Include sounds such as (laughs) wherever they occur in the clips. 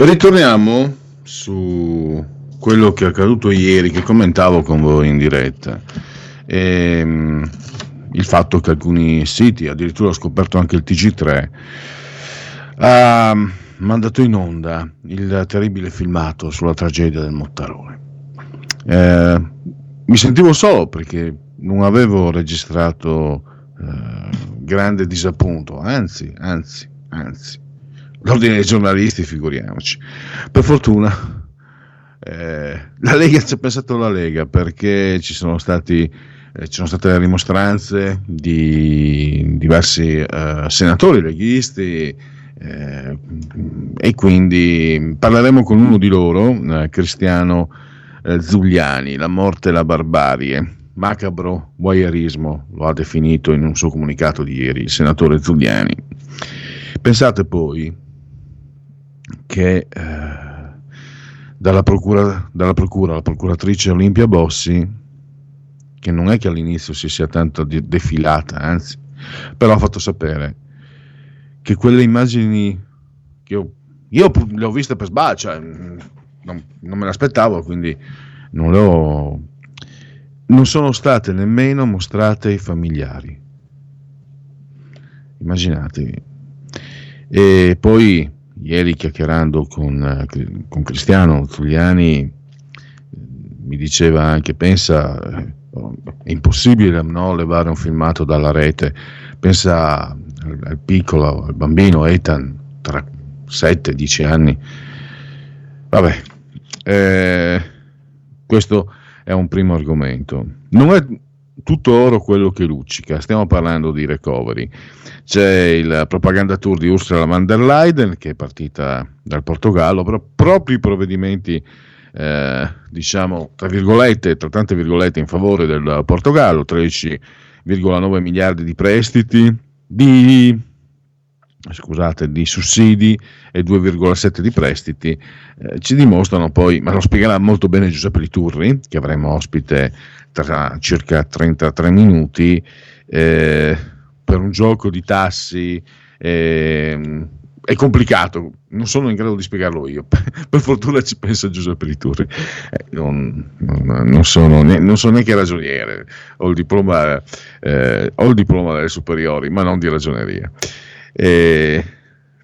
Ritorniamo su quello che è accaduto ieri, che commentavo con voi in diretta. E, ehm, il fatto che alcuni siti, addirittura ho scoperto anche il TG3, ha mandato in onda il terribile filmato sulla tragedia del Mottarone. Eh, mi sentivo solo perché non avevo registrato eh, grande disappunto, anzi, anzi, anzi l'ordine dei giornalisti, figuriamoci. Per fortuna eh, la Lega ci ha pensato la Lega perché ci sono, stati, eh, ci sono state le dimostranze di diversi eh, senatori leghisti eh, e quindi parleremo con uno di loro, eh, Cristiano eh, Zugliani, La morte e la barbarie. Macabro voyeurismo, lo ha definito in un suo comunicato di ieri il senatore Zugliani. Pensate poi che eh, dalla, procura, dalla procura alla procuratrice Olimpia Bossi, che non è che all'inizio si sia tanto de- defilata, anzi, però ha fatto sapere che quelle immagini che io, io le ho viste per sbaglio, cioè, non, non me l'aspettavo, quindi non le ho non sono state nemmeno mostrate ai familiari. Immaginatevi. E poi ieri chiacchierando con, con Cristiano Zuliani mi diceva anche pensa è impossibile no, levare un filmato dalla rete pensa al, al piccolo al bambino Ethan tra 7-10 anni vabbè eh, questo è un primo argomento. Non è tutto oro quello che luccica stiamo parlando di recovery. C'è il propaganda tour di Ursula von der Leyen che è partita dal Portogallo, però proprio i provvedimenti, eh, diciamo, tra virgolette, tra tante virgolette, in favore del Portogallo, 13,9 miliardi di prestiti, di, scusate, di sussidi e 2,7 di prestiti, eh, ci dimostrano poi, ma lo spiegherà molto bene Giuseppe Liturri, che avremo ospite tra circa 33 minuti, eh, per un gioco di tassi eh, è complicato, non sono in grado di spiegarlo io. (laughs) per fortuna ci pensa Giuseppe Liturri. Eh, non, non, non, sono, non, sono, neanche ragioniere, ho il, diploma, eh, ho il diploma delle superiori, ma non di ragioneria. Eh,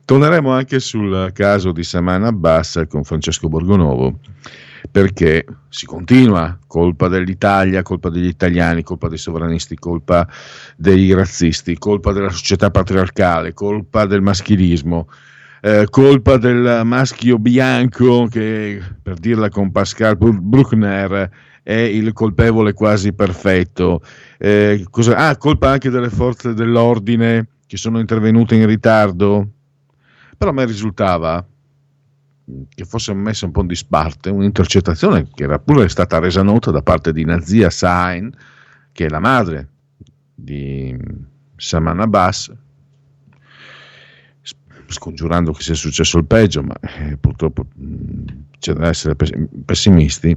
torneremo anche sul caso di Samana Abbas con Francesco Borgonovo perché si continua, colpa dell'Italia, colpa degli italiani, colpa dei sovranisti, colpa dei razzisti, colpa della società patriarcale, colpa del maschilismo, eh, colpa del maschio bianco che, per dirla con Pascal Bruckner, è il colpevole quasi perfetto. Eh, cosa, ah, colpa anche delle forze dell'ordine che sono intervenute in ritardo. Però a me risultava che fosse messa un po' in disparte un'intercettazione che era pure stata resa nota da parte di Nazia Sain, che è la madre di Saman Abbas, scongiurando che sia successo il peggio, ma eh, purtroppo mh, c'è da essere pessimisti,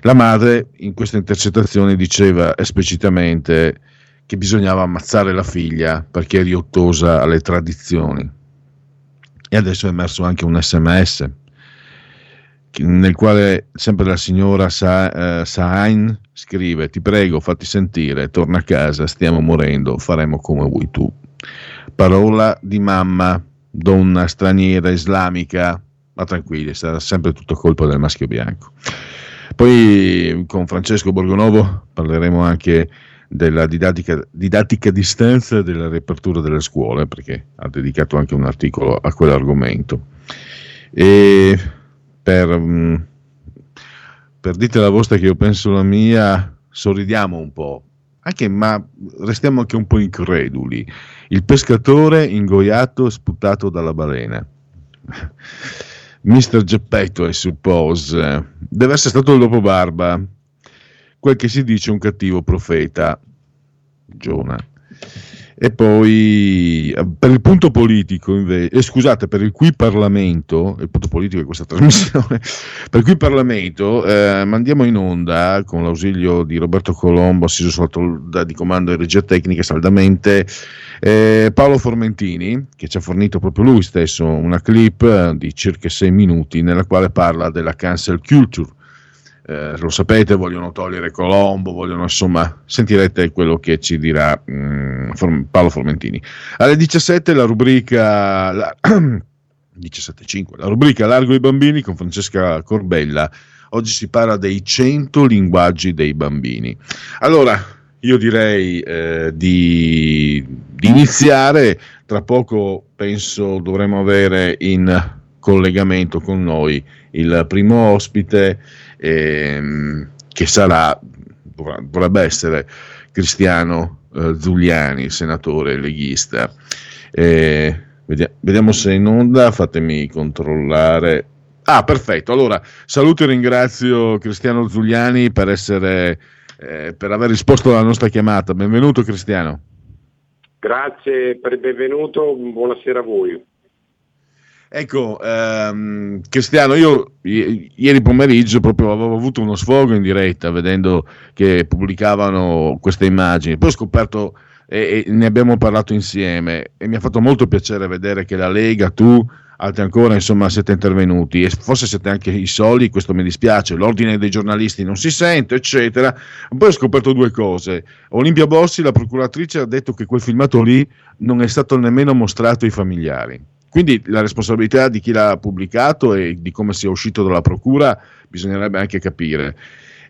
la madre in questa intercettazione diceva esplicitamente che bisognava ammazzare la figlia perché è riottosa alle tradizioni. E adesso è emerso anche un sms nel quale sempre la signora Sa, eh, Sain scrive ti prego fatti sentire torna a casa stiamo morendo faremo come vuoi tu. Parola di mamma donna straniera islamica. Ma tranquilli sarà sempre tutto colpa del maschio bianco. Poi con Francesco Borgonovo parleremo anche della didattica, didattica a distanza e della riapertura delle scuole, perché ha dedicato anche un articolo a quell'argomento. E per, mm, per dite la vostra che io penso la mia, sorridiamo un po', anche, ma restiamo anche un po' increduli. Il pescatore ingoiato e sputato dalla balena. (laughs) Mr. Geppetto, I suppose, deve essere stato il dopo barba, quel che si dice un cattivo profeta, Giona. E poi eh, per il punto politico, invece, eh, scusate, per il cui Parlamento, il punto politico di questa (laughs) trasmissione, per cui Parlamento eh, mandiamo in onda con l'ausilio di Roberto Colombo, assiso sotto di comando e regia tecnica saldamente, eh, Paolo Formentini, che ci ha fornito proprio lui stesso una clip di circa sei minuti nella quale parla della cancel culture eh, lo sapete, vogliono togliere Colombo, vogliono insomma, sentirete quello che ci dirà mh, mm, Paolo Formentini. Alle 17 la rubrica la, (clears throat) 17.5, la rubrica Largo i bambini con Francesca Corbella. Oggi si parla dei 100 linguaggi dei bambini. Allora, io direi eh, di, di iniziare, tra poco penso dovremo avere in collegamento con noi il primo ospite ehm, che sarà, dovrebbe essere Cristiano eh, Zuliani, senatore leghista. Eh, vediamo se è in onda, fatemi controllare. Ah, perfetto. Allora, saluto e ringrazio Cristiano Zuliani per, essere, eh, per aver risposto alla nostra chiamata. Benvenuto Cristiano. Grazie per il benvenuto, buonasera a voi. Ecco, ehm, Cristiano, io i- ieri pomeriggio proprio avevo avuto uno sfogo in diretta vedendo che pubblicavano queste immagini, poi ho scoperto e, e ne abbiamo parlato insieme e mi ha fatto molto piacere vedere che la Lega, tu, altri ancora, insomma, siete intervenuti e forse siete anche i soli, questo mi dispiace, l'ordine dei giornalisti non si sente, eccetera. Poi ho scoperto due cose. Olimpia Bossi, la procuratrice, ha detto che quel filmato lì non è stato nemmeno mostrato ai familiari quindi la responsabilità di chi l'ha pubblicato e di come sia uscito dalla procura bisognerebbe anche capire.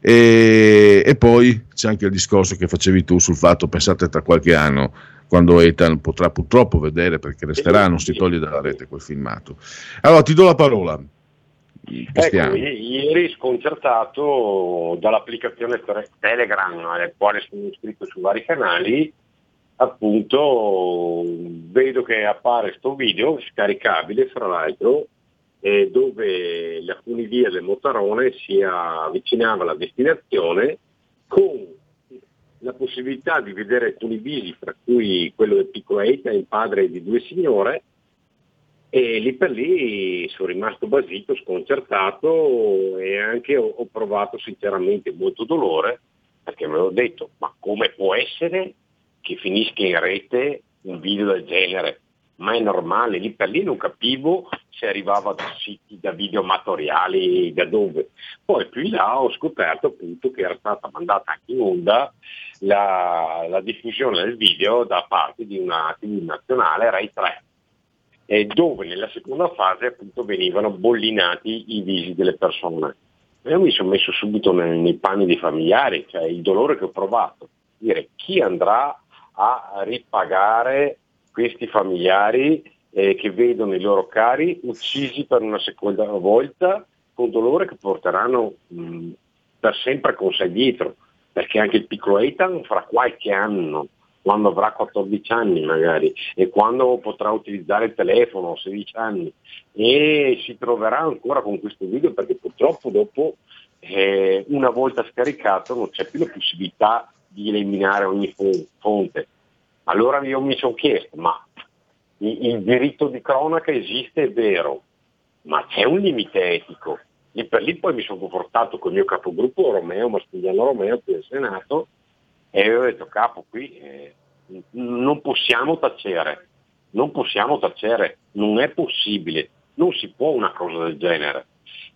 E, e, poi c'è anche il discorso che facevi tu sul fatto, pensate tra qualche anno, quando Ethan potrà purtroppo vedere, perché resterà, non si toglie dalla rete quel filmato. Allora ti do la parola. Ecco, ieri sconcertato dall'applicazione Telegram al quale sono iscritto su vari canali, appunto vedo che appare questo video scaricabile fra l'altro eh, dove la funivia del Motarone si avvicinava alla destinazione con la possibilità di vedere alcuni visi, fra cui quello del piccolo Eita, il padre di due signore, e lì per lì sono rimasto basito, sconcertato e anche ho, ho provato sinceramente molto dolore, perché me l'ho detto, ma come può essere che finisca in rete un video del genere, ma è normale, lì per lì non capivo se arrivava da siti, da video amatoriali, da dove. Poi più in là ho scoperto appunto che era stata mandata anche in onda la, la diffusione del video da parte di una TV nazionale, Rai 3, eh, dove nella seconda fase appunto venivano bollinati i visi delle persone. Io mi sono messo subito nei, nei panni dei familiari, cioè il dolore che ho provato, dire chi andrà a ripagare questi familiari eh, che vedono i loro cari uccisi per una seconda volta con dolore che porteranno mh, per sempre con sé dietro, perché anche il piccolo Ethan fra qualche anno, quando avrà 14 anni magari, e quando potrà utilizzare il telefono a 16 anni, e si troverà ancora con questo video perché purtroppo dopo, eh, una volta scaricato, non c'è più la possibilità di eliminare ogni fonte. Allora io mi sono chiesto, ma il diritto di cronaca esiste, è vero, ma c'è un limite etico. Lì per lì poi mi sono confrontato con il mio capogruppo Romeo, Massimiliano Romeo, qui al Senato, e ho detto capo qui eh, non possiamo tacere, non possiamo tacere, non è possibile, non si può una cosa del genere.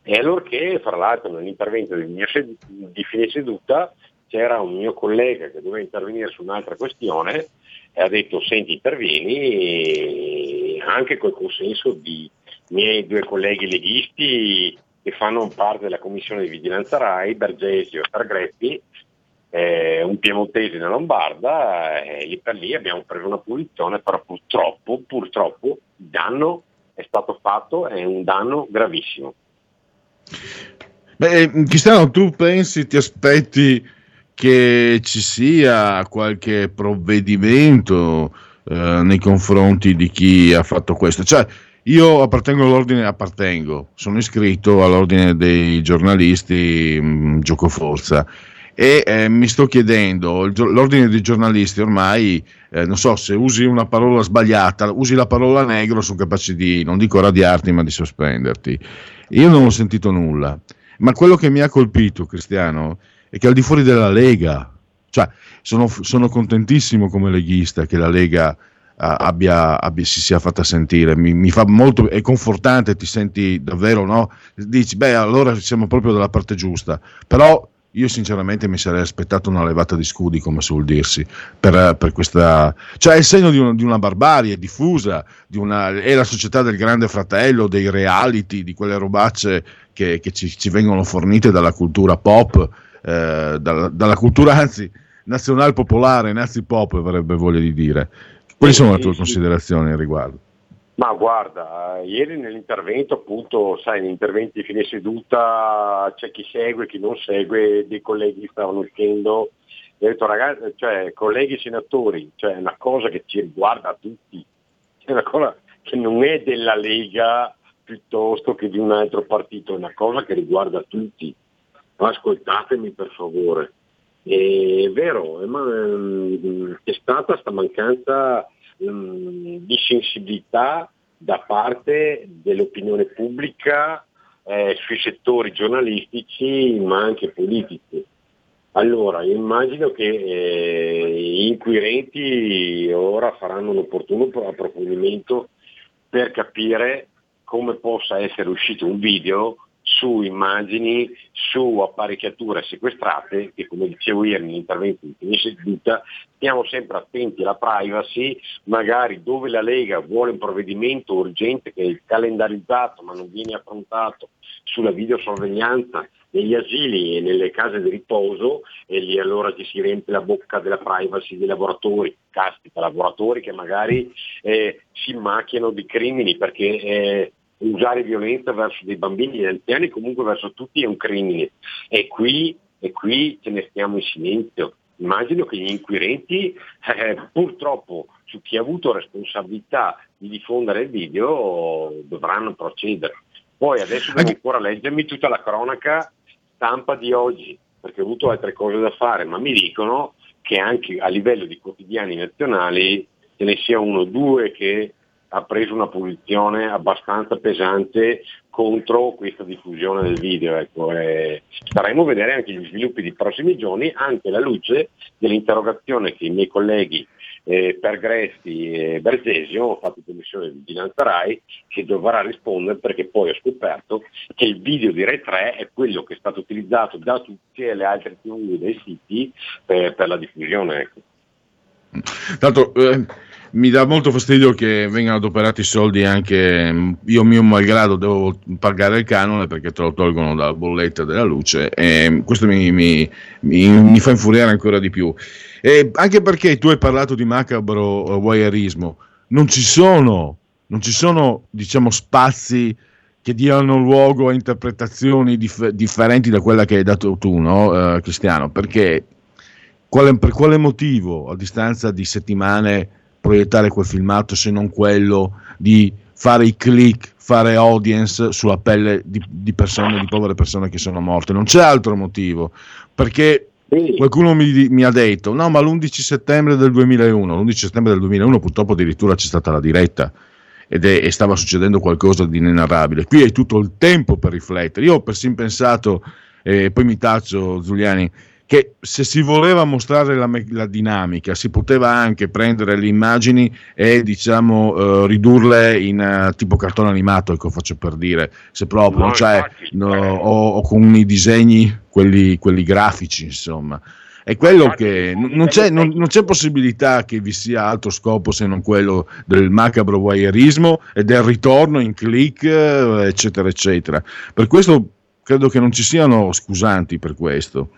E allora che, fra l'altro, nell'intervento di, di fine seduta c'era un mio collega che doveva intervenire su un'altra questione e ha detto senti intervieni anche col consenso di miei due colleghi leghisti che fanno parte della commissione di vigilanza RAI, Bergesio e Targreppi, eh, un piemontese una lombarda, e lì per lì abbiamo preso una punizione, però purtroppo, purtroppo il danno è stato fatto, è un danno gravissimo. Beh, Cristiano, tu pensi, ti aspetti che ci sia qualche provvedimento eh, nei confronti di chi ha fatto questo? Cioè, io appartengo all'ordine, appartengo, sono iscritto all'ordine dei giornalisti mh, mm, Gioco Forza e eh, mi sto chiedendo, l'ordine dei giornalisti ormai, eh, non so, se usi una parola sbagliata, usi la parola negro, sono capaci di, non dico radiarti, ma di sospenderti. Io non ho sentito nulla, ma quello che mi ha colpito, Cristiano, che al di fuori della Lega, cioè sono, sono contentissimo come leghista che la Lega Abbia, abbia, si sia fatta sentire. Mi, mi, fa molto, è confortante, ti senti davvero, no? Dici, beh, allora siamo proprio dalla parte giusta. Però io sinceramente mi sarei aspettato una levata di scudi, come suol dirsi, per, per questa... Cioè è il segno di, un, di una barbarie diffusa, di una, è la società del grande fratello, dei reality, di quelle robacce che, che ci, ci, vengono fornite dalla cultura pop, eh, dalla, dalla, cultura anzi nazionale popolare, nazi pop avrebbe voglia di dire. Quali sono le tue considerazioni al riguardo? Ma guarda, ieri nell'intervento, appunto, sai, negli interventi di fine seduta c'è chi segue, chi non segue, dei colleghi stavano uscendo. E ho detto ragazzi, cioè, colleghi senatori, cioè, è una cosa che ci riguarda tutti, è una cosa che non è della Lega piuttosto che di un altro partito, è una cosa che riguarda tutti. Ascoltatemi per favore. È vero, ma, ehm, stata questa mancanza mh, di sensibilità da parte dell'opinione pubblica eh, sui settori giornalistici ma anche politici. Allora, immagino che eh, gli inquirenti ora faranno un opportuno approfondimento per capire come possa essere uscito un video su immagini, su apparecchiature sequestrate, che come dicevo ieri nell'intervento di fine seduta, stiamo sempre attenti alla privacy, magari dove la Lega vuole un provvedimento urgente che è calendarizzato ma non viene affrontato sulla videosorveglianza negli asili e nelle case di riposo e lì allora ci si riempie la bocca della privacy dei lavoratori, caspita, lavoratori che magari eh, si macchiano di crimini perché eh, usare violenza verso dei bambini e anziani, comunque verso tutti è un crimine. E qui, e qui ce ne stiamo in silenzio. Immagino che gli inquirenti, eh, purtroppo, su chi ha avuto responsabilità di diffondere il video, dovranno procedere. Poi adesso devo ancora leggermi tutta la cronaca stampa di oggi, perché ho avuto altre cose da fare, ma mi dicono che anche a livello di quotidiani nazionali ce ne sia uno o due che ha preso una posizione abbastanza pesante contro questa diffusione del video. Ecco. Eh, staremo a vedere anche gli sviluppi dei prossimi giorni, anche alla luce dell'interrogazione che i miei colleghi eh, Pergresti e Bergesio hanno fatto in commissione di vigilanza RAI che dovrà rispondere perché poi ho scoperto che il video di Rai 3 è quello che è stato utilizzato da tutte le altre TV dei siti per, per la diffusione. Ecco. Tanto, eh mi dà molto fastidio che vengano adoperati i soldi anche io mio malgrado devo pagare il canone perché te lo tolgono dalla bolletta della luce e questo mi, mi, mi, mi fa infuriare ancora di più. E anche perché tu hai parlato di macabro uh, voyeurismo non ci sono non ci sono diciamo spazi che diano luogo a interpretazioni dif- differenti da quella che hai dato tu no uh, Cristiano? Perché quale, per quale motivo a distanza di settimane proiettare quel filmato se non quello di fare i click, fare audience sulla pelle di, di persone, di povere persone che sono morte. Non c'è altro motivo, perché qualcuno mi, mi, ha detto, no, ma l'11 settembre del 2001, l'11 settembre del 2001 purtroppo addirittura c'è stata la diretta ed è, e stava succedendo qualcosa di inenarrabile. Qui hai tutto il tempo per riflettere. Io ho persino pensato, e eh, poi mi taccio Giuliani, che se si voleva mostrare la, la, dinamica si poteva anche prendere le immagini e diciamo uh, ridurle in uh, tipo cartone animato, ecco faccio per dire, se proprio, no, cioè, no, o, o, con i disegni, quelli, quelli grafici insomma. È quello che non c'è, non, non c'è, possibilità che vi sia altro scopo se non quello del macabro voyeurismo e del ritorno in click, eccetera, eccetera. Per questo credo che non ci siano scusanti per questo.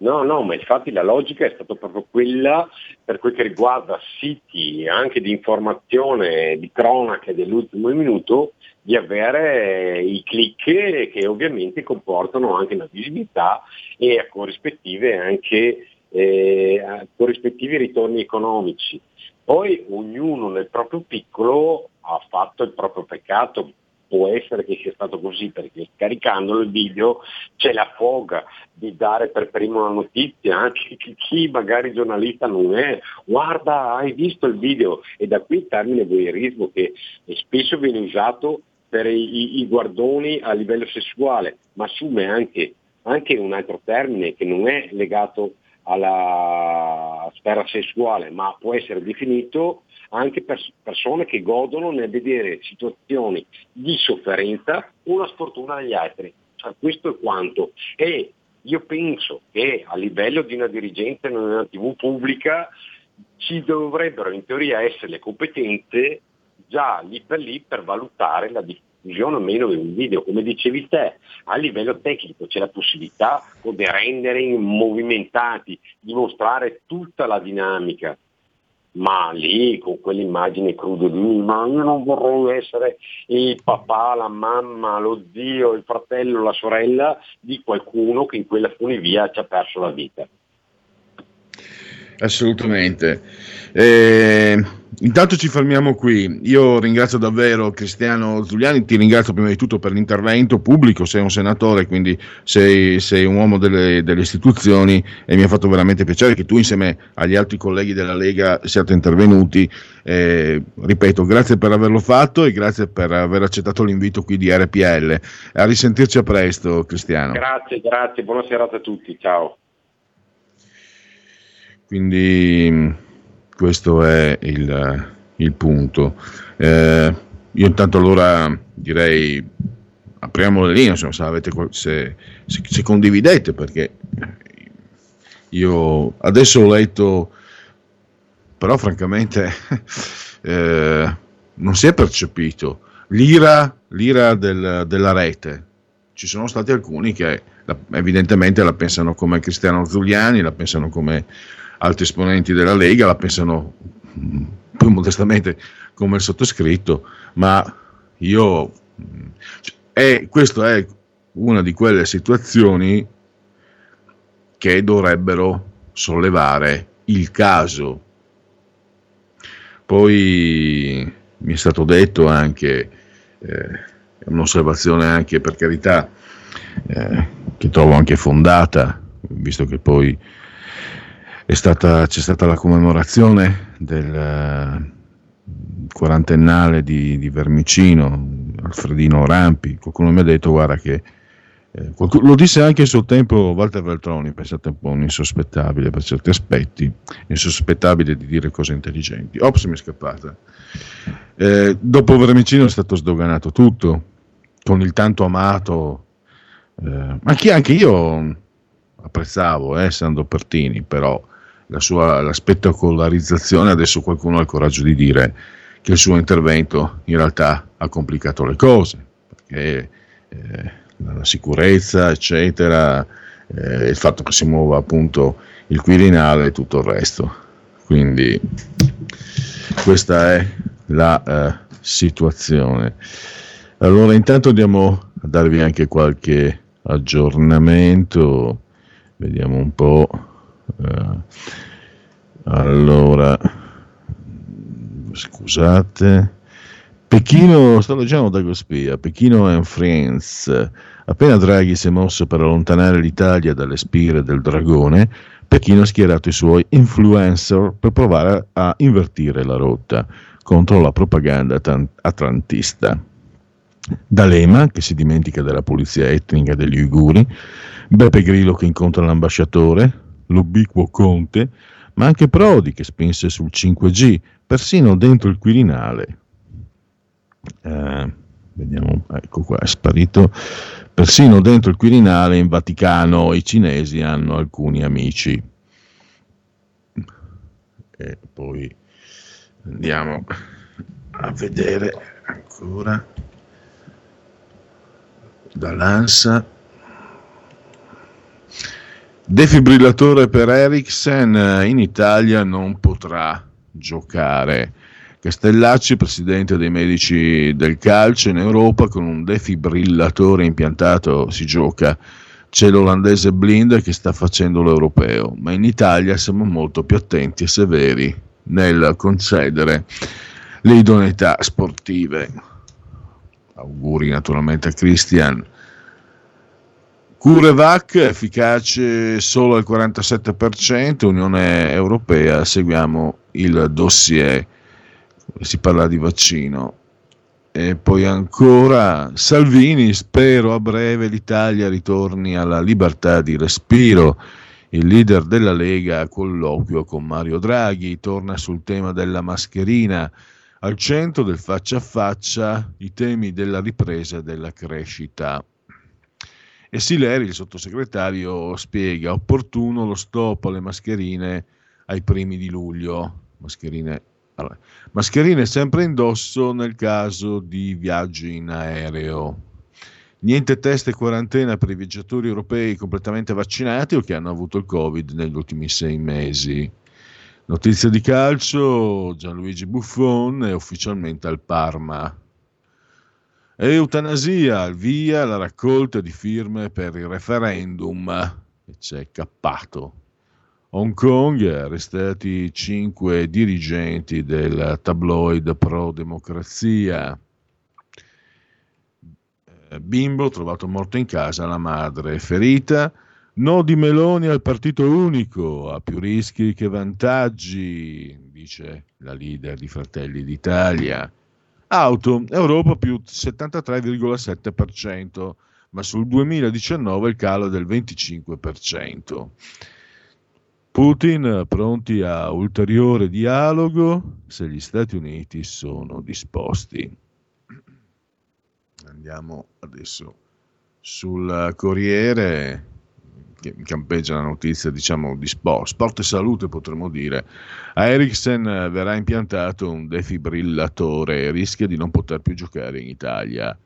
No, no, ma infatti la logica è stata proprio quella per quel che riguarda siti anche di informazione, di cronache dell'ultimo minuto, di avere i click che ovviamente comportano anche una visibilità e a corrispettive anche eh, corrispettivi ritorni economici. Poi ognuno nel proprio piccolo ha fatto il proprio peccato, può essere che sia stato così perché scaricandolo il video c'è la foga di dare per primo la notizia, anche chi magari giornalista non è, guarda hai visto il video? E da qui il termine voyeurismo che spesso viene usato per i, i guardoni a livello sessuale, ma assume anche, anche un altro termine che non è legato alla sfera sessuale, ma può essere definito anche pers- persone che godono nel vedere situazioni di sofferenza o una sfortuna degli altri. Cioè, questo è quanto. E io penso che a livello di una dirigente in una TV pubblica ci dovrebbero in teoria essere le competenze già lì per lì per valutare la diffusione o meno di un video. Come dicevi te, a livello tecnico c'è la possibilità di rendere movimentati, di mostrare tutta la dinamica ma lì con quell'immagine cruda di ma io non vorrei essere il papà, la mamma, lo zio, il fratello, la sorella di qualcuno che in quella funivia ci ha perso la vita. Assolutamente. Eh, intanto ci fermiamo qui. Io ringrazio davvero Cristiano Giuliani, ti ringrazio prima di tutto per l'intervento pubblico, sei un senatore, quindi sei, sei un uomo delle, delle, istituzioni e mi ha fatto veramente piacere che tu insieme agli altri colleghi della Lega siate intervenuti. Eh, ripeto, grazie per averlo fatto e grazie per aver accettato l'invito qui di RPL. A risentirci a presto, Cristiano. Grazie, grazie, buona serata a tutti, ciao. Quindi questo è il, il punto. Eh, io intanto allora direi apriamo le linee, insomma, se, avete, se, se, se, condividete, perché io adesso ho letto, però francamente (laughs) eh, non si è percepito l'ira, l'ira del, della rete. Ci sono stati alcuni che evidentemente la pensano come Cristiano Zuliani, la pensano come altri esponenti della Lega la pensano più modestamente come il sottoscritto, ma io... Cioè, questa è una di quelle situazioni che dovrebbero sollevare il caso. Poi mi è stato detto anche, eh, un'osservazione anche per carità, eh, che trovo anche fondata, visto che poi stata, c'è stata la commemorazione del eh, quarantennale di, di, Vermicino, Alfredino Rampi, qualcuno mi ha detto guarda che eh, qualcuno, lo disse anche sul tempo Walter Veltroni, pensate un po' un insospettabile per certi aspetti, insospettabile di dire cose intelligenti. Ops, mi è scappata. Eh, dopo Vermicino è stato sdoganato tutto, con il tanto amato, eh, anche, anche io apprezzavo eh, Sandro Pertini, però la sua la spettacolarizzazione, adesso qualcuno ha il coraggio di dire che il suo intervento in realtà ha complicato le cose, perché eh, la sicurezza, eccetera, eh, il fatto che si muova appunto il Quirinale e tutto il resto. Quindi questa è la eh, situazione. Allora intanto andiamo a darvi anche qualche aggiornamento, vediamo un po'. Uh, allora, scusate. Pechino, sto leggendo da Gospia, Pechino and Friends. Appena Draghi si è mosso per allontanare l'Italia dalle spire del dragone, Pechino ha schierato i suoi influencer per provare a invertire la rotta contro la propaganda atlantista. D'Alema, che si dimentica della pulizia etnica degli uiguri, Beppe Grillo che incontra l'ambasciatore, l'ubiquo Conte, ma anche Prodi che spinse sul 5G, persino dentro il Quirinale. Eh, vediamo, ecco qua, è sparito. Persino dentro il Quirinale in Vaticano i cinesi hanno alcuni amici. E poi andiamo a vedere ancora. dall'ANSA. Defibrillatore per Ericsson in Italia non potrà giocare. Castellacci, presidente dei medici del calcio in Europa, con un defibrillatore impiantato si gioca. C'è l'olandese Blind che sta facendo l'europeo, ma in Italia siamo molto più attenti e severi nel concedere le idoneità sportive. Auguri naturalmente a Christian. CureVac efficace solo al 47%, Unione Europea, seguiamo il dossier si parla di vaccino. E poi ancora Salvini, spero a breve l'Italia ritorni alla libertà di respiro. Il leader della Lega a colloquio con Mario Draghi torna sul tema della mascherina. Al centro del faccia a faccia i temi della ripresa e della crescita. E Sileri, il sottosegretario, spiega opportuno lo stop alle mascherine ai primi di luglio. Mascherine allora, mascherine sempre indosso nel caso di viaggi in aereo. Niente test e quarantena per i viaggiatori europei completamente vaccinati o che hanno avuto il Covid negli ultimi sei mesi. Notizia di calcio, Gianluigi Buffon è ufficialmente al Parma. Eutanasia, via la raccolta di firme per il referendum. E c'è cappato. Hong Kong, arrestati cinque dirigenti del tabloid pro democrazia. Eh, Bimbo trovato morto in casa, la madre ferita. No di Meloni al partito unico, ha più rischi che vantaggi, dice la leader di Fratelli d'Italia. Auto, Europa più 73,7%, ma sul 2019 il calo del 25%. Putin pronti a ulteriore dialogo se gli Stati Uniti sono disposti. Andiamo adesso sul Corriere che campeggia la notizia diciamo di sport, sport e salute potremmo dire. A Ericsson verrà impiantato un defibrillatore e rischia di non poter più giocare in Italia.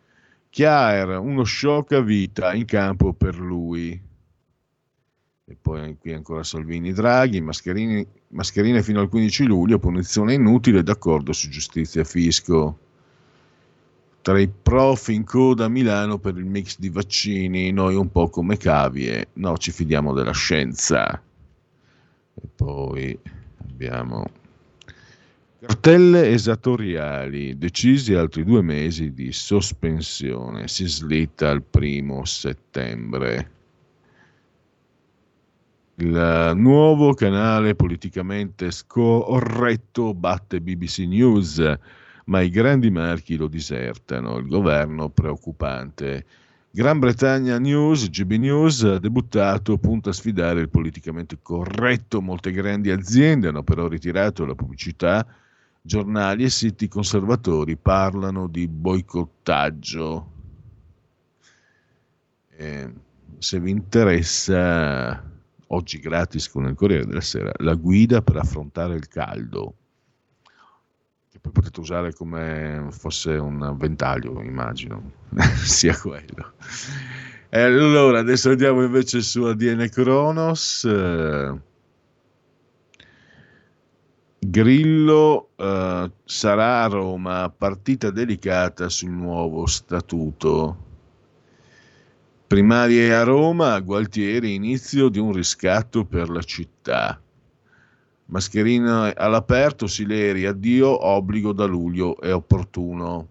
Chiar, uno shock a vita in campo per lui e poi qui ancora Salvini Draghi, mascherine fino al 15 luglio, punizione inutile, d'accordo su giustizia fisco. Tra i prof in coda a Milano per il mix di vaccini, noi un po' come cavie, no, ci fidiamo della scienza. E poi abbiamo cartelle esatoriali, decisi altri due mesi di sospensione, si slitta al primo settembre il nuovo canale politicamente scorretto batte BBC News, ma i grandi marchi lo disertano, il governo preoccupante. Gran Bretagna News, GB News, ha debuttato, punta a sfidare il politicamente corretto. Molte grandi aziende hanno però ritirato la pubblicità. Giornali e siti conservatori parlano di boicottaggio. E se vi interessa oggi gratis con il Corriere della Sera, la guida per affrontare il caldo, poi potete usare come fosse un ventaglio, immagino, (laughs) sia quello. E allora, adesso andiamo invece su ADN Kronos. Grillo uh, sarà a Roma, partita delicata sul nuovo statuto. Primarie a Roma, Gualtieri, inizio di un riscatto per la città. Mascherina all'aperto, Sileri, addio, obbligo da luglio, è opportuno.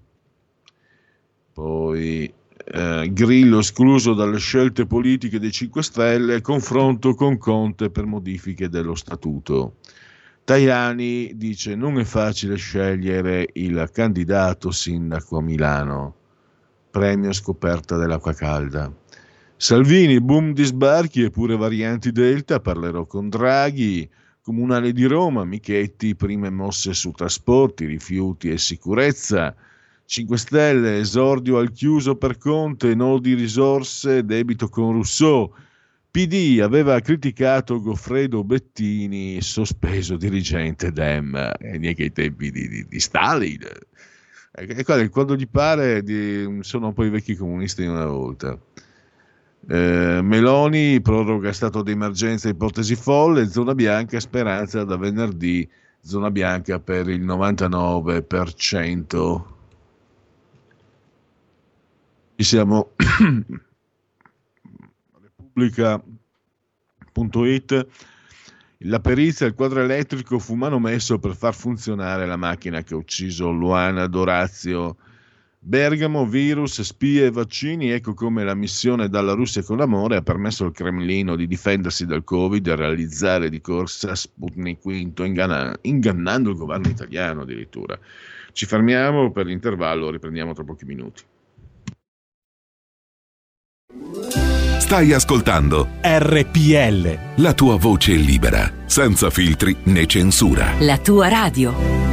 Poi eh, Grillo escluso dalle scelte politiche dei 5 Stelle, confronto con Conte per modifiche dello statuto. Tajani dice non è facile scegliere il candidato sindaco a Milano. Premio scoperta dell'acqua calda. Salvini, boom di sbarchi e pure varianti Delta, parlerò con Draghi. Comunale di Roma, Michetti, prime mosse su trasporti, rifiuti e sicurezza. 5 Stelle, esordio al chiuso per Conte, nodi risorse, debito con Rousseau. PD aveva criticato Goffredo Bettini, sospeso dirigente Dem, e neanche ai tempi di, di, di Stalin. E quando gli pare di, sono un po' i vecchi comunisti di una volta. Eh, Meloni proroga stato di emergenza ipotesi folle, zona bianca, speranza da venerdì, zona bianca per il 99%. Ci siamo (coughs) Repubblica.it la perizia il quadro elettrico fu manomesso per far funzionare la macchina che ha ucciso Luana Dorazio. Bergamo, virus, spie e vaccini, ecco come la missione dalla Russia con l'amore ha permesso al Cremlino di difendersi dal Covid e realizzare di corsa Sputnik V, inganna- ingannando il governo italiano addirittura. Ci fermiamo per l'intervallo, riprendiamo tra pochi minuti. Stai ascoltando RPL. La tua voce libera, senza filtri né censura. La tua radio.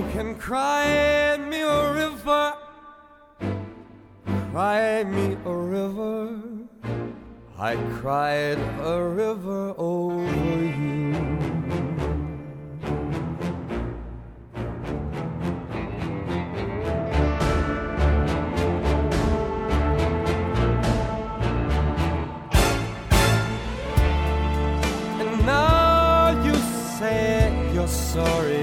You can cry me a river, cry me a river. I cried a river over you. And now you say you're sorry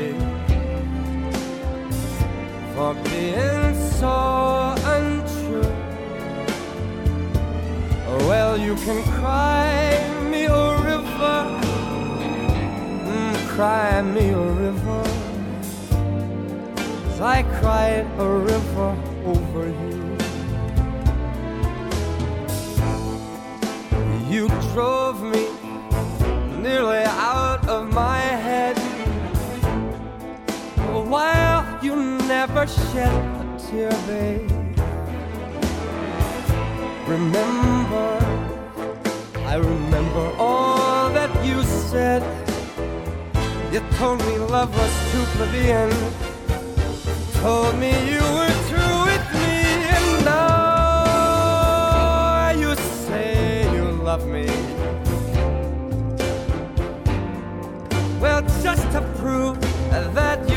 for being so untrue. Well, you can cry me a river, mm, cry me a river, as I cried a river over you. You drove me nearly out of my head. Why? you never shed a tear, babe. Remember, I remember all that you said. You told me love was too plebeian. Told me you were true with me, and now you say you love me. Well, just to prove that you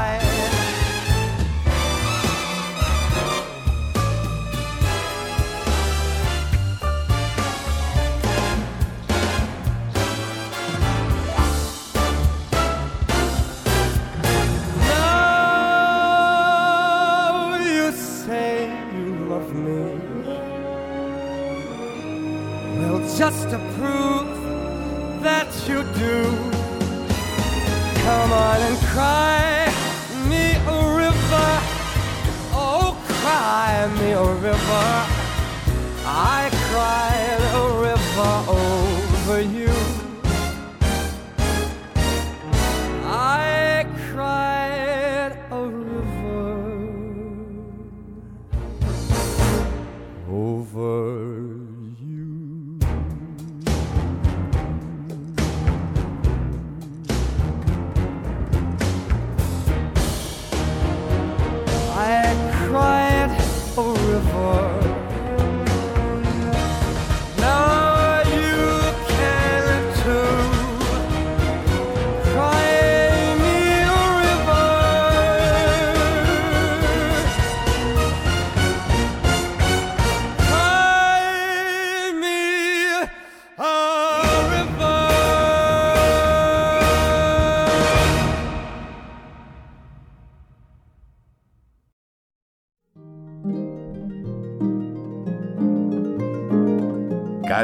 Stop.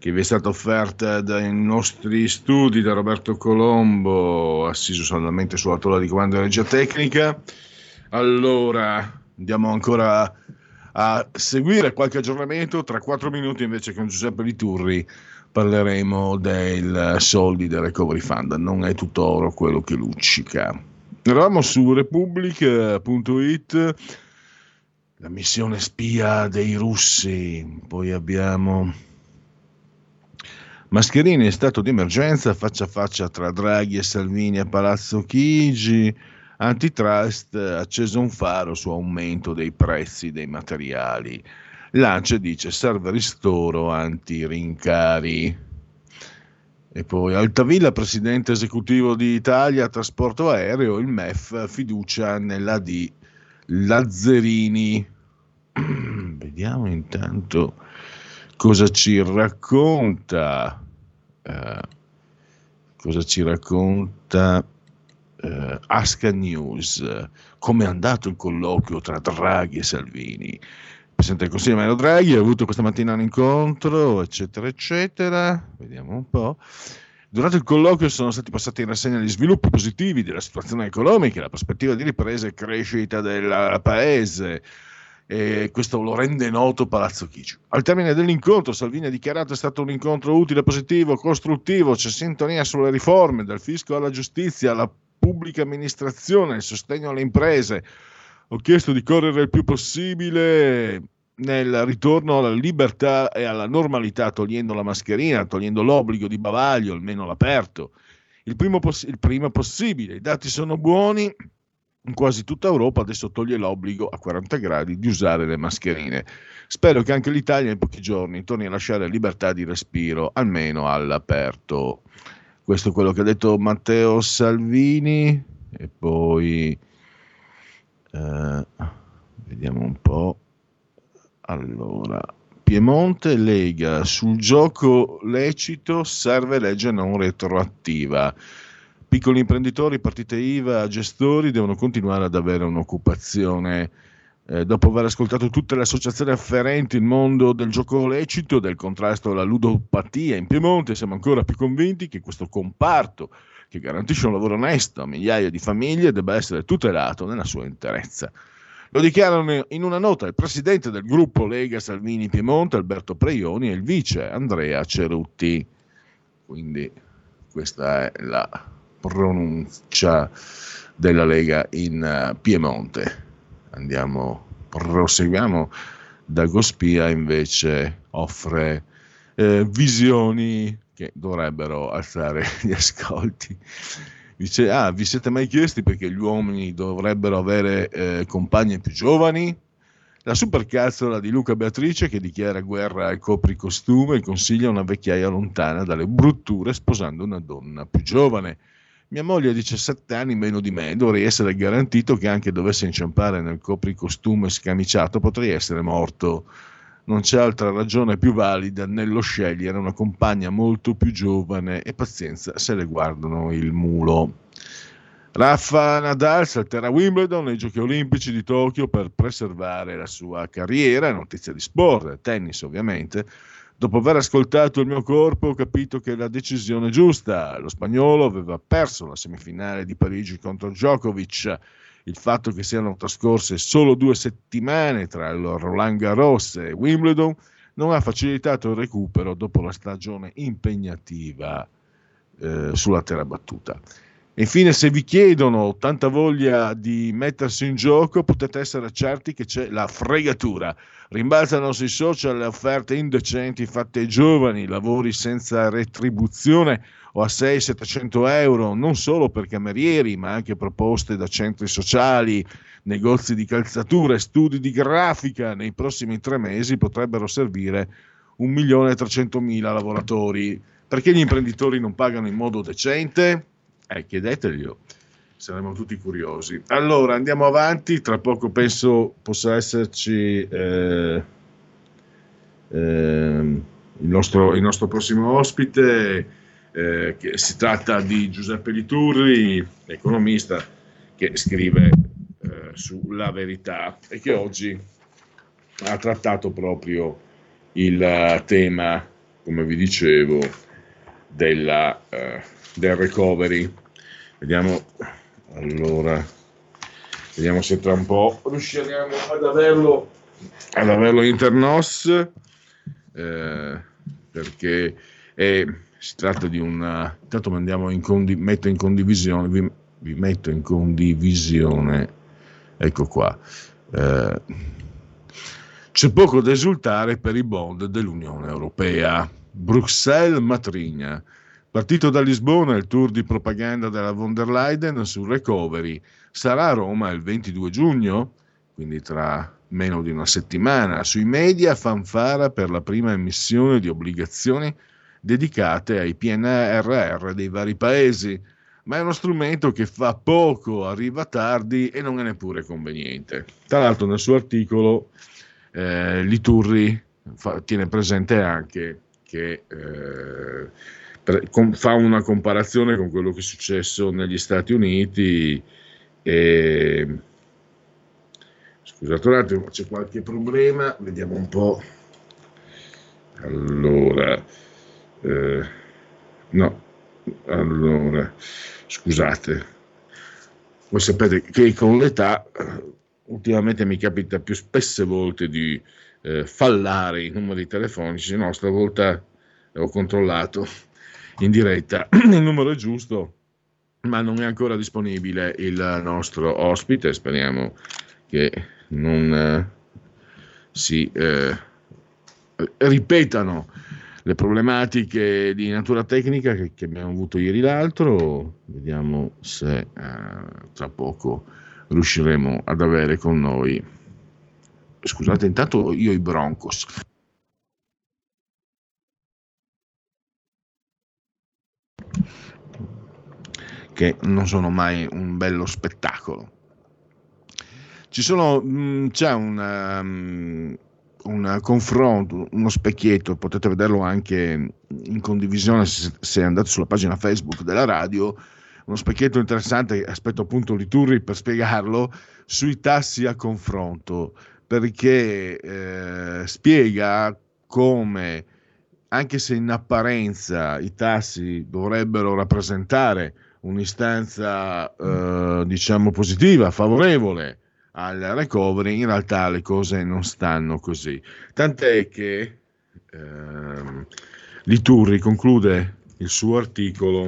che vi è stata offerta dai nostri studi da Roberto Colombo, assiso solamente sulla tolla di comando di regia tecnica. Allora, andiamo ancora a seguire qualche aggiornamento. Tra quattro minuti, invece, con Giuseppe Liturri parleremo dei soldi del Recovery Fund. Non è tutto oro quello che luccica. Eravamo su Repubblica.it la missione spia dei russi, poi abbiamo Mascherini in stato di emergenza faccia a faccia tra Draghi e Salvini a Palazzo Chigi, antitrust acceso un faro su aumento dei prezzi dei materiali. Lance dice serve ristoro anti-rincari. E poi Altavilla, presidente esecutivo di Italia, trasporto aereo, il MEF, fiducia nella D Lazzerini. (clears throat) Vediamo intanto cosa ci racconta. eh, cosa ci racconta eh, Asca News. Come è andato il colloquio tra Draghi e Salvini? Il Presidente del Consiglio Mario Draghi ha avuto questa mattina un incontro, eccetera, eccetera. Vediamo un po'. Durante il colloquio sono stati passati in rassegna gli sviluppi positivi della situazione economica, la prospettiva di ripresa e crescita del paese. E questo lo rende noto Palazzo Chigi. Al termine dell'incontro, Salvini ha dichiarato è stato un incontro utile, positivo, costruttivo, c'è sintonia sulle riforme, dal fisco alla giustizia, alla pubblica amministrazione, il sostegno alle imprese. Ho chiesto di correre il più possibile nel ritorno alla libertà e alla normalità, togliendo la mascherina, togliendo l'obbligo di bavaglio, almeno all'aperto, il, primo poss- il prima possibile. I dati sono buoni, in quasi tutta Europa adesso toglie l'obbligo a 40 gradi di usare le mascherine. Spero che anche l'Italia in pochi giorni torni a lasciare libertà di respiro, almeno all'aperto. Questo è quello che ha detto Matteo Salvini. E poi eh, vediamo un po'. Allora, Piemonte Lega sul gioco lecito serve legge non retroattiva. Piccoli imprenditori, partite IVA, gestori devono continuare ad avere un'occupazione. Eh, dopo aver ascoltato tutte le associazioni afferenti il mondo del gioco lecito, del contrasto alla ludopatia in Piemonte, siamo ancora più convinti che questo comparto, che garantisce un lavoro onesto a migliaia di famiglie, debba essere tutelato nella sua interezza. Lo dichiarano in una nota il presidente del gruppo Lega Salvini Piemonte, Alberto Preioni, e il vice Andrea Cerutti. Quindi questa è la pronuncia della Lega in uh, Piemonte. Andiamo, proseguiamo. Dagospia invece offre eh, visioni che dovrebbero alzare (laughs) gli ascolti. Dice, ah, vi siete mai chiesti perché gli uomini dovrebbero avere eh, compagne più giovani? La supercazzola di Luca Beatrice che dichiara guerra al copricostume consiglia una vecchiaia lontana dalle brutture sposando una donna più giovane. Mia moglie ha 17 anni meno di me, dovrei essere garantito che anche dovesse inciampare nel copricostume scamiciato potrei essere morto non c'è altra ragione più valida nello scegliere una compagna molto più giovane e pazienza se le guardano il mulo. Raffa Nadal salterà Wimbledon nei Giochi Olimpici di Tokyo per preservare la sua carriera, notizia di sport, tennis ovviamente. Dopo aver ascoltato il mio corpo ho capito che è la decisione giusta. Lo spagnolo aveva perso la semifinale di Parigi contro Djokovic. Il fatto che siano trascorse solo due settimane tra il Roland Garros e Wimbledon non ha facilitato il recupero dopo la stagione impegnativa eh, sulla terra battuta. Infine, se vi chiedono tanta voglia di mettersi in gioco, potete essere certi che c'è la fregatura. Rimbalzano sui social le offerte indecenti fatte ai giovani, lavori senza retribuzione o a 600-700 euro, non solo per camerieri, ma anche proposte da centri sociali, negozi di calzatura e studi di grafica. Nei prossimi tre mesi potrebbero servire 1.300.000 lavoratori. Perché gli imprenditori non pagano in modo decente? Eh, chiedeteglielo, saremo tutti curiosi. Allora, andiamo avanti, tra poco penso possa esserci eh, eh, il, nostro, il, nostro, prossimo ospite, eh, che si tratta di Giuseppe Liturri, economista, che scrive eh, sulla verità e che oggi ha trattato proprio il tema, come vi dicevo, della, eh, del recovery. Vediamo allora, vediamo se tra un po' riusciremo ad averlo, ad averlo internos, eh, perché è, si tratta di una... Intanto mandiamo in condi, metto in condivisione, vi, vi, metto in condivisione, ecco qua. Eh, c'è poco da esultare per i bond dell'Unione Europea. Bruxelles matrigna. Partito da Lisbona il tour di propaganda della von der Leyen sul recovery. Sarà a Roma il 22 giugno, quindi tra meno di una settimana. Sui media fanfara per la prima emissione di obbligazioni dedicate ai PNRR dei vari paesi, ma è uno strumento che fa poco, arriva tardi e non è neppure conveniente. Tra l'altro nel suo articolo eh, Liturri fa, tiene presente anche che eh, fa una comparazione con quello che è successo negli Stati Uniti e scusate un attimo c'è qualche problema vediamo un po' allora eh, no allora scusate. Voi sapete che con l'età ultimamente mi capita più spesse volte di eh, fallare i numeri telefonici no stavolta ho controllato in diretta. (clears throat) Il numero è giusto, ma non è ancora disponibile il nostro ospite. Speriamo che non eh, si eh, ripetano le problematiche di natura tecnica che, che, abbiamo avuto ieri l'altro. Vediamo se eh, tra poco riusciremo ad avere con noi. Scusate, intanto io i Broncos. Che non sono mai un bello spettacolo. Sono, mm, c'è un, um, un confronto, uno specchietto, potete vederlo anche in condivisione se, se andate sulla pagina Facebook della radio, uno specchietto interessante, aspetto appunto Liturri per spiegarlo, sui tassi a confronto, perché eh, spiega come anche se in apparenza i tassi dovrebbero rappresentare un'istanza eh, diciamo positiva, favorevole al recovery, in realtà le cose non stanno così. Tant'è che eh, Liturri conclude il suo articolo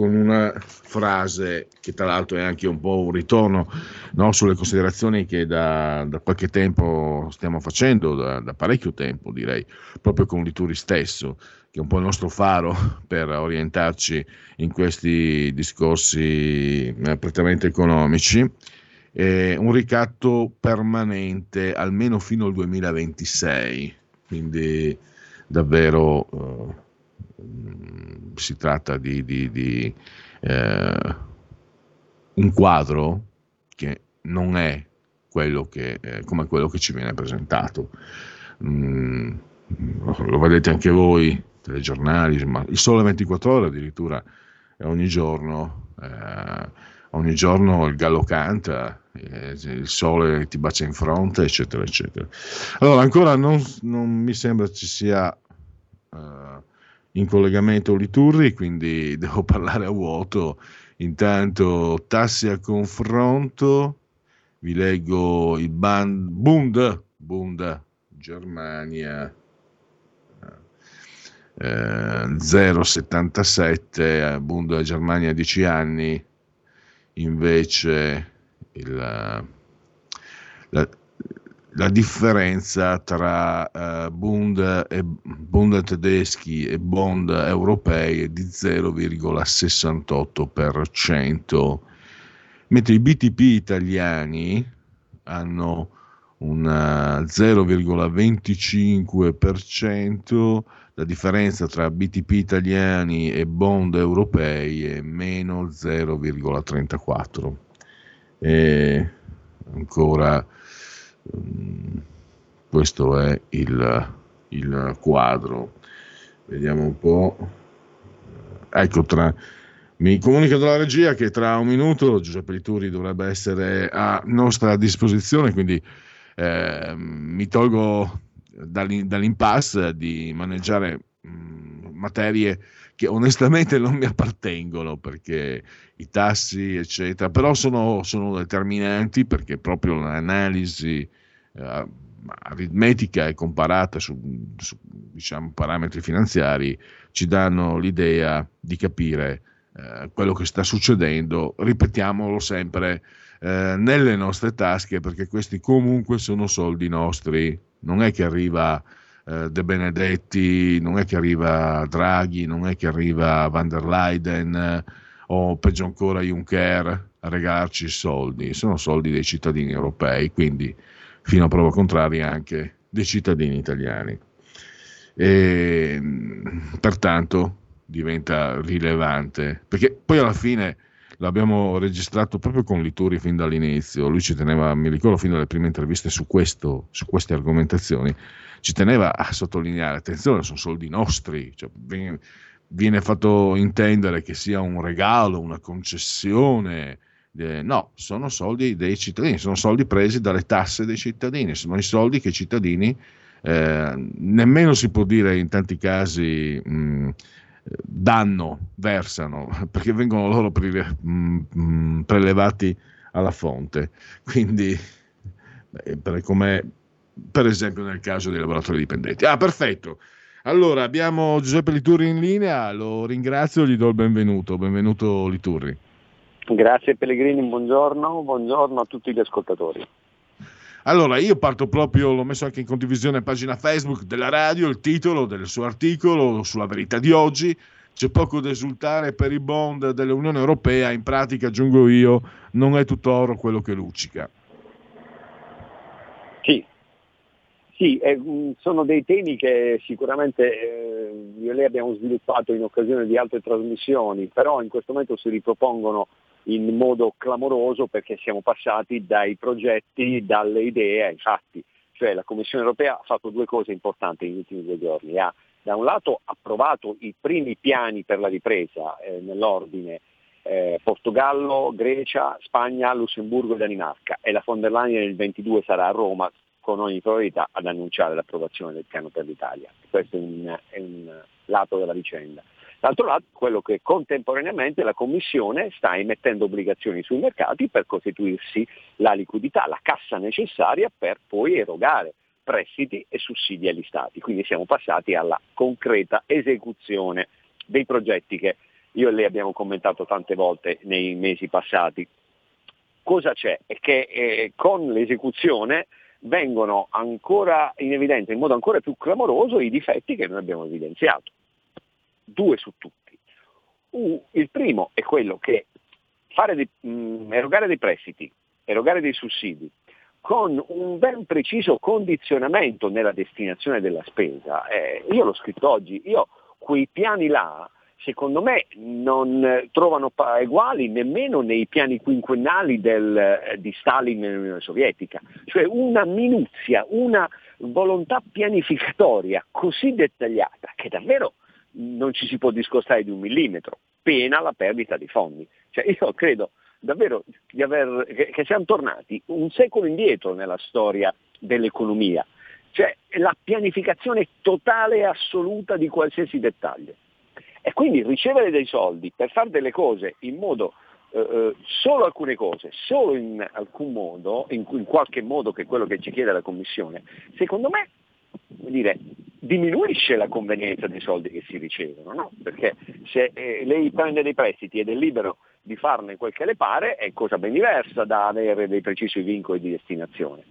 con una frase che tra l'altro è anche un po' un ritorno no, sulle considerazioni che da, da, qualche tempo stiamo facendo, da, da, parecchio tempo direi, proprio con Lituri stesso, che è un po' il nostro faro (laughs) per orientarci in questi discorsi eh, prettamente economici. Eh, un ricatto permanente almeno fino al 2026, quindi davvero eh, si tratta di, di, di eh, un quadro che non è quello che, eh, come quello che ci viene presentato mm, lo vedete anche voi, telegiornali, ma il sole 24 ore addirittura, ogni giorno, eh, ogni giorno il gallo canta, eh, il sole ti bacia in fronte, eccetera, eccetera. Allora, ancora non, non mi sembra ci sia eh, in collegamento Liturri, quindi devo parlare a vuoto. Intanto tassi a confronto, vi leggo il band, Bund, Bund, Germania, eh, 0,77, Bund Germania 10 anni, invece il, la, la differenza tra uh, Bund, e, Bund tedeschi e Bond europei è di 0,68%, mentre i BTP italiani hanno un 0,25%, la differenza tra BTP italiani e bond europei è meno 0,34%. E ancora questo è il, il, quadro. Vediamo un po'. Ecco, tra, mi comunica dalla regia che tra un minuto Giuseppe Lituri dovrebbe essere a nostra disposizione, quindi eh, mi tolgo dall'impasse di maneggiare mh, materie che onestamente non mi appartengono perché i tassi, eccetera, però sono, sono determinanti perché proprio l'analisi eh, aritmetica e comparata su, su diciamo, parametri finanziari ci danno l'idea di capire eh, quello che sta succedendo, ripetiamolo sempre, eh, nelle nostre tasche perché questi comunque sono soldi nostri, non è che arriva eh, De Benedetti, non è che arriva Draghi, non è che arriva Van der Leyen eh, o peggio ancora Juncker a regalarci i soldi, sono soldi dei cittadini europei, quindi fino a prova contraria anche dei cittadini italiani. E, pertanto diventa rilevante, perché poi alla fine l'abbiamo registrato proprio con Lituri fin dall'inizio, lui ci teneva, mi ricordo fin dalle prime interviste su, questo, su queste argomentazioni, ci teneva a sottolineare, attenzione, sono soldi nostri, cioè, viene, viene, fatto intendere che sia un regalo, una concessione, eh, no, sono soldi dei cittadini, sono soldi presi dalle tasse dei cittadini, sono i soldi che i cittadini, eh, nemmeno si può dire in tanti casi... Mh, danno, versano, perché vengono loro pre- mh, prelevati alla fonte. Quindi, come per esempio nel caso dei lavoratori dipendenti. Ah, perfetto. Allora, abbiamo Giuseppe Liturri in linea, lo ringrazio, gli do il benvenuto. Benvenuto Liturri. Grazie Pellegrini, buongiorno, buongiorno a tutti gli ascoltatori. Allora, io parto proprio, l'ho messo anche in condivisione pagina Facebook della radio, il titolo del suo articolo sulla verità di oggi. C'è poco da esultare per i bond dell'Unione Europea, in pratica, aggiungo io, non è tutto oro quello che luccica. Sì, sì, eh, sono dei temi che sicuramente eh, io e lei abbiamo sviluppato in occasione di altre trasmissioni, però in questo momento si ripropongono in modo clamoroso perché siamo passati dai progetti, dalle idee ai fatti. Cioè la Commissione europea ha fatto due cose importanti negli ultimi due giorni. Ha da un lato approvato i primi piani per la ripresa eh, nell'ordine eh, Portogallo, Grecia, Spagna, Lussemburgo e Danimarca e la von der Leyen il 22 sarà a Roma con ogni probabilità ad annunciare l'approvazione del piano per l'Italia. Questo è un, è un lato della vicenda. D'altro lato quello che contemporaneamente la Commissione sta emettendo obbligazioni sui mercati per costituirsi la liquidità, la cassa necessaria per poi erogare prestiti e sussidi agli Stati. Quindi siamo passati alla concreta esecuzione dei progetti che io e lei abbiamo commentato tante volte nei mesi passati. Cosa c'è? È che eh, con l'esecuzione vengono ancora in evidenza in modo ancora più clamoroso i difetti che noi abbiamo evidenziato. Due su tutti. Uh, il primo è quello che dei, mh, mm, erogare dei prestiti, erogare dei sussidi con un ben preciso condizionamento nella destinazione della spesa. Eh, io l'ho scritto oggi, io quei piani là secondo me non eh, trovano uguali nemmeno nei piani quinquennali del, eh, di Stalin nell'Unione Sovietica, cioè una minuzia, una volontà pianificatoria così dettagliata che davvero non ci si può discostare di un millimetro, pena la perdita di fondi. Cioè io credo davvero aver, che, che siamo tornati un secolo indietro nella storia dell'economia, cioè la pianificazione totale e assoluta di qualsiasi dettaglio. E quindi ricevere dei soldi per fare delle cose in modo, eh, eh, solo alcune cose, solo in alcun modo, in, in, qualche modo che è quello che ci chiede la Commissione, secondo me dire, diminuisce la convenienza dei soldi che si ricevono, no? perché se eh, lei prende dei prestiti ed è libero di farne quel che le pare è cosa ben diversa da avere dei precisi vincoli di destinazione.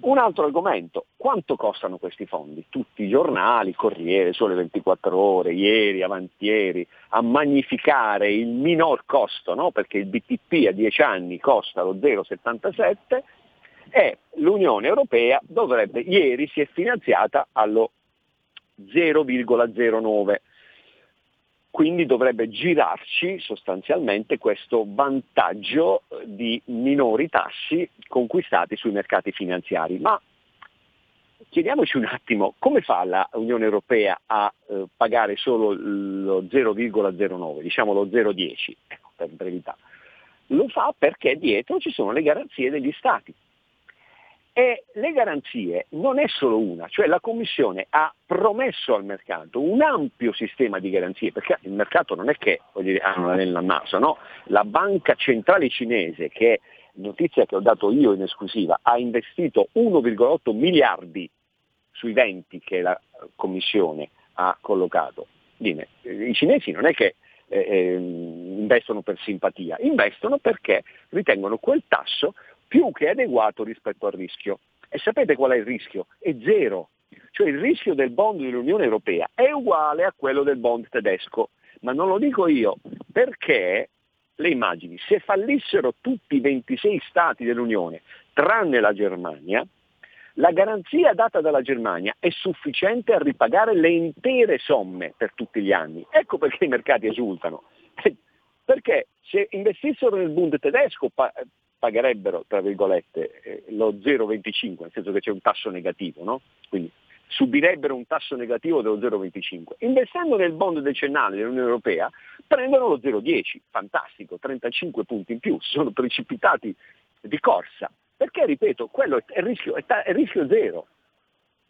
Un altro argomento, quanto costano questi fondi? Tutti i giornali, Corriere, Sole 24 ore, ieri, avantieri, a magnificare il minor costo, no? perché il BTP a 10 anni costa lo 0,77 e l'Unione Europea dovrebbe, ieri si è finanziata allo 0,09 quindi dovrebbe girarci sostanzialmente questo vantaggio eh, di minori tassi conquistati sui mercati finanziari. Ma chiediamoci un attimo, come fa la Unione Europea a eh, pagare solo lo 0,09, diciamo lo 0,10, ecco, per brevità? Lo fa perché dietro ci sono le garanzie degli Stati. E le garanzie non è solo una, cioè la Commissione ha promesso al mercato un ampio sistema di garanzie, perché il mercato non è che dire, hanno nella naso, no? La banca centrale cinese, che notizia che ho dato io in esclusiva, ha investito 1,8 miliardi sui 20 che la Commissione ha collocato. Bene, I cinesi non è che eh, eh investono per simpatia, investono perché ritengono quel tasso più che adeguato rispetto al rischio. E sapete qual è il rischio? È zero. Cioè il rischio del bond dell'Unione Europea è uguale a quello del bond tedesco. Ma non lo dico io, perché le immagini, se fallissero tutti i 26 Stati dell'Unione, tranne la Germania, la garanzia data dalla Germania è sufficiente a ripagare le intere somme per tutti gli anni. Ecco perché i mercati esultano. (laughs) Perché se investissero nel Bund tedesco pagherebbero, tra virgolette, eh, lo 0,25, nel senso che c'è un tasso negativo, no? Quindi subirebbero un tasso negativo dello 0,25. Investendo nel bond decennale dell'Unione Europea prendono lo 0,10, fantastico, 35 punti in più, sono precipitati di corsa, perché ripeto, quello è rischio, è ta- è rischio zero.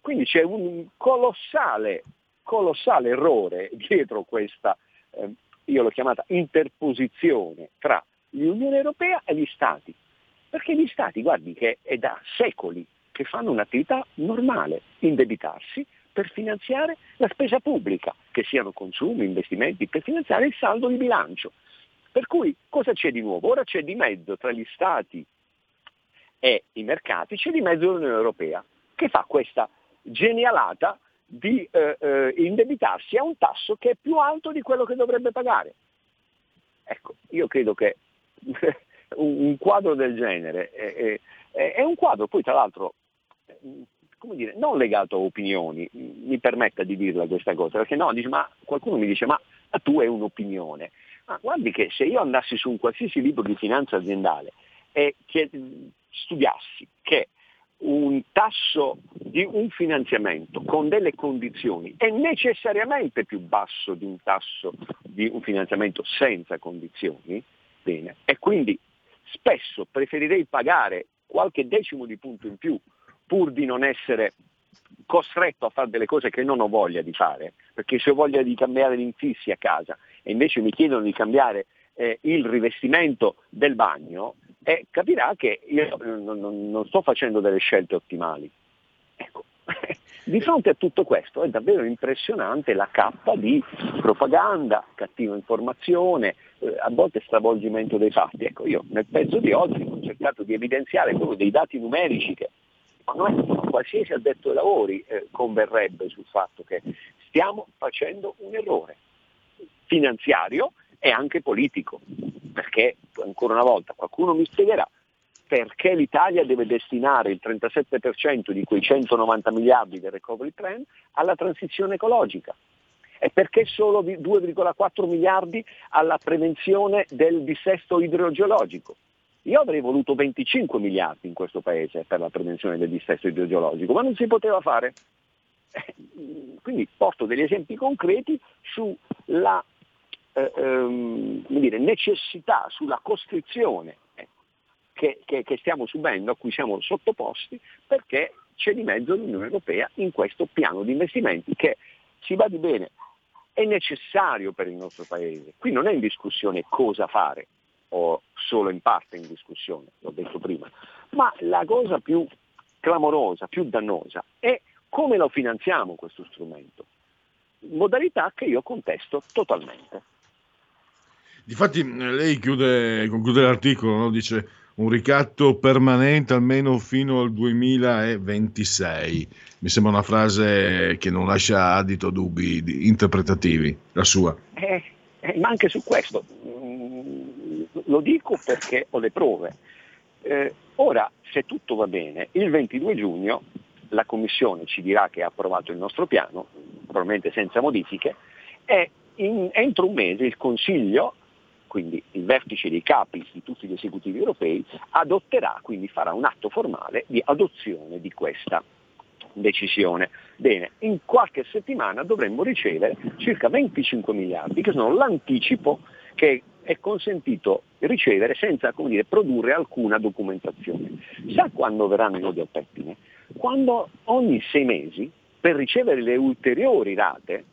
Quindi c'è un colossale, colossale errore dietro questa, eh, io l'ho chiamata interposizione tra l'Unione Europea e gli Stati. Perché gli Stati, guardi che è da secoli che fanno un'attività normale, indebitarsi per finanziare la spesa pubblica, che siano consumi, investimenti, per finanziare il saldo di bilancio. Per cui cosa c'è di nuovo? Ora c'è di mezzo tra gli Stati e i mercati, c'è di mezzo l'Unione Europea, che fa questa genialata di eh, eh, indebitarsi a un tasso che è più alto di quello che dovrebbe pagare. Ecco, io credo che (laughs) un, quadro del genere è, è, è, un quadro poi tra l'altro come dire, non legato a opinioni, mi permetta di dirla questa cosa, perché no, dice, ma qualcuno mi dice ma tu hai un'opinione. Ma guardi che se io andassi su un qualsiasi libro di finanza aziendale e che, studiassi che un tasso di un finanziamento con delle condizioni è necessariamente più basso di un tasso di un finanziamento senza condizioni, bene. E quindi spesso preferirei pagare qualche decimo di punto in più pur di non essere costretto a fare delle cose che non ho voglia di fare, perché se ho voglia di cambiare gli infissi a casa e invece mi chiedono di cambiare eh, il rivestimento del bagno, eh, capirà che io non, non, non sto facendo delle scelte ottimali. Ecco. (laughs) Di fronte a tutto questo è davvero impressionante la cappa di propaganda, cattiva informazione, eh, a volte stravolgimento dei fatti. Ecco, io nel pezzo di oggi ho cercato di evidenziare proprio dei dati numerici che qualsiasi addetto ai lavori eh, converrebbe sul fatto che stiamo facendo un errore finanziario e anche politico, perché ancora una volta qualcuno mi spiegherà perché l'Italia deve destinare il 37% di quei 190 miliardi del recovery plan alla transizione ecologica. E perché solo 2,4 miliardi alla prevenzione del dissesto idrogeologico? Io avrei voluto 25 miliardi in questo paese per la prevenzione del dissesto idrogeologico, ma non si poteva fare. Eh, quindi porto degli esempi concreti sulla eh, ehm, dire, necessità, sulla costrizione eh, che, che, che stiamo subendo, a cui siamo sottoposti, perché c'è di mezzo l'Unione Europea in questo piano di investimenti che, si va di bene, è necessario per il nostro Paese. Qui non è in discussione cosa fare, o solo in parte in discussione, l'ho detto prima, ma la cosa più clamorosa, più dannosa è come lo finanziamo questo strumento, modalità che io contesto totalmente. Difatti lei chiude, conclude l'articolo, no? dice un ricatto permanente almeno fino al 2026. Mi sembra una frase che non lascia adito dubbi interpretativi, la sua. Eh, eh, ma anche su questo, mm, lo dico perché ho le prove. Eh, ora, se tutto va bene, il 22 giugno la Commissione ci dirà che ha approvato il nostro piano, probabilmente senza modifiche, e in, entro un mese il Consiglio, quindi il vertice dei capi di tutti gli esecutivi europei, adotterà, quindi farà un atto formale di adozione di questa decisione. Bene, in qualche settimana dovremmo ricevere circa 25 miliardi, che sono l'anticipo che è consentito ricevere senza dire, produrre alcuna documentazione. Sa quando verranno i nodi al pettine? Quando ogni sei mesi, per ricevere le ulteriori rate,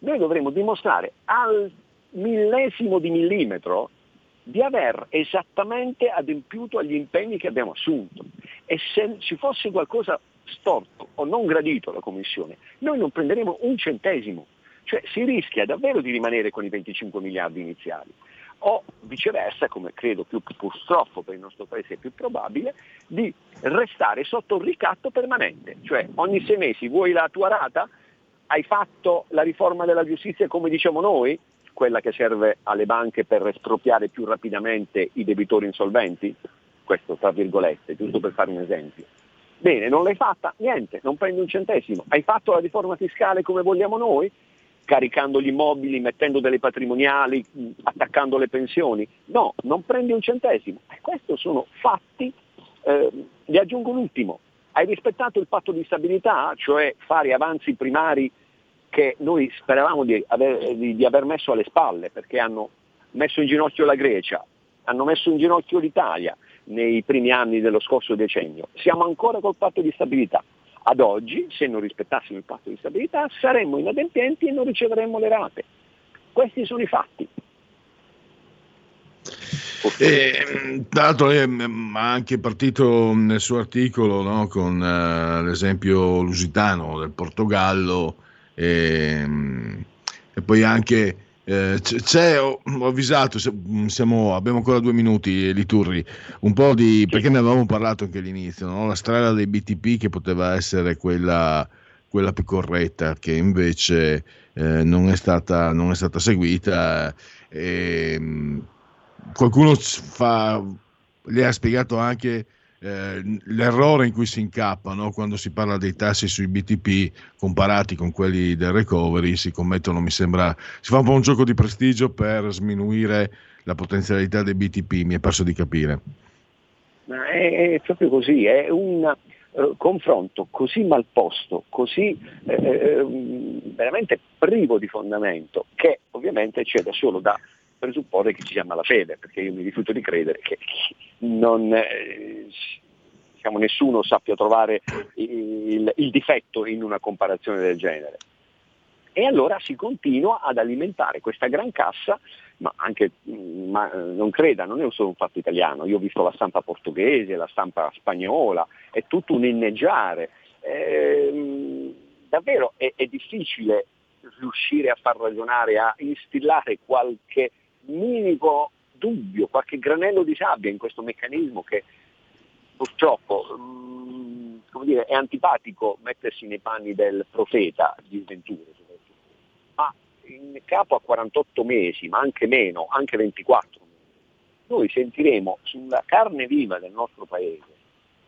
noi dovremo dimostrare al millesimo di millimetro di aver esattamente adempiuto agli impegni che abbiamo assunto. E se ci fosse qualcosa storto o non gradito alla Commissione, noi non prenderemo un centesimo. Cioè si rischia davvero di rimanere con i 25 miliardi iniziali o viceversa, come credo più purtroppo per il nostro paese è più probabile, di restare sotto un ricatto permanente, cioè ogni sei mesi vuoi la tua rata, hai fatto la riforma della giustizia come diciamo noi, quella che serve alle banche per espropriare più rapidamente i debitori insolventi, questo tra virgolette, giusto per fare un esempio. Bene, non l'hai fatta? Niente, non prendi un centesimo. Hai fatto la riforma fiscale come vogliamo noi? caricando gli immobili, mettendo delle patrimoniali, attaccando le pensioni. No, non prendi un centesimo. E questi sono fatti. Eh, gli aggiungo l'ultimo. Hai rispettato il patto di stabilità, cioè fare avanzi primari che noi speravamo di aver, di, di aver messo alle spalle, perché hanno messo in ginocchio la Grecia, hanno messo in ginocchio l'Italia nei primi anni dello scorso decennio. Siamo ancora col patto di stabilità ad oggi, se non rispettassimo il patto di stabilità, saremmo inadempienti e non riceveremmo le rate. Questi sono i fatti. E, tra l'altro lei ha anche partito nel suo articolo no, con uh, l'esempio lusitano del Portogallo e, e poi anche eh, c'è, ho, ho, avvisato, mm, siamo, abbiamo ancora due minuti, Liturri, un po' di, perché ne avevamo parlato anche all'inizio, no? la strada dei BTP che poteva essere quella, quella più corretta, che invece eh, non, è stata, non, è stata, seguita. E, ehm, qualcuno fa, le ha spiegato anche eh, l'errore in cui si incappa no? quando si parla dei tassi sui BTP comparati con quelli del recovery, si commettono, mi sembra, si fa un po' un gioco di prestigio per sminuire la potenzialità dei BTP, mi è perso di capire. È, è proprio così, è un uh, confronto così mal posto, così eh, eh, veramente privo di fondamento, che ovviamente c'è da solo da presupporre che ci sia malafede, perché io mi rifiuto di credere che non, eh, diciamo, nessuno sappia trovare il, il difetto in una comparazione del genere. E allora si continua ad alimentare questa gran cassa, ma anche, ma non creda, non è solo un fatto italiano, io ho visto la stampa portoghese, la stampa spagnola, è tutto un inneggiare. Eh, davvero è, è difficile riuscire a far ragionare, a instillare qualche minimo dubbio, qualche granello di sabbia in questo meccanismo che purtroppo mh, mm, dire, è antipatico mettersi nei panni del profeta di Venture, ma in capo a 48 mesi, ma anche meno, anche 24 mesi, noi sentiremo sulla carne viva del nostro paese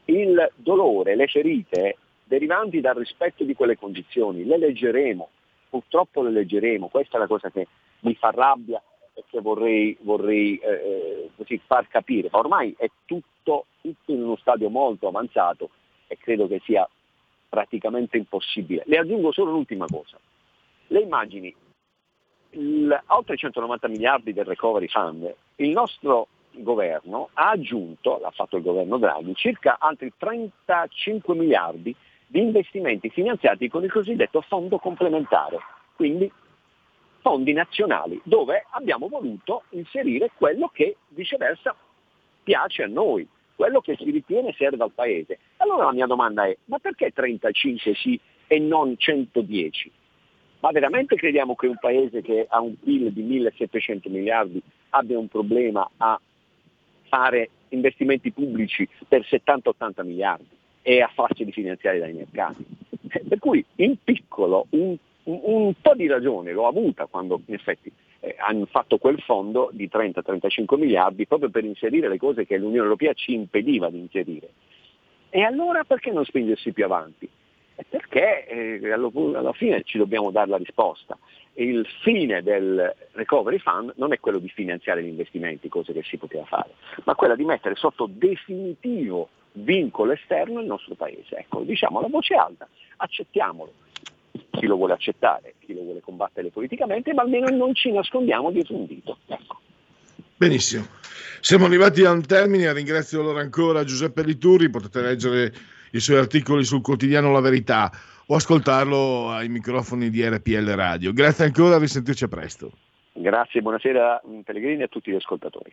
il dolore, le ferite derivanti dal rispetto di quelle condizioni, le leggeremo, purtroppo le leggeremo, questa è la cosa che mi fa rabbia che vorrei, vorrei eh, così far capire. Ormai è tutto, tutto in uno stadio molto avanzato e credo che sia praticamente impossibile. Le aggiungo solo un'ultima cosa. Le immagini, il, oltre 190 miliardi del recovery fund, il nostro governo ha aggiunto, l'ha fatto il governo Draghi, circa altri 35 miliardi di investimenti finanziati con il cosiddetto fondo complementare, quindi fondi nazionali, dove abbiamo voluto inserire quello che viceversa piace a noi, quello che si ritiene serve al Paese. Allora la mia domanda è, ma perché 35 sì e non 110? Ma veramente crediamo che un Paese che ha un PIL di 1700 miliardi abbia un problema a fare investimenti pubblici per 70-80 miliardi e a farsi finanziare dai mercati? Per cui in piccolo un, un, po' di ragione l'ho avuta quando in effetti eh, hanno fatto quel fondo di 30-35 miliardi proprio per inserire le cose che l'Unione Europea ci impediva di inserire. E allora perché non spingersi più avanti? Perché eh, alla fine ci dobbiamo dare la risposta. Il fine del recovery fund non è quello di finanziare gli investimenti, cose che si poteva fare, ma quella di mettere sotto definitivo vincolo esterno il nostro paese. Ecco, diciamo la voce alta, accettiamolo. Chi lo vuole accettare, chi lo vuole combattere politicamente, ma almeno non ci nascondiamo dietro un dito. Ecco. Benissimo. Siamo arrivati al termine, ringrazio allora ancora Giuseppe Lituri, potete leggere i suoi articoli sul quotidiano La Verità o ascoltarlo ai microfoni di RPL Radio. Grazie ancora, risentirci a presto. Grazie, buonasera Pellegrini e a tutti gli ascoltatori.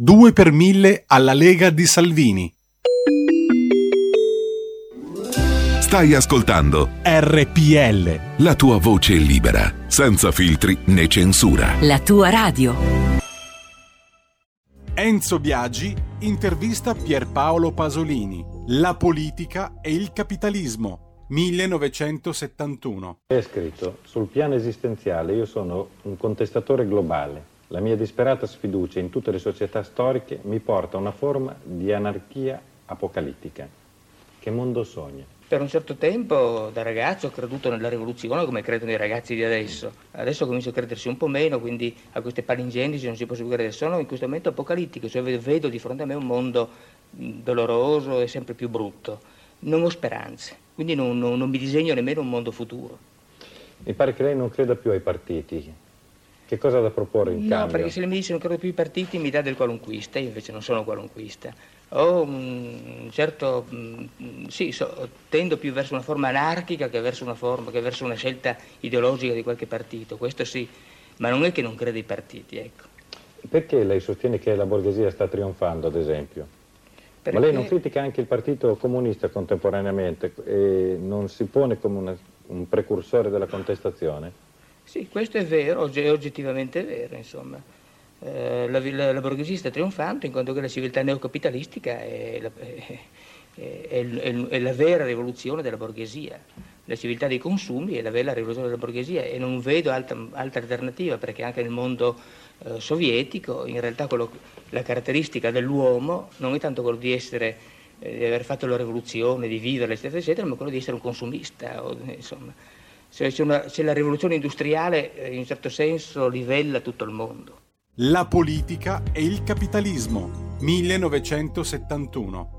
2 per 1000 alla Lega di Salvini. Stai ascoltando RPL. la tua voce libera, senza filtri né censura. La tua radio. Enzo Biagi intervista Pierpaolo Pasolini. La politica e il capitalismo. 1971. È scritto, sul piano esistenziale io sono un contestatore globale. La mia disperata sfiducia in tutte le società storiche mi porta a una forma di anarchia apocalittica. Che mondo sogna? Per un certo tempo da ragazzo ho creduto nella rivoluzione come credono i ragazzi di adesso. Adesso comincio a credersi un po' meno, quindi a queste palingendici non si può credere. Sono in questo momento apocalittico, cioè vedo di fronte a me un mondo doloroso e sempre più brutto. Non ho speranze, quindi non, non, non mi disegno nemmeno un mondo futuro. Mi pare che lei non creda più ai partiti. Che cosa da proporre in no, cambio? perché se lei mi dice non credo più ai partiti mi dà del qualunquista, io invece non sono qualunquista. Ho un certo, mm, sì, so, tendo più verso una forma anarchica che verso una, forma, che verso una scelta ideologica di qualche partito, questo sì, ma non è che non creda ai partiti, ecco. Perché lei sostiene che la borghesia sta trionfando, ad esempio? Perché... Ma lei non critica anche il Partito Comunista contemporaneamente e non si pone come una- un precursore della contestazione? Sì, questo è vero, è oggettivamente vero, insomma. Eh, la, la- la borghesia sta trionfando in quanto che la civiltà neocapitalistica è la, è- è- è è è la vera rivoluzione della borghesia. La civiltà dei consumi è la vera rivoluzione della borghesia e non vedo altra, altra alternativa perché anche nel mondo eh, sovietico in realtà quello- la caratteristica dell'uomo non è tanto quello di essere eh, di aver fatto la rivoluzione, di vivere, eccetera, eccetera, ma quello di essere un consumista. Insomma, se, una- se la rivoluzione industriale eh, in un certo senso livella tutto il mondo. La politica e il capitalismo, 1971.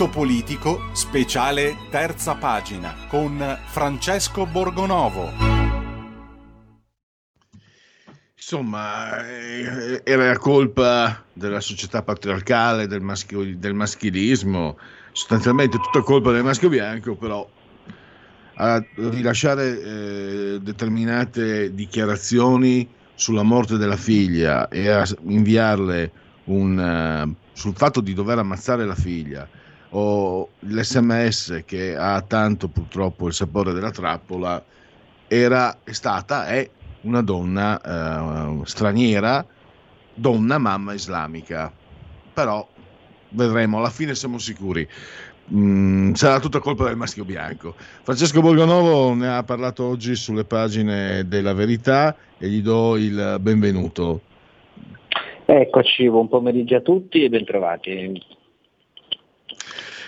Punto politico, speciale terza pagina, con Francesco Borgonovo. Insomma, eh, era colpa della società patriarcale, del, maschio- del maschilismo, sostanzialmente tutta colpa del maschio bianco, però a rilasciare eh, determinate dichiarazioni sulla morte della figlia e a inviarle un, eh, sul fatto di dover ammazzare la figlia o l'SMS che ha tanto purtroppo il sapore della trappola era, è stata, è una donna eh, straniera, donna mamma islamica. Però vedremo, alla fine siamo sicuri. Mm, sarà tutta colpa del maschio bianco. Francesco Borgonovo ne ha parlato oggi sulle pagine della verità e gli do il benvenuto. Eccoci, buon pomeriggio a tutti e bentrovati.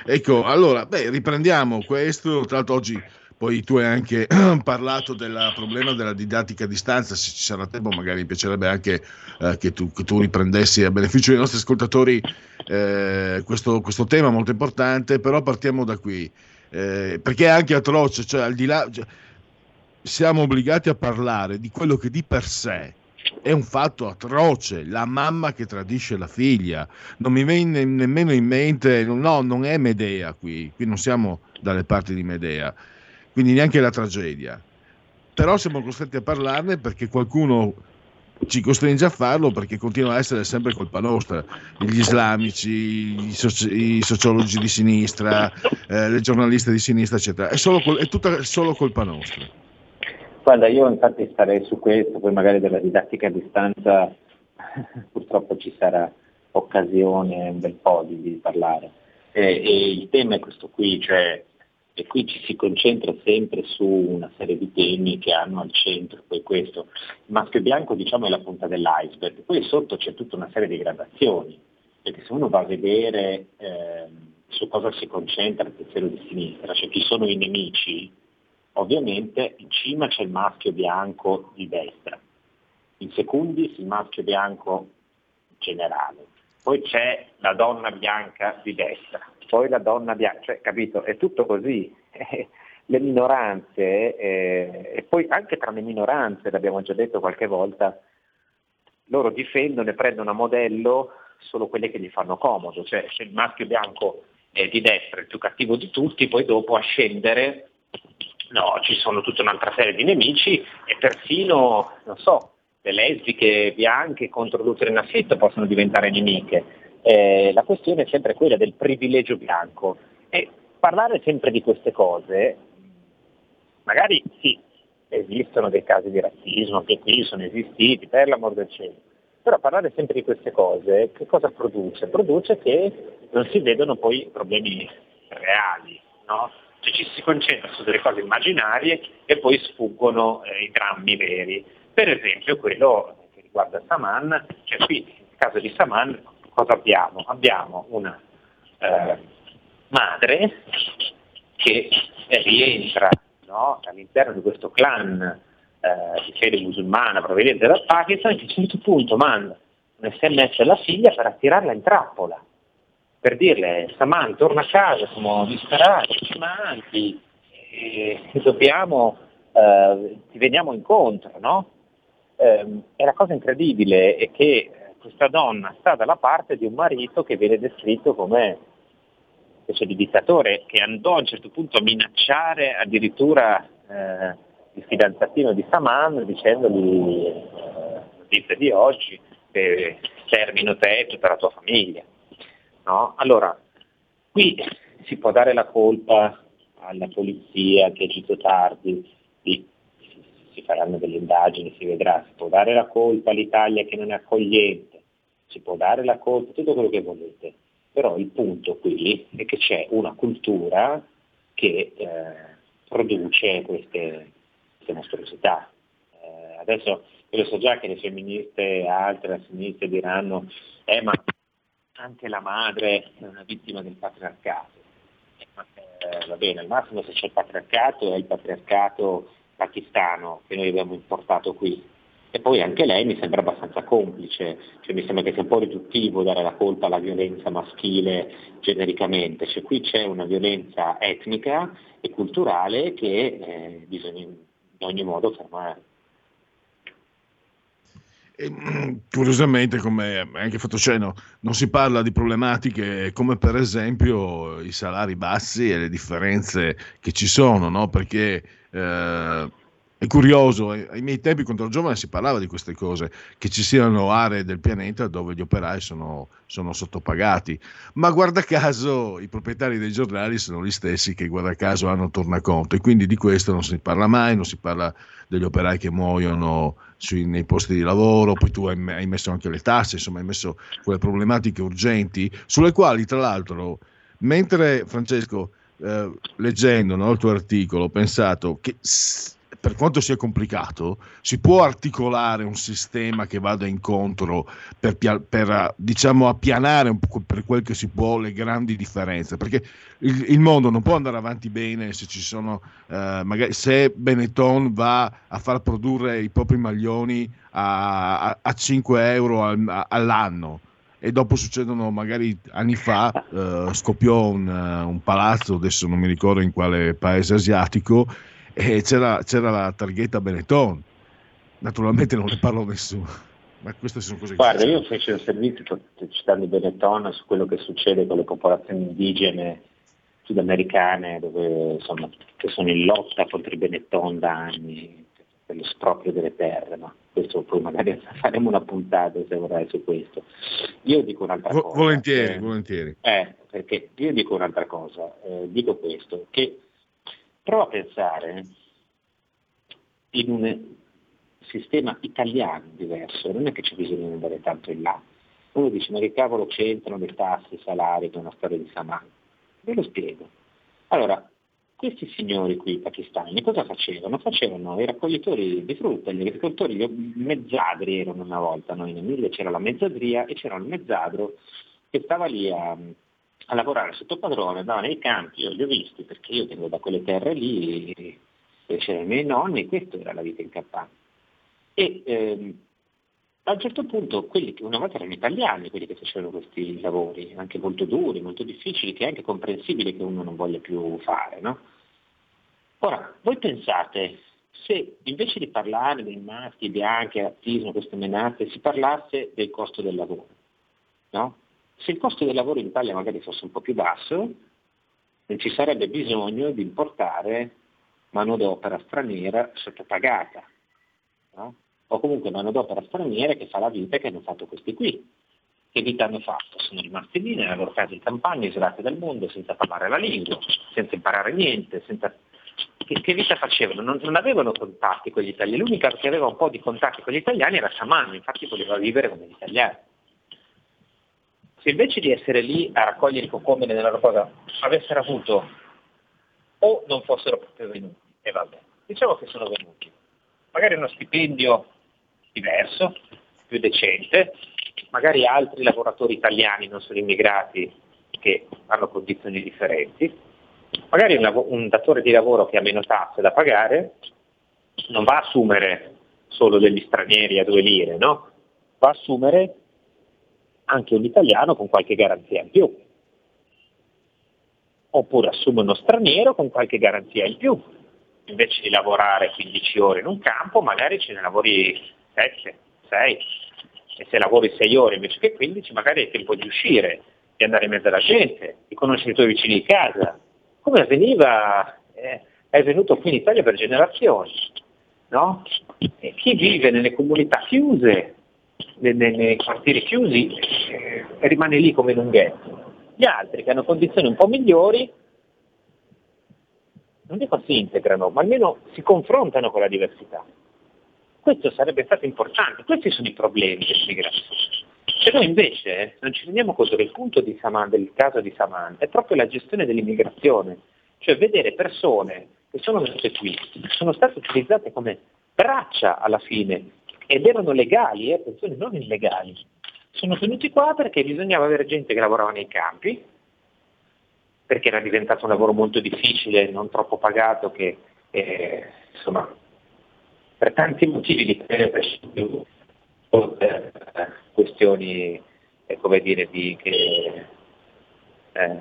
Ecco, allora, beh, riprendiamo questo. Tra l'altro oggi poi tu hai anche (clears throat) parlato del problema della didattica a distanza, se ci sarà tempo magari mi piacerebbe anche eh, che, tu, che tu riprendessi a beneficio dei nostri ascoltatori eh, questo, questo tema molto importante, però partiamo da qui, eh, perché è anche atroce, cioè al di là, cioè, siamo obbligati a parlare di quello che di per sé è un fatto atroce, la mamma che tradisce la figlia, non mi viene nemmeno in mente, no, non è Medea qui, qui non siamo dalle parti di Medea, quindi neanche la tragedia. Però siamo costretti a parlarne perché qualcuno ci costringe a farlo perché continua a essere sempre colpa nostra, gli islamici, i, soci- i sociologi di sinistra, eh, le giornaliste di sinistra, eccetera. È, solo col- è tutta solo colpa nostra. Guarda, io infatti starei su questo, poi magari della didattica a distanza (laughs) purtroppo ci sarà occasione un bel po' di, di parlare. E, e il tema è questo qui, cioè e qui ci si concentra sempre su una serie di temi che hanno al centro poi questo. Il maschio bianco diciamo è la punta dell'iceberg, poi sotto c'è tutta una serie di gradazioni, perché se uno va a vedere eh, su cosa si concentra il pensiero di sinistra, cioè chi sono i nemici, ovviamente in cima c'è il maschio bianco di destra, in secundis il maschio bianco generale, poi c'è la donna bianca di destra, poi la donna bianca, cioè, capito, è tutto così. (laughs) le minoranze, eh, e poi anche tra le minoranze, l'abbiamo già detto qualche volta, loro difendono e prendono a modello solo quelle che gli fanno comodo, cioè se il maschio bianco è di destra, il più cattivo di tutti, poi dopo a scendere, no, ci sono tutta un'altra serie di nemici e persino, non so, le lesbiche bianche contro l'utero in affitto possono diventare nemiche. Eh, la questione è sempre quella del privilegio bianco e parlare sempre di queste cose, magari sì, esistono dei casi di razzismo che qui sono esistiti, per l'amor del cielo, però parlare sempre di queste cose che cosa produce? Produce che non si vedono poi problemi reali, no? Cioè ci si concentra su delle cose immaginarie e poi sfuggono eh, i drammi veri. Per esempio quello che riguarda Saman, cioè qui nel caso di Saman cosa abbiamo? Abbiamo una eh, madre che rientra no, all'interno di questo clan eh, di fede musulmana proveniente dal Pakistan e a un certo punto manda un sms alla figlia per attirarla in trappola, per dirle Saman torna a casa, siamo disperati, scimanti, e, e dobbiamo, eh, ti veniamo incontro, no? Eh, e la cosa incredibile è che questa donna sta dalla parte di un marito che viene descritto come specie di dittatore, che andò a un certo punto a minacciare addirittura eh, il fidanzatino di Saman dicendogli eh, notizia di oggi che termino te e tutta la tua famiglia. No? Allora, qui si può dare la colpa alla polizia che è agito tardi, sì, si faranno delle indagini, si vedrà, si può dare la colpa all'Italia che non è accogliente, si può dare la colpa, tutto quello che volete, però il punto qui è che c'è una cultura che eh, produce queste, queste mostruosità. Eh, adesso io so già che le femministe altre a sinistra diranno, eh ma anche la madre è una vittima del patriarcato. Eh, eh, va bene, al massimo se c'è il patriarcato è il patriarcato pakistano che noi abbiamo importato qui, e poi anche lei mi sembra abbastanza complice, cioè mi sembra che sia un po' riduttivo dare la colpa alla violenza maschile genericamente, cioè qui c'è una violenza etnica e culturale che eh, bisogna in ogni modo fermare. Mm, curiosamente, come anche fatto cenno, non si parla di problematiche come per esempio i salari bassi e le differenze che ci sono, no? perché eh, è curioso, ai miei tempi quando ero giovane si parlava di queste cose, che ci siano aree del pianeta dove gli operai sono, sono, sottopagati, ma guarda caso i proprietari dei giornali sono gli stessi che guarda caso hanno tornaconto. E quindi di questo non si parla mai, non si parla degli operai che muoiono sui, nei posti di lavoro, poi tu hai, hai messo anche le tasse, insomma hai messo quelle problematiche urgenti, sulle quali tra l'altro, mentre Francesco, eh, leggendo no, il tuo articolo, ho pensato che... Per quanto sia complicato, si può articolare un sistema che vada incontro per, per diciamo, appianare un po' per quel che si può le grandi differenze, perché il, il mondo non può andare avanti bene se ci sono, eh, magari se Benetton va a far produrre i propri maglioni a, a, a 5 euro al, a, all'anno e dopo succedono magari anni fa eh, scoppiò un, un, palazzo, adesso non mi ricordo in quale paese asiatico, e c'era, c'era la targhetta Benetton. Naturalmente non ne parlo nessuno. Ma queste sono cose Guarda, io feci un servizio citando Benetton su quello che succede con le popolazioni indigene sudamericane dove, insomma, che sono in lotta contro i Benetton da anni. per lo sproprio delle terre, ma questo poi magari (laughs) faremo una puntata se vorrai su questo. Io dico un'altra Vo- cosa. volentieri, eh, volentieri. eh, perché io dico un'altra cosa, eh, dico questo, che prova a pensare in un sistema italiano diverso, non è che c'è bisogno di andare tanto in là. Uno dice ma che cavolo c'entrano le tasse, i salari con la storia di Saman? Ve lo spiego. Allora, questi signori qui pakistani cosa facevano? Facevano i raccoglitori di frutta, gli agricoltori, gli mezzadri erano una volta, no? in Emilia c'era la mezzadria e c'era il mezzadro che stava lì a, a lavorare sotto padrone, andava nei campi, io li ho visti perché io vengo da quelle terre lì, c'erano i miei nonni, questa era la vita in campagna. E ehm, a un certo punto quelli che una volta erano italiani, quelli che facevano questi lavori, anche molto duri, molto difficili, che è anche comprensibile che uno non voglia più fare, no? Ora, voi pensate, se invece di parlare dei maschi bianchi, autismo, queste menate, si parlasse del costo del lavoro, no? Se il costo del lavoro in Italia magari fosse un po' più basso, non ci sarebbe bisogno di importare manodopera straniera sottopagata, no? o comunque manodopera straniera che fa la vita che hanno fatto questi qui. Che vita hanno fatto? Sono rimasti lì nella loro casa in campagna, isolati dal mondo, senza parlare la lingua, senza imparare niente, senza... Che, vita facevano? Non, non avevano contatti con gli italiani, l'unica che aveva un po' di contatti con gli italiani era Saman, infatti voleva vivere come gli italiani. Se invece di essere lì a raccogliere i loro cosa avessero avuto o non fossero proprio venuti, e vabbè, diciamo che sono venuti, magari uno stipendio diverso, più decente, magari altri lavoratori italiani non sono immigrati che hanno condizioni differenti, magari un, lav- un datore di lavoro che ha meno tasse da pagare non va a assumere solo degli stranieri a due lire, no? Va a assumere anche un italiano con qualche garanzia in più. Oppure assume uno straniero con qualche garanzia in più. Invece di lavorare 15 ore in un campo, magari ce ne lavori 7, 6. E se lavori 6 ore invece che 15, magari hai tempo di uscire, di andare in mezzo alla gente, di conoscere i tuoi vicini di casa. Come avveniva, eh, è venuto qui in Italia per generazioni. No? Chi vive nelle comunità chiuse, nei, nei- quartieri chiusi, eh, rimane lì come in un ghetto. Gli altri che hanno condizioni un po' migliori, non dico si integrano, ma almeno si confrontano con la diversità. Questo sarebbe stato importante, questi sono i problemi dell'immigrazione. Se noi invece eh, non ci rendiamo conto che il punto di Saman, del caso di Saman è proprio la gestione dell'immigrazione, cioè vedere persone che sono venute qui, sono state utilizzate come braccia alla fine ed erano legali, eh, attenzione, non illegali. Sono venuti qua perché bisognava avere gente che lavorava nei campi, perché era diventato un lavoro molto difficile, non troppo pagato, che eh, insomma per tanti motivi di per esempio, per questioni eh, come dire di che eh,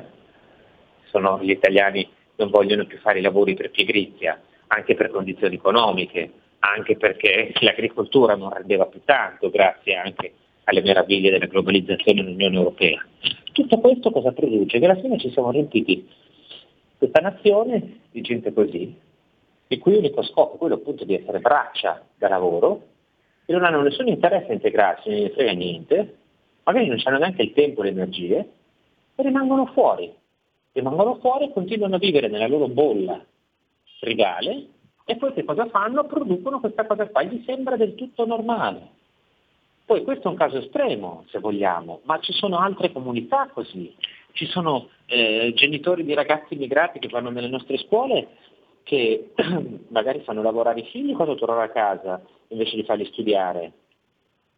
sono gli italiani non vogliono più fare i lavori per pigrizia, anche per condizioni economiche, anche perché l'agricoltura non rendeva più tanto grazie anche alle meraviglie della globalizzazione nell'Unione Europea. Tutto questo cosa produce? Che alla fine ci siamo riempiti questa nazione di gente così, il cui unico scopo è quello appunto di essere braccia da lavoro, e non hanno nessun interesse a integrarsi, non gli frega niente, magari non hanno neanche il tempo e le energie, e rimangono fuori. Rimangono fuori e continuano a vivere nella loro bolla rivale, e poi che cosa fanno? Producono questa cosa qua, gli sembra del tutto normale. Poi questo è un caso estremo, se vogliamo, ma ci sono altre comunità così. Ci sono eh, genitori di ragazzi immigrati che vanno nelle nostre scuole che (clears throat) magari fanno lavorare i figli quando tornano a casa invece di farli studiare.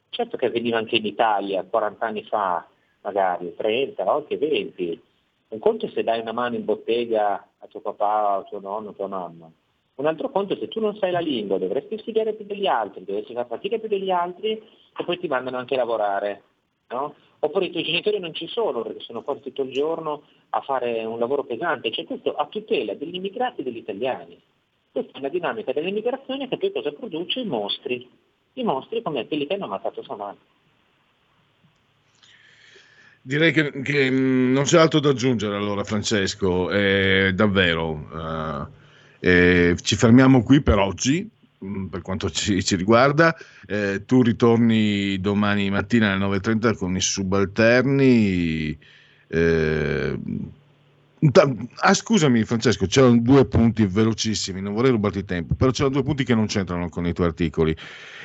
Certo che avveniva anche in Italia 40 anni fa, magari 30, anche 20. Un conto è se dai una mano in bottega a tuo papà, a tuo nonno, a tua mamma. Un altro conto è se tu non sai la lingua, dovresti studiare più degli altri, dovresti fare fatica più degli altri e poi ti mandano anche a lavorare. No? Oppure i tuoi genitori non ci sono perché sono fuori tutto il giorno a fare un lavoro pesante, cioè questo a tutela degli immigrati e degli italiani. Questa è una dinamica dell'immigrazione che poi cosa produce? I mostri. I mostri come quelli che hanno ammazzato Somali. Direi che, che, mh, non c'è altro da aggiungere allora Francesco, eh, davvero. eh, eh, ci fermiamo qui per oggi. mh, per quanto ci, ci riguarda. Eh, tu ritorni domani mattina alle 9.30 con i subalterni. Eh, ah, scusami Francesco, c'erano due punti velocissimi, non vorrei rubarti tempo, però c'erano due punti che non c'entrano con i tuoi articoli.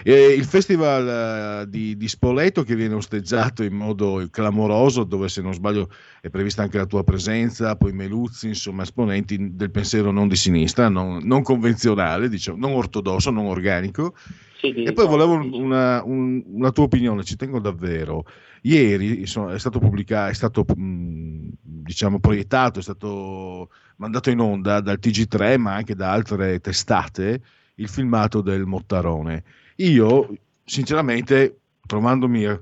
Eh, il festival eh, di, di Spoleto che viene osteggiato in modo clamoroso, dove se non sbaglio è prevista anche la tua presenza, poi Meluzzi, insomma esponenti del pensiero non di sinistra, non, non convenzionale, diciamo, non ortodosso, non organico. Sì, E poi volevo una, un- una tua opinione, ci tengo davvero. Ieri insomma, è stato pubblicato, è stato diciamo proiettato, è stato mandato in onda dal TG3 ma anche da altre testate il filmato del Mottarone. Io, sinceramente, trovandomi a,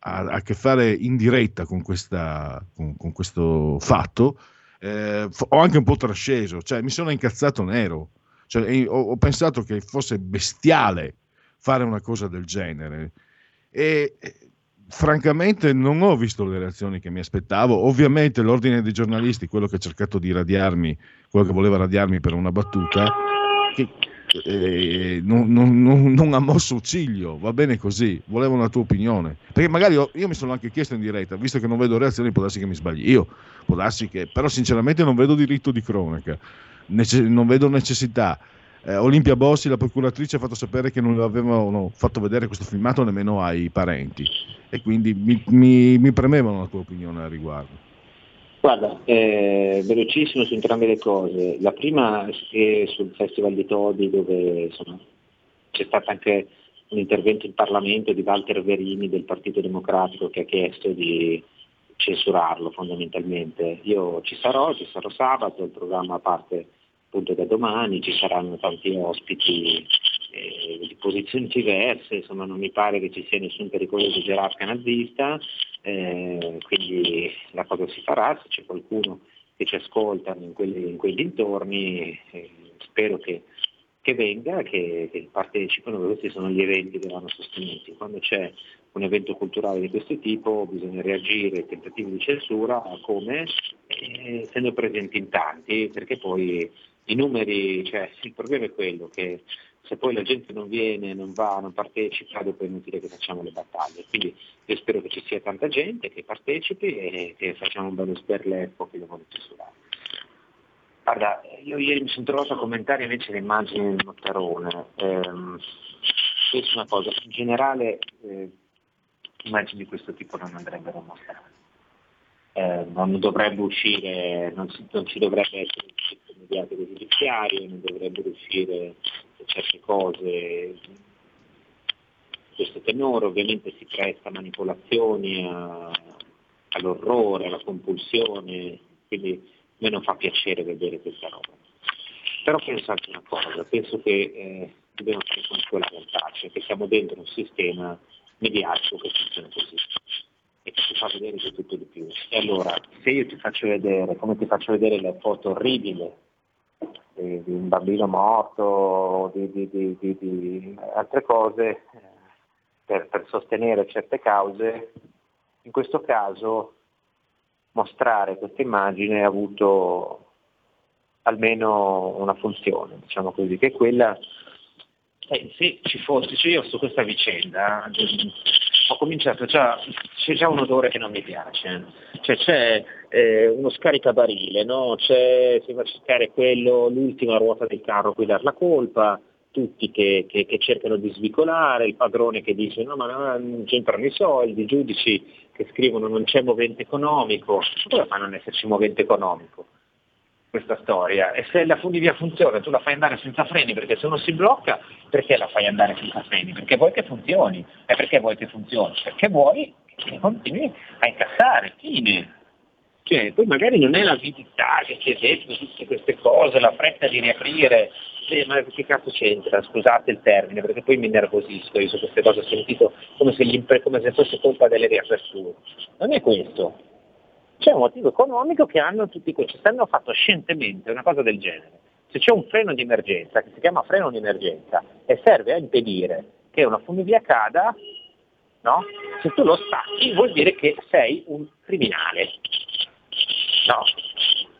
a- a che fare in diretta con, questa, con, con questo fatto, eh, ho anche un po' trasceso, cioè mi sono incazzato nero. Cioè, ho, ho pensato che fosse bestiale fare una cosa del genere. E francamente non ho visto le reazioni che mi aspettavo. Ovviamente l'ordine dei giornalisti quello che ha cercato di radiarmi quello che voleva radiarmi per una battuta che, eh, non, non- non- non ha mosso ciglio. Va bene così. Volevo una tua opinione. Perché magari ho- io mi sono anche chiesto in diretta visto che non vedo reazioni può darsi che mi sbagli. Io può darsi che però sinceramente non vedo diritto di cronaca. Nece- non vedo necessità eh, Olimpia Bossi, la procuratrice, ha fatto sapere che non avevano fatto vedere questo filmato nemmeno ai parenti e quindi mi, mi, mi premevano la tua opinione al riguardo. Guarda, eh, velocissimo su entrambe le cose. La prima è sul Festival di Todi dove insomma, c'è stato anche un intervento in Parlamento di Walter Verini del Partito Democratico che ha chiesto di censurarlo fondamentalmente. Io ci sarò, ci sarò sabato, il programma parte appunto da domani, ci saranno tanti ospiti eh, di posizioni diverse, insomma non mi pare che ci sia nessun pericoloso gerarca nazista, eh, quindi la cosa si farà, se c'è qualcuno che ci ascolta in, quelli- in quei dintorni, eh, spero che, che venga, che, che partecipino, perché questi sono gli eventi che vanno sostenuti. Quando c'è un evento culturale di questo tipo bisogna reagire ai tentativi di censura come eh, essendo presenti in tanti, perché poi i numeri, cioè il problema è quello che se poi la gente non viene, non va, non partecipa, dopo è inutile che facciamo le battaglie. Quindi io spero che ci sia tanta gente che partecipi e che facciamo un bello sberleffo che lo vuole censurare. Guarda, io ieri mi sono trovato a commentare invece le immagini del Mottarone. Ehm, penso una cosa, in generale eh, immagini di questo tipo non andrebbero mostrate. Eh, non dovrebbe uscire, non, si- non ci dovrebbe essere mediatico giudiziario, non dovrebbero uscire certe cose questo tenore, ovviamente si presta a manipolazioni, a- all'orrore, alla compulsione, quindi a me non fa piacere vedere questa roba. Però penso anche una cosa, penso che eh, dobbiamo fare conto con la realtà, cioè che siamo dentro un sistema mediatico che funziona così e che ci fa vedere di tutto di più. E allora, se io ti faccio vedere, come ti faccio vedere le foto orribili di, di un bambino morto, di, di- di- altre cose, eh, per, per sostenere certe cause, in questo caso mostrare questa immagine ha avuto almeno una funzione, diciamo così, che è quella eh, se ci fosse, cioè io su questa vicenda ho cominciato già, c'è già un odore che non mi piace, cioè c'è eh, uno scaricabarile, no? c'è, si va a cercare quello, l'ultima ruota del carro a cui dar la colpa, tutti che, che- che cercano di svicolare, il padrone che dice no ma non c'entrano i soldi, i giudici che scrivono non c'è movente economico, come fa a non esserci movente economico? Questa storia e se la funivia funziona tu la fai andare senza freni perché se uno si blocca perché la fai andare senza freni? Perché vuoi che funzioni e perché vuoi che funzioni? Perché vuoi che continui a incassare, fine. Cioè, poi magari non è l'avidità che è detto tutte queste cose, la fretta di riaprire, eh, ma che cazzo c'entra? Scusate il termine, perché poi mi nervosisco io su queste cose, ho sentito come se, gli come se fosse colpa delle riaperture. Non è questo, c'è un motivo economico che hanno tutti questi, hanno fatto scientemente una cosa del genere. Se c'è un freno di emergenza, che si chiama freno di emergenza, e serve a impedire che una funivia cada, no? se tu lo stacchi vuol dire che sei un criminale. No?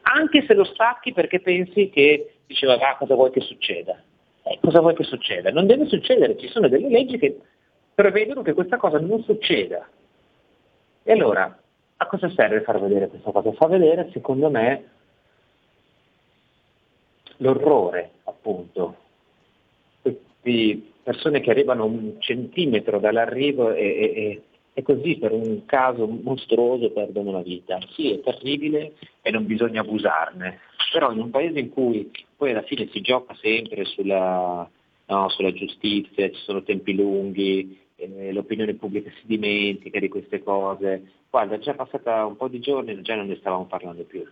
Anche se lo stacchi perché pensi che diceva va cosa vuoi che succeda. Eh, cosa vuoi che succeda? Non deve succedere, ci sono delle leggi che prevedono che questa cosa non succeda. E allora, a cosa serve far vedere questa cosa? Fa vedere, secondo me, l'orrore, appunto. Queste persone che arrivano un centimetro dall'arrivo e, e, e così per un caso mostruoso perdono la vita. Sì, è terribile e non bisogna abusarne, però in un paese in cui poi alla fine si gioca sempre sulla, no, sulla giustizia, ci sono tempi lunghi, eh, l'opinione pubblica si dimentica di queste cose, guarda, già passata un po' di giorni e già non ne stavamo parlando più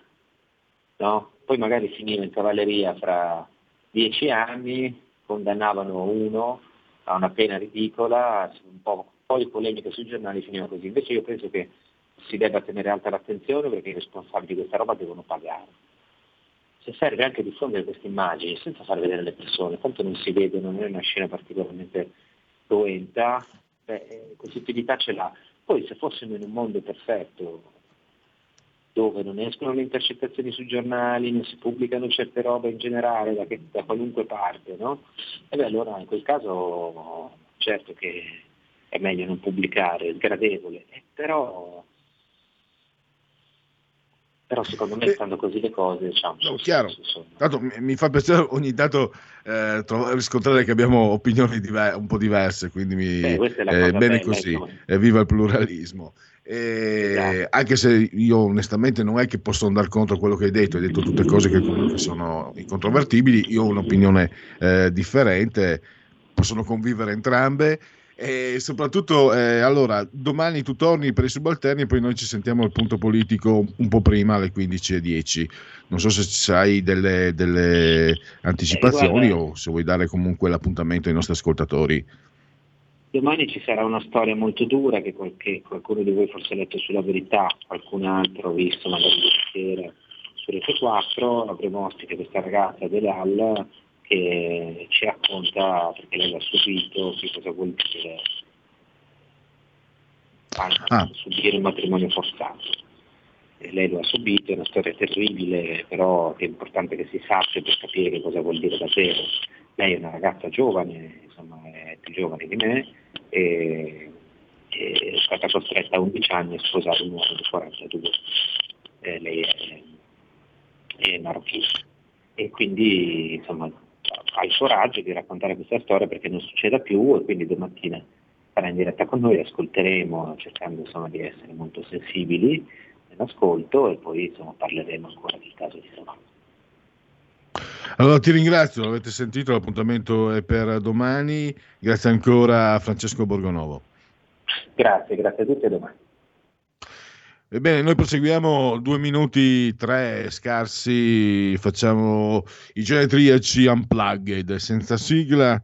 no? poi magari finiva in cavalleria fra dieci anni, condannavano uno a una pena ridicola, un po', un po' di polemica sui giornali finiva così. Invece io penso che si debba tenere alta l'attenzione perché i responsabili di questa roba devono pagare. Se serve anche diffondere queste immagini senza far vedere le persone, tanto non si vede, non è una scena particolarmente cruenta, beh, così utilità ce l'ha. Poi se fossimo in un mondo perfetto, dove non escono le intercettazioni sui giornali, non si pubblicano certe robe in generale da, che, da qualunque parte, no? E beh allora in quel caso certo che è meglio non pubblicare, è sgradevole, eh, però, però secondo me stando così le cose diciamo, no, chiaro. Tanto mi fa piacere ogni tanto eh, trovare, riscontrare che abbiamo opinioni diver- un po' diverse, quindi mi, Beh, eh, bene così, viva il pluralismo. Eh, anche se io onestamente non è che posso andare contro quello che hai detto, hai detto tutte cose che comunque sono incontrovertibili, io ho un'opinione eh, differente, possono convivere entrambe e soprattutto eh, allora domani tu torni per i subalterni e poi noi ci sentiamo al punto politico un po' prima alle 15.10 non so se hai delle, delle anticipazioni o se vuoi dare comunque l'appuntamento ai nostri ascoltatori. Domani ci sarà una storia molto dura che, qualche, qualcuno di voi forse ha letto sulla verità, qualcun altro ha visto magari sera su Rete 4, avremo ospite questa ragazza Delal che ci racconta perché lei l'ha subito, che cosa vuol dire ah. subire un matrimonio forzato. E lei lo ha subito, è una storia terribile, però è importante che si sappia per capire che cosa vuol dire davvero. Lei è una ragazza giovane, insomma è più giovane di me, e, e è stata costretta a 11 anni a sposare un uomo di 42. Eh, lei è, è marocchina e quindi insomma ha il coraggio di raccontare questa storia perché non succeda più e quindi domattina sarà in diretta con noi, ascolteremo cercando insomma, di essere molto sensibili nell'ascolto e poi insomma, parleremo ancora del caso di Savano. Allora ti ringrazio, l'avete sentito, l'appuntamento è per domani. Grazie ancora a Francesco Borgonovo. Grazie, grazie a tutti e domani. Ebbene, noi proseguiamo due minuti, tre scarsi, facciamo i genetriaci unplugged, senza sigla,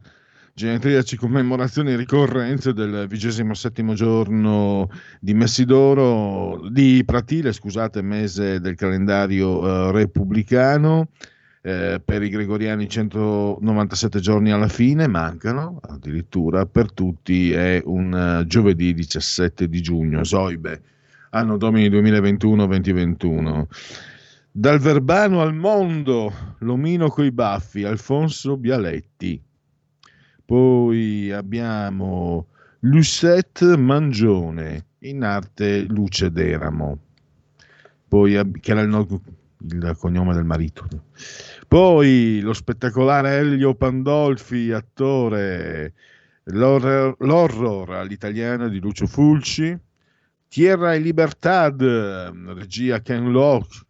genetriaci commemorazioni e ricorrenze del vigesimo settimo giorno di Messidoro, di Pratile, scusate, mese del calendario eh, repubblicano. Eh, per i gregoriani 197 giorni alla fine, mancano addirittura per tutti, è un uh, giovedì 17 di giugno, Zoibe, anno domini 2021-2021. Dal Verbano al mondo, l'omino coi baffi, Alfonso Bialetti. Poi abbiamo Lucette Mangione, in arte Luce d'Eramo. Poi, che era il, il cognome del marito. Poi lo spettacolare Elio Pandolfi, attore, l'horror, l'horror all'italiano di Lucio Fulci, Tierra e Libertad, regia Ken Loach,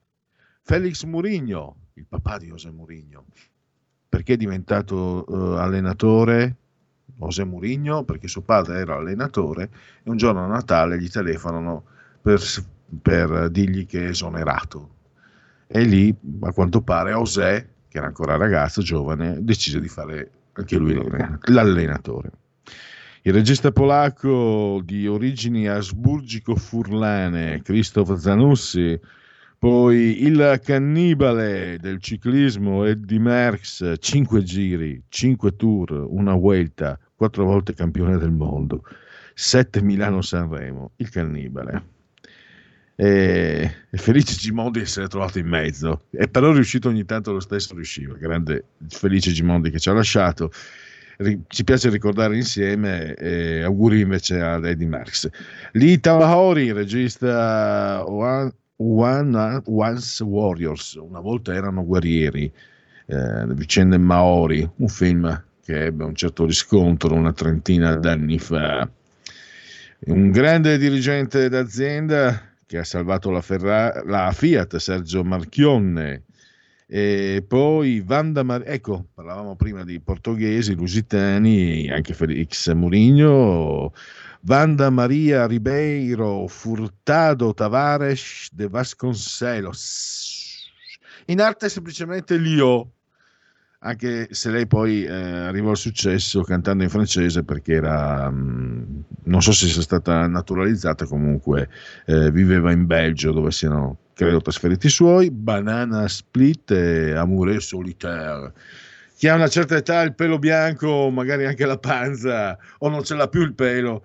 Felix Murigno, il papà di José Murigno, perché è diventato uh, allenatore José Murigno? Perché suo padre era allenatore e un giorno a Natale gli telefonano per, per dirgli che è esonerato e lì a quanto pare José, che era ancora ragazzo, giovane, decise di fare anche lui l'allenatore. Il regista polacco di origini asburgico-furlane, Krzysztof Zanussi, poi il cannibale del ciclismo Eddie Merckx, 5 giri, 5 tour, una vuelta, 4 volte campione del mondo, 7 Milano-Sanremo, il cannibale. e, Felice Gimondi si è trovato in mezzo. E però è riuscito ogni tanto lo stesso riusciva. Grande Felice Gimondi che ci ha lasciato Ci piace ricordare insieme e auguri invece ad Eddie Marx Lee Tawahori regista One, One, Once Warriors una volta erano guerrieri eh, vicende Maori un film che ebbe un certo riscontro una trentina d'anni fa. Un grande dirigente d'azienda che ha salvato la, Ferra- la Fiat, Sergio Marchionne, e poi Vanda Mar- ecco, parlavamo prima di portoghesi, lusitani, anche Felix Mourinho, Vanda Maria Ribeiro, Furtado Tavares de Vasconcelos. In arte semplicemente Lio, anche se lei poi eh, arrivò al successo cantando in francese perché era, mh, non so se sia stata naturalizzata, comunque eh, viveva in Belgio dove siano, credo, trasferiti i suoi, Banana Split e Amoureux Solitaire. Chi ha una certa età, il pelo bianco, magari anche la panza, o non ce l'ha più il pelo,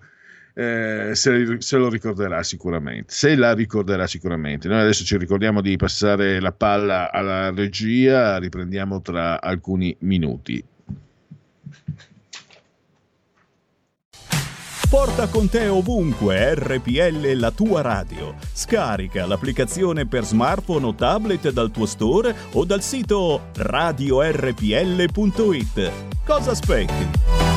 eh, se, se, lo ricorderà sicuramente, se la ricorderà sicuramente. Noi adesso ci ricordiamo di passare la palla alla regia, riprendiamo tra alcuni minuti. Porta con te ovunque RPL la tua radio. Scarica l'applicazione per smartphone o tablet dal tuo store o dal sito radiorpl.it. Cosa aspetti?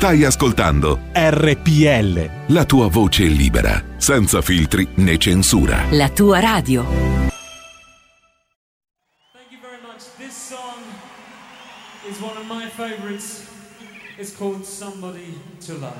Stai ascoltando RPL. la tua voce libera, senza filtri né censura. La tua radio. This song is one of my favorites. It's called Somebody to Love.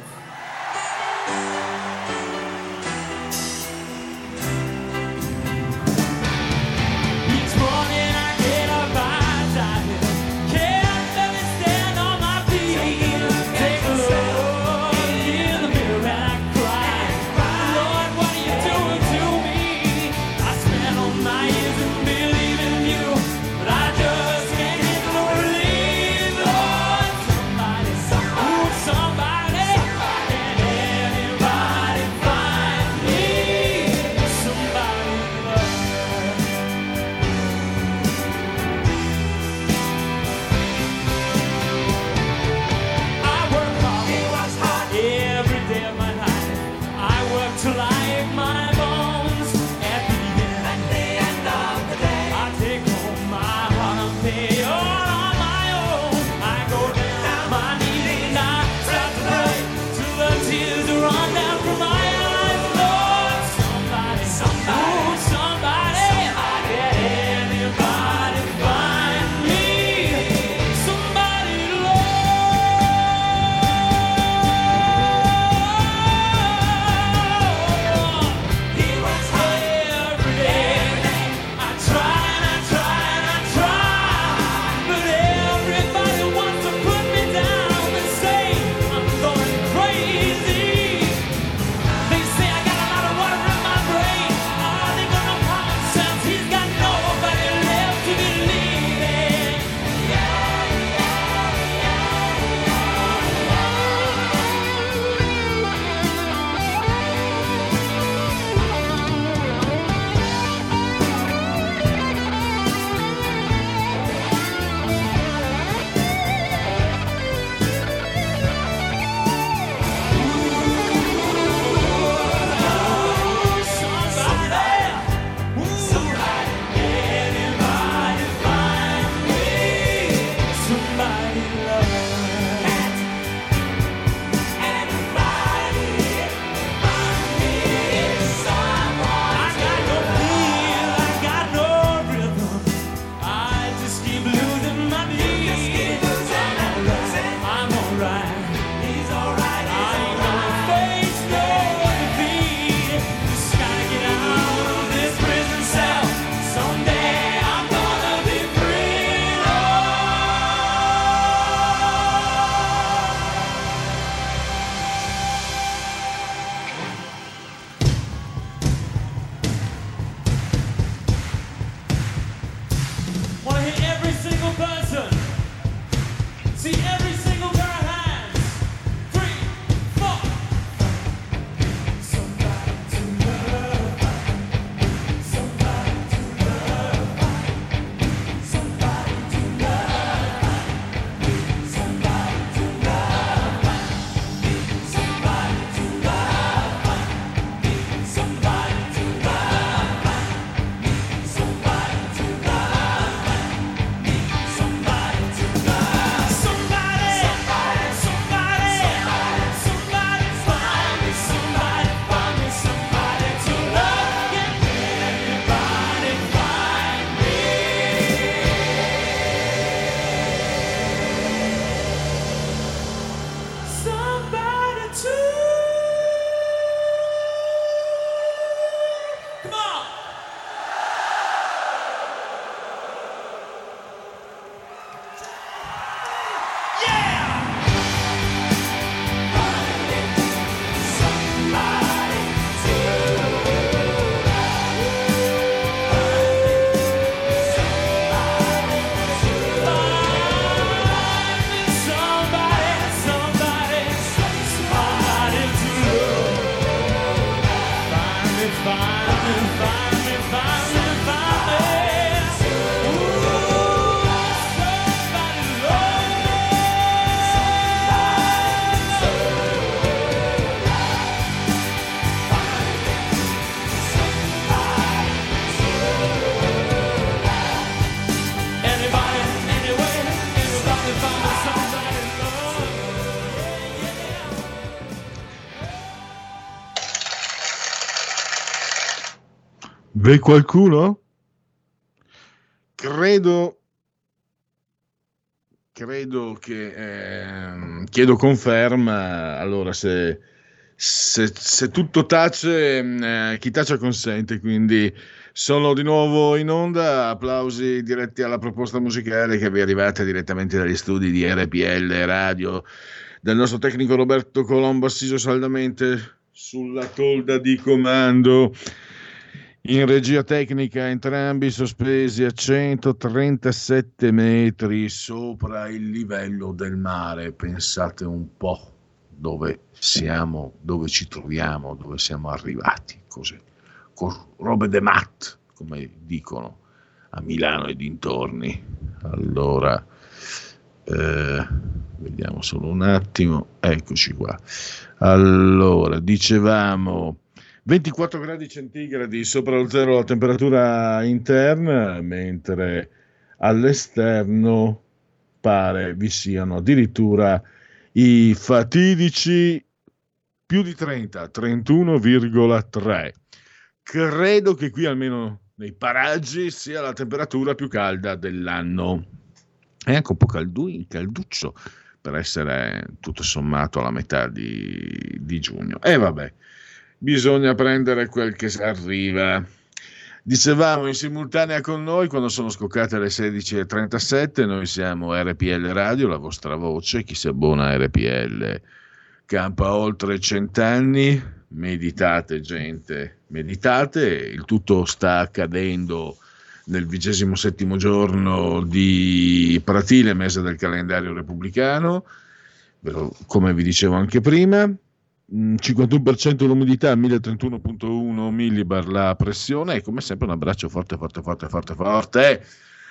V'è qualcuno? Credo. Credo che. ehm, chiedo conferma. Allora, se, se- se tutto tace, eh, chi tace consente. Quindi sono di nuovo in onda. Applausi diretti alla proposta musicale che vi è arrivata direttamente dagli studi di RPL Radio del nostro tecnico Roberto Colombo, assiso saldamente sulla tolda di comando. In regia tecnica entrambi sospesi a 137 metri sopra il livello del mare. Pensate un po' dove siamo, dove ci troviamo, dove siamo arrivati. Così, con robe de mat, come dicono a Milano e dintorni. Allora, eh, vediamo solo un attimo. Eccoci qua. Allora, dicevamo 24 gradi centigradi sopra lo zero la temperatura interna, mentre all'esterno pare vi siano addirittura i fatidici più di 30, 31,3. Credo che qui almeno nei paraggi sia la temperatura più calda dell'anno. È anche un po' caldu- calduccio per essere tutto sommato alla metà di, di giugno. E vabbè, bisogna prendere quel che arriva. Dicevamo in simultanea con noi quando sono scoccate le 16.37, noi siamo RPL Radio, la vostra voce, chi si abbona a RPL campa oltre cent'anni, meditate gente, meditate, il tutto sta accadendo nel vigesimo settimo giorno di Pratile, mese del calendario repubblicano, come vi dicevo anche prima, 51% l'umidità, 1031.1 millibar la pressione e come sempre un abbraccio forte, forte, forte, forte, forte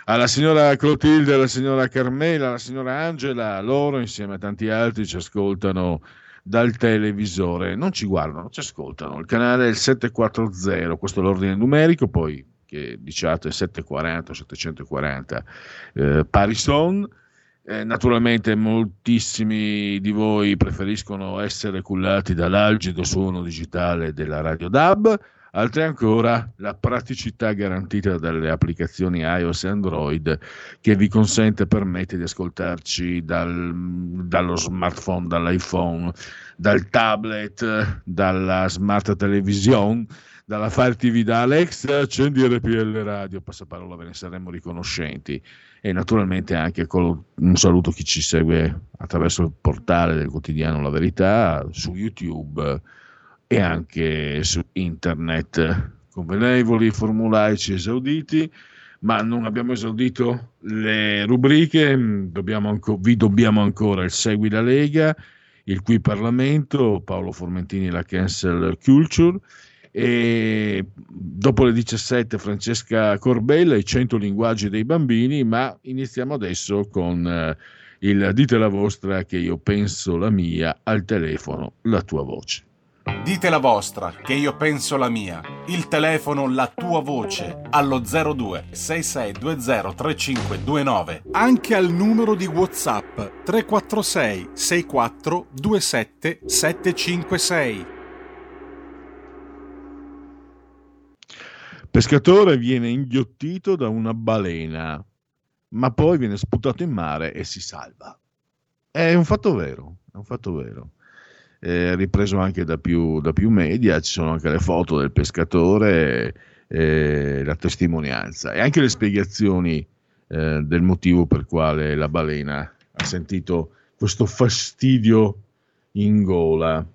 alla signora Clotilde, alla signora Carmela, alla signora Angela, loro insieme a tanti altri ci ascoltano dal televisore, non ci guardano, ci ascoltano. Il canale è il 740, questo è l'ordine numerico, poi che diciate 740 740 eh, Parison. Eh, naturalmente moltissimi di voi preferiscono essere cullati dall'algido suono digitale della Radio DAB, altri ancora la praticità garantita dalle applicazioni iOS e Android che vi consente e permette di ascoltarci dal- dallo smartphone, dall'iPhone, dal tablet, dalla smart television, dalla Fire TV da Alexa, accendi RPL Radio, passaparola ve ne saremmo riconoscenti e naturalmente anche con un saluto a chi ci segue attraverso il portale del quotidiano La Verità, su YouTube e anche su internet. Convenevoli, formulaici esauditi, ma non abbiamo esaudito le rubriche, mm, dobbiamo anco- vi dobbiamo ancora il Segui la Lega, il Qui Parlamento, Paolo Formentini la Cancel Culture e dopo le 17 Francesca Corbella, i 100 linguaggi dei bambini, ma iniziamo adesso con eh, il Dite la vostra che io penso la mia al telefono, la tua voce. Dite la vostra, che io penso la mia. Il telefono, la tua voce, allo 02 6620 3529. Anche al numero di WhatsApp 346 64 27 756. Pescatore viene inghiottito da una balena, ma poi viene sputato in mare e si salva. È un fatto vero, è un fatto vero. È ripreso anche da più, da più media, ci sono anche le foto del pescatore, eh, la testimonianza e anche le spiegazioni eh, del motivo per quale la balena ha sentito questo fastidio in gola.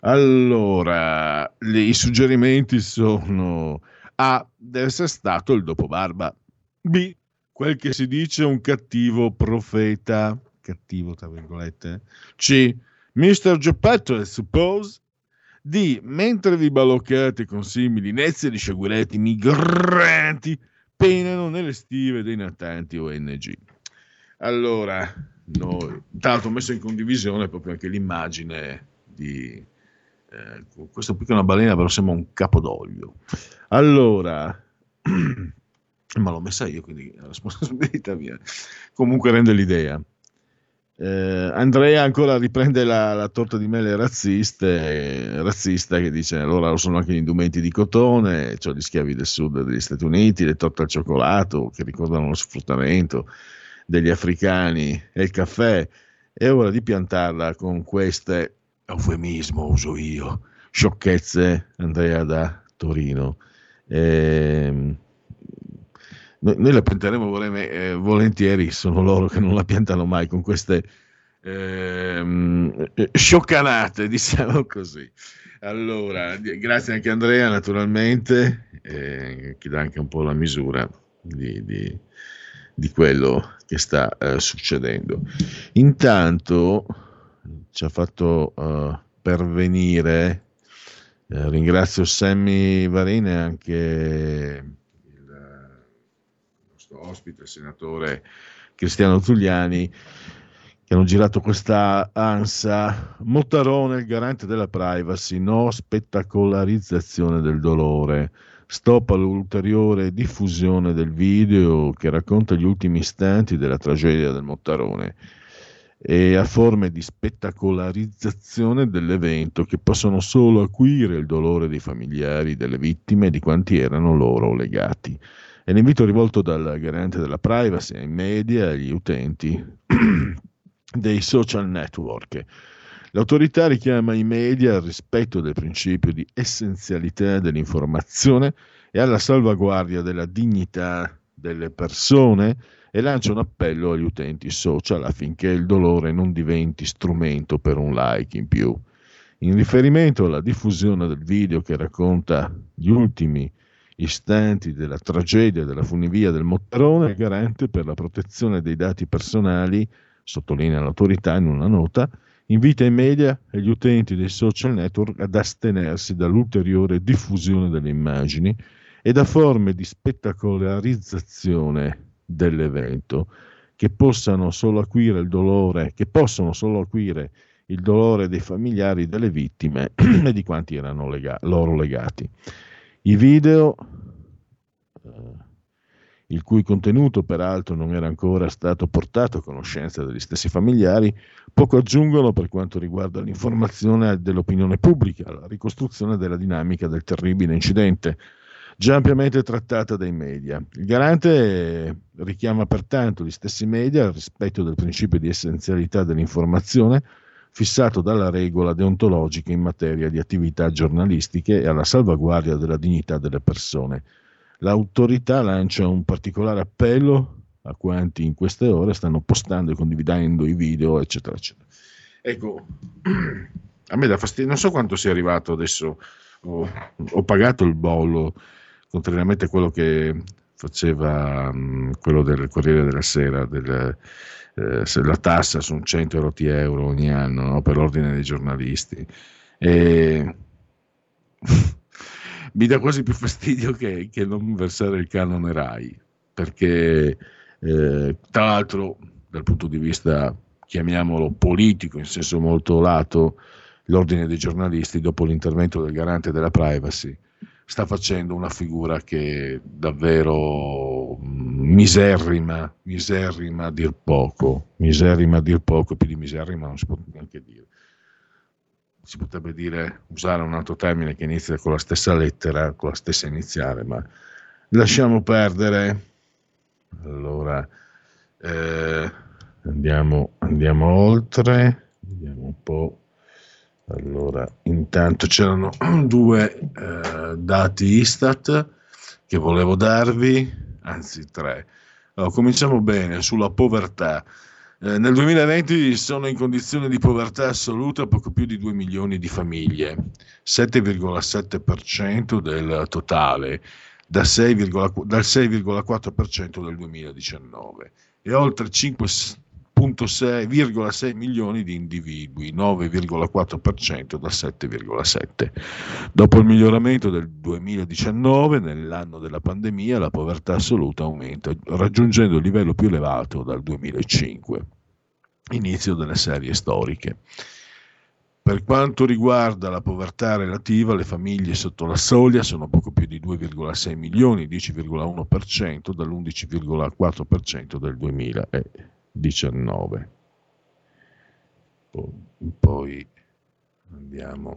Allora, i suggerimenti sono A. Deve essere stato il dopobarba. B. Quel che si dice un cattivo profeta. Cattivo, tra virgolette. C. Mr. Geppetto, I suppose. D. Mentre vi baloccate con simili nezie di sciaguretti migranti, penano nelle stive dei natanti ONG. Allora, noi, tra l'altro ho messo in condivisione proprio anche l'immagine di eh, questo qui che una balena, però sembra un capodoglio. Allora, (clears throat) ma l'ho messa io, quindi è responsabilità mia. Comunque rende l'idea. Eh, Andrea ancora riprende la, la torta di mele razziste, razzista che dice allora sono anche gli indumenti di cotone, cioè gli schiavi del sud degli Stati Uniti, le torte al cioccolato che ricordano lo sfruttamento degli africani e il caffè. È ora di piantarla con queste, eufemismo uso io, sciocchezze, Andrea da Torino. Ehm, noi, la pianteremo vorrei- eh, volentieri, sono loro che non la piantano mai con queste eh, scioccanate, (laughs) diciamo così. Allora, grazie anche Andrea, naturalmente, eh, che dà anche un po' la misura di, di- di quello che sta eh, succedendo. Intanto ci ha fatto eh, pervenire, eh, ringrazio Sammy Varine e anche nostro ospite, il senatore Cristiano Zuliani, che hanno girato questa ansa. Mottarone, il garante della privacy, no spettacolarizzazione del dolore. Stop all'ulteriore diffusione del video che racconta gli ultimi istanti della tragedia del Mottarone e a forme di spettacolarizzazione dell'evento che possono solo acuire il dolore dei familiari delle vittime e di quanti erano loro legati. È l'invito rivolto dal garante della privacy ai media e agli utenti (clears throat) dei social network. L'autorità richiama i media al rispetto del principio di essenzialità dell'informazione e alla salvaguardia della dignità delle persone e lancia un appello agli utenti social affinché il dolore non diventi strumento per un like in più. In riferimento alla diffusione del video che racconta gli ultimi istanti della tragedia della funivia del Mottarone, il garante per la protezione dei dati personali, sottolinea l'autorità in una nota, invita i media e gli utenti dei social network ad astenersi dall'ulteriore diffusione delle immagini e da forme di spettacolarizzazione dell'evento che possano solo acuire il dolore, che possono solo acuire il dolore dei familiari delle vittime (clears throat) e di quanti erano lega- loro legati. I video, eh, il cui contenuto peraltro non era ancora stato portato a conoscenza degli stessi familiari, poco aggiungono per quanto riguarda l'informazione dell'opinione pubblica, la ricostruzione della dinamica del terribile incidente, già ampiamente trattata dai media. Il garante richiama pertanto gli stessi media al rispetto del principio di essenzialità dell'informazione fissato dalla regola deontologica in materia di attività giornalistiche e alla salvaguardia della dignità delle persone. L'autorità lancia un particolare appello a quanti in queste ore stanno postando e condividendo i video, eccetera, eccetera. Ecco, (clears throat) a me dà fastidio, non so quanto sia arrivato adesso, ho, ho pagato il bollo, contrariamente a quello che faceva mh, quello del Corriere della Sera, del, eh, la tassa su 100 euro ogni anno no? per l'ordine dei giornalisti. E (laughs) mi dà quasi più fastidio che, che non versare il canone RAI, perché eh, tra l'altro dal punto di vista, chiamiamolo politico, in senso molto lato, l'ordine dei giornalisti, dopo l'intervento del garante della privacy, sta facendo una figura che davvero mm, miserrima, miserrima a dir poco, miserrima a dir poco, più di miserrima non si può neanche dire. Si potrebbe dire, usare un altro termine che inizia con la stessa lettera, con la stessa iniziale, ma lasciamo perdere. Allora, eh, andiamo, andiamo oltre, vediamo un po'. Allora, intanto c'erano (clears throat) due eh, dati Istat che volevo darvi, anzi tre. Allora, cominciamo bene sulla povertà. Eh, nel 2020 sono in condizione di povertà assoluta poco più di 2 milioni di famiglie, 7,7% del totale, da 6, dal 6,4% del 2019 e oltre 5,6 milioni di individui, 9,4% da 7,7. Dopo il miglioramento del 2019, nell'anno della pandemia, la povertà assoluta aumenta, raggiungendo il livello più elevato dal 2005, inizio delle serie storiche. Per quanto riguarda la povertà relativa, le famiglie sotto la soglia sono poco più di 2,6 milioni, 10,1% dall'11,4% del 2019. Poi andiamo.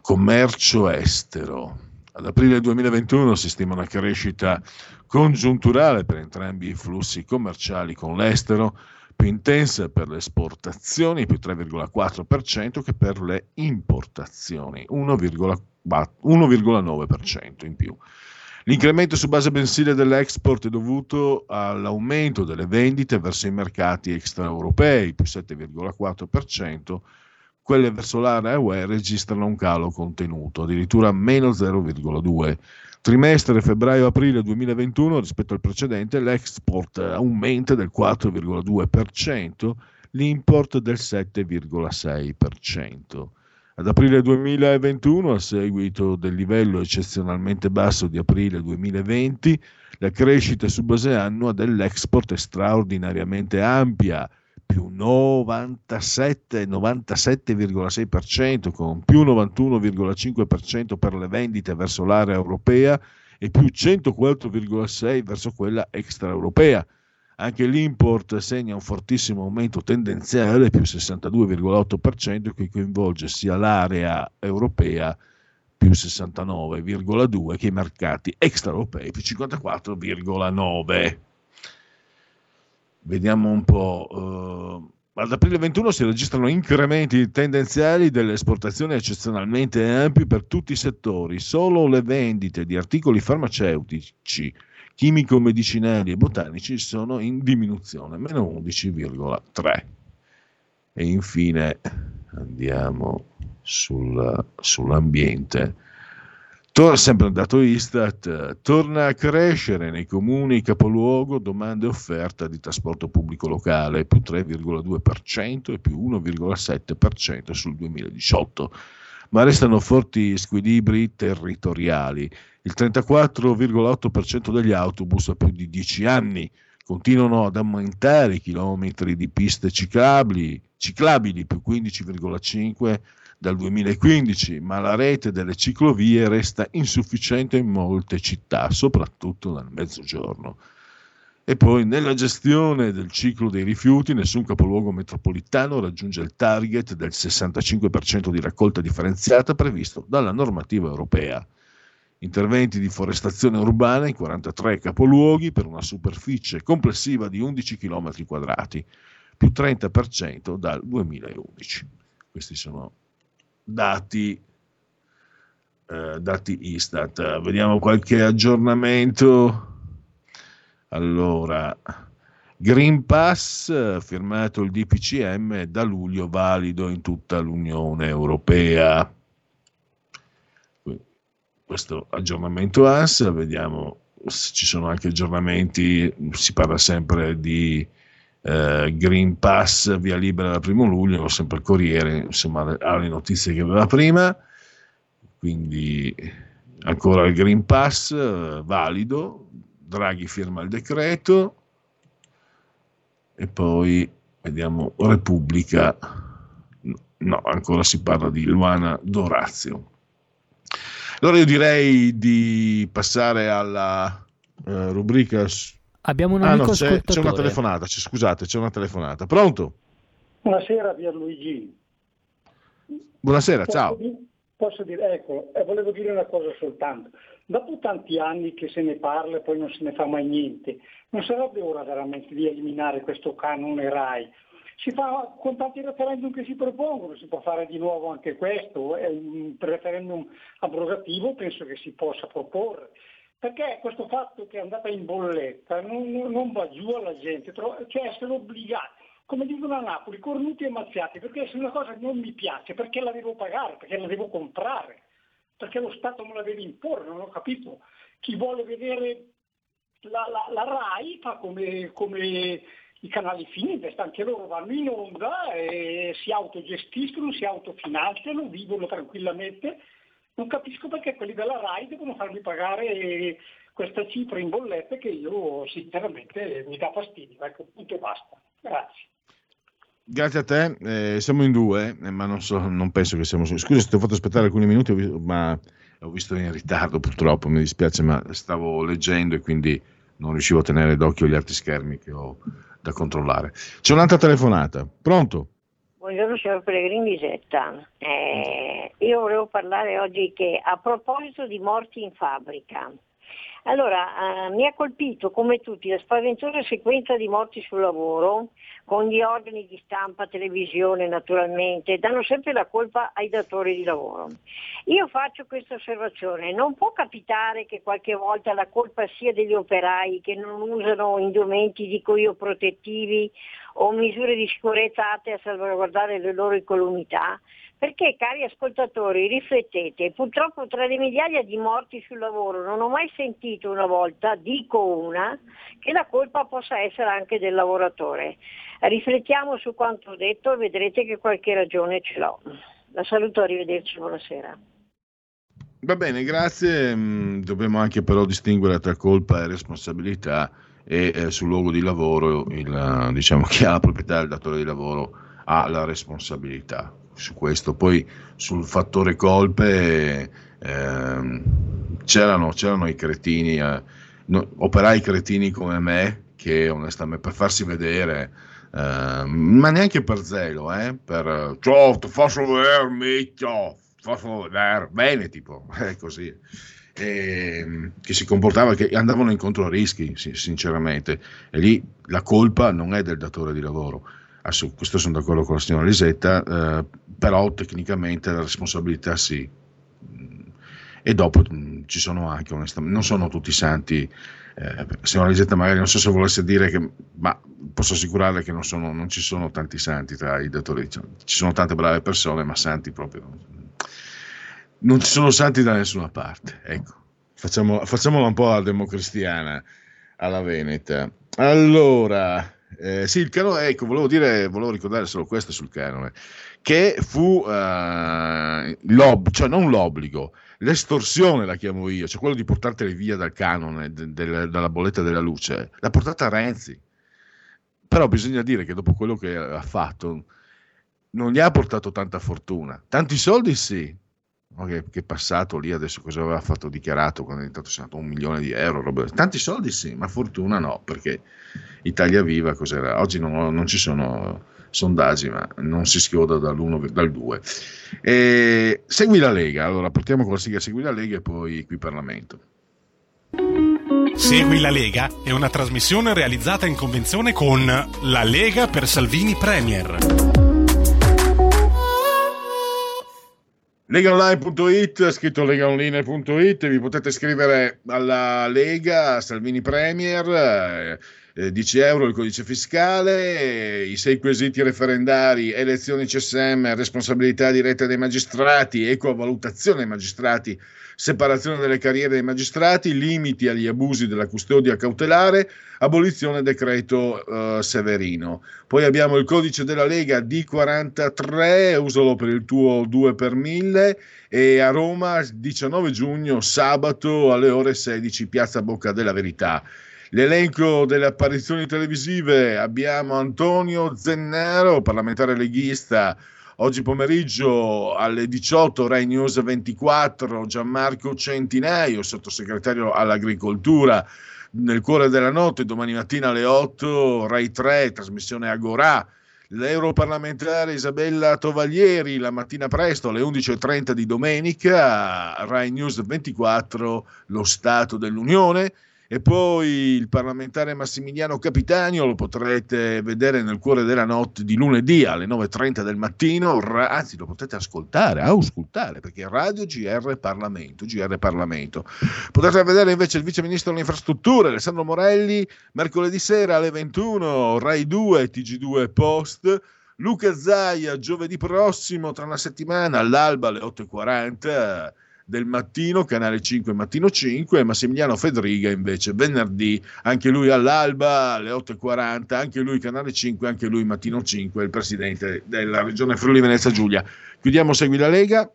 Commercio estero. Ad aprile 2021 si stima una crescita congiunturale per entrambi i flussi commerciali con l'estero più intensa per le esportazioni, più 3,4% che per le importazioni, 1,9% in più. L'incremento su base mensile dell'export è dovuto all'aumento delle vendite verso i mercati extraeuropei, più 7,4%, quelle verso l'area UE registrano un calo contenuto, addirittura meno 0,2%. Trimestre febbraio-aprile 2021 rispetto al precedente l'export aumenta del 4,2%, l'import del 7,6%. Ad aprile 2021, a seguito del livello eccezionalmente basso di aprile 2020, la crescita su base annua dell'export è straordinariamente ampia, più 97, 97,6% con più 91,5% per le vendite verso l'area europea e più 104,6% verso quella extraeuropea. Anche l'import segna un fortissimo aumento tendenziale, più 62,8%, che coinvolge sia l'area europea più 69,2% che i mercati extraeuropei più 54,9%. Vediamo un po'. Uh, ad aprile 21 si registrano incrementi tendenziali delle esportazioni eccezionalmente ampi per tutti i settori. Solo le vendite di articoli farmaceutici, chimico-medicinali e botanici sono in diminuzione, meno 11,3. E infine andiamo sul, sull'ambiente. Tor- sempre dato Istat, torna a crescere nei comuni capoluogo domande e offerta di trasporto pubblico locale, più 3,2% e più 1,7% sul 2018, ma restano forti squilibri territoriali. Il 34,8% degli autobus ha più di 10 anni, continuano ad aumentare i chilometri di piste ciclabili, ciclabili più 15,5% dal 2015, ma la rete delle ciclovie resta insufficiente in molte città, soprattutto nel mezzogiorno. E poi nella gestione del ciclo dei rifiuti nessun capoluogo metropolitano raggiunge il target del 65% di raccolta differenziata previsto dalla normativa europea. Interventi di forestazione urbana in 43 capoluoghi per una superficie complessiva di 11 km quadrati, più 30% dal 2011. Questi sono dati, eh, dati Istat. Vediamo qualche aggiornamento. Allora, Green Pass, firmato il DPCM, da luglio valido in tutta l'Unione Europea. Questo aggiornamento AS, vediamo se ci sono anche aggiornamenti, si parla sempre di eh, Green Pass via libera dal primo luglio, sempre il Corriere, insomma ha le notizie che aveva prima, quindi ancora il Green Pass eh, valido, Draghi firma il decreto e poi vediamo Repubblica, no, ancora si parla di Luana Dorazio. Allora io direi di passare alla eh, rubrica... Abbiamo un Ah, amico no, c'è, c'è una telefonata, c'è- scusate, c'è una telefonata. Pronto? Buonasera Pierluigi. Buonasera, Posso ciao. di- Posso dire, ecco, eh, volevo dire una cosa soltanto. Dopo tanti anni che se ne parla e poi non se ne fa mai niente, non sarebbe ora veramente di eliminare questo canone RAI? Si fa con tanti referendum che si propongono, si può fare di nuovo anche questo, è un referendum abrogativo penso che si possa proporre. Perché questo fatto che è andata in bolletta non, non- va giù alla gente, cioè essere obbligati, come dicono a Napoli, cornuti e mazziati, perché se una cosa non mi piace, perché la devo pagare, perché la devo comprare, perché lo Stato me la deve imporre, non ho capito. Chi vuole vedere la, la- la RAI fa come, come i canali Fininvest, anche loro vanno in onda e si autogestiscono, si autofinanziano, vivono tranquillamente. Non capisco perché quelli della RAI devono farmi pagare questa cifra in bollette che io sinceramente mi dà fastidio. Ecco, punto e basta. Grazie. Grazie a te, eh, siamo in due, eh, ma non, so, non penso che siamo... Scusa se ti ho fatto aspettare alcuni minuti, ma ho visto in ritardo purtroppo, mi dispiace, ma stavo leggendo e quindi non riuscivo a tenere d'occhio gli altri schermi che ho da controllare. C'è un'altra telefonata, pronto? Buongiorno signor Pellegrini Lisetta. Eh, io volevo parlare oggi che a proposito di morti in fabbrica, allora eh, mi ha colpito come tutti la spaventosa sequenza di morti sul lavoro con gli organi di stampa, televisione naturalmente, danno sempre la colpa ai datori di lavoro. Io faccio questa osservazione, non può capitare che qualche volta la colpa sia degli operai che non usano indumenti, dico io, protettivi o misure di sicurezza atte a salvaguardare le loro incolumità? Perché, cari ascoltatori, riflettete, purtroppo tra le migliaia di morti sul lavoro non ho mai sentito una volta, dico una, che la colpa possa essere anche del lavoratore. Riflettiamo su quanto ho detto e vedrete che qualche ragione ce l'ho. La saluto, arrivederci, buonasera. Va bene, grazie. Mm, Dobbiamo anche però distinguere tra colpa e responsabilità e eh, sul luogo di lavoro il, diciamo, (laughs) chi ha la proprietà, il datore di lavoro, ha la responsabilità su questo. Poi sul fattore colpe ehm, c'erano, c'erano i cretini, eh, no- operai cretini come me che onestamente per farsi vedere, eh, ma neanche per zelo, eh, per ciao, ti faccio vedere, micchio, faccio vedere, bene tipo, (laughs) è così. E, che si comportava, che andavano incontro a rischi, sinceramente, e lì la colpa non è del datore di lavoro. Ah, su questo sono d'accordo con la signora Lisetta, eh, però tecnicamente la responsabilità sì. E dopo mh, ci sono anche, onestamente, non sono tutti santi. Eh, signora Lisetta, magari non so se volesse dire che, ma posso assicurarle che non, sono- non ci sono tanti santi tra i datori, cioè, ci sono tante brave persone, ma santi proprio. Non ci sono santi da nessuna parte. Ecco, facciamo, facciamola un po' alla democristiana, alla Veneta. Allora, eh, sì, il canone, ecco, volevo dire, volevo ricordare solo questo sul canone, che fu eh, l'ob- cioè non l'obbligo, l'estorsione la chiamo io, cioè quello di portarteli via dal canone, de- del- dalla bolletta della luce, l'ha portata Renzi. Però bisogna dire che dopo quello che ha fatto, non gli ha portato tanta fortuna. Tanti soldi sì, che, che passato lì adesso cosa aveva fatto dichiarato quando è diventato senato un milione di euro, roba- tanti soldi sì, ma fortuna no, perché Italia Viva cos'era? Oggi non, non ci sono sondaggi, ma non si schioda dall'1 dal 2. E, segui la Lega, allora partiamo con la sigla Segui la Lega e poi qui Parlamento. Segui la Lega è una trasmissione realizzata in convenzione con La Lega per Salvini Premier. Legaonline.it, scritto legaonline.it, vi potete scrivere alla Lega, Salvini Premier, eh, eh, 10 euro il codice fiscale, i sei quesiti referendari, elezioni CSM, responsabilità diretta dei magistrati, ecovalutazione dei magistrati, separazione delle carriere dei magistrati, limiti agli abusi della custodia cautelare, abolizione decreto eh, Severino. Poi abbiamo il codice della Lega D43, usalo per il tuo 2 per 1000 e a Roma 19 giugno sabato alle ore 16 Piazza Bocca della Verità. L'elenco delle apparizioni televisive abbiamo Antonio Zennaro, parlamentare leghista, oggi pomeriggio alle 18 Rai News 24, Gianmarco Centinaio, sottosegretario all'agricoltura, nel cuore della notte, domani mattina alle 8 Rai 3, trasmissione Agorà, l'europarlamentare Isabella Tovaglieri la mattina presto alle 11.30 di domenica, Rai News 24, lo Stato dell'Unione. E poi il parlamentare Massimiliano Capitanio lo potrete vedere nel cuore della notte di lunedì alle 9.30 del mattino, anzi lo potete ascoltare, auscultare, perché è Radio GR Parlamento, GR Parlamento. Potete vedere invece il vice ministro delle infrastrutture Alessandro Morelli mercoledì sera alle 21, Rai 2, TG2 Post. Luca Zaia giovedì prossimo, tra una settimana, all'alba alle 8.40 del mattino, canale 5 mattino 5 e Massimiliano Fedriga invece venerdì, anche lui all'alba alle 8.40, anche lui canale 5, anche lui mattino 5, il presidente della regione Friuli Venezia Giulia. Chiudiamo Segui la Lega.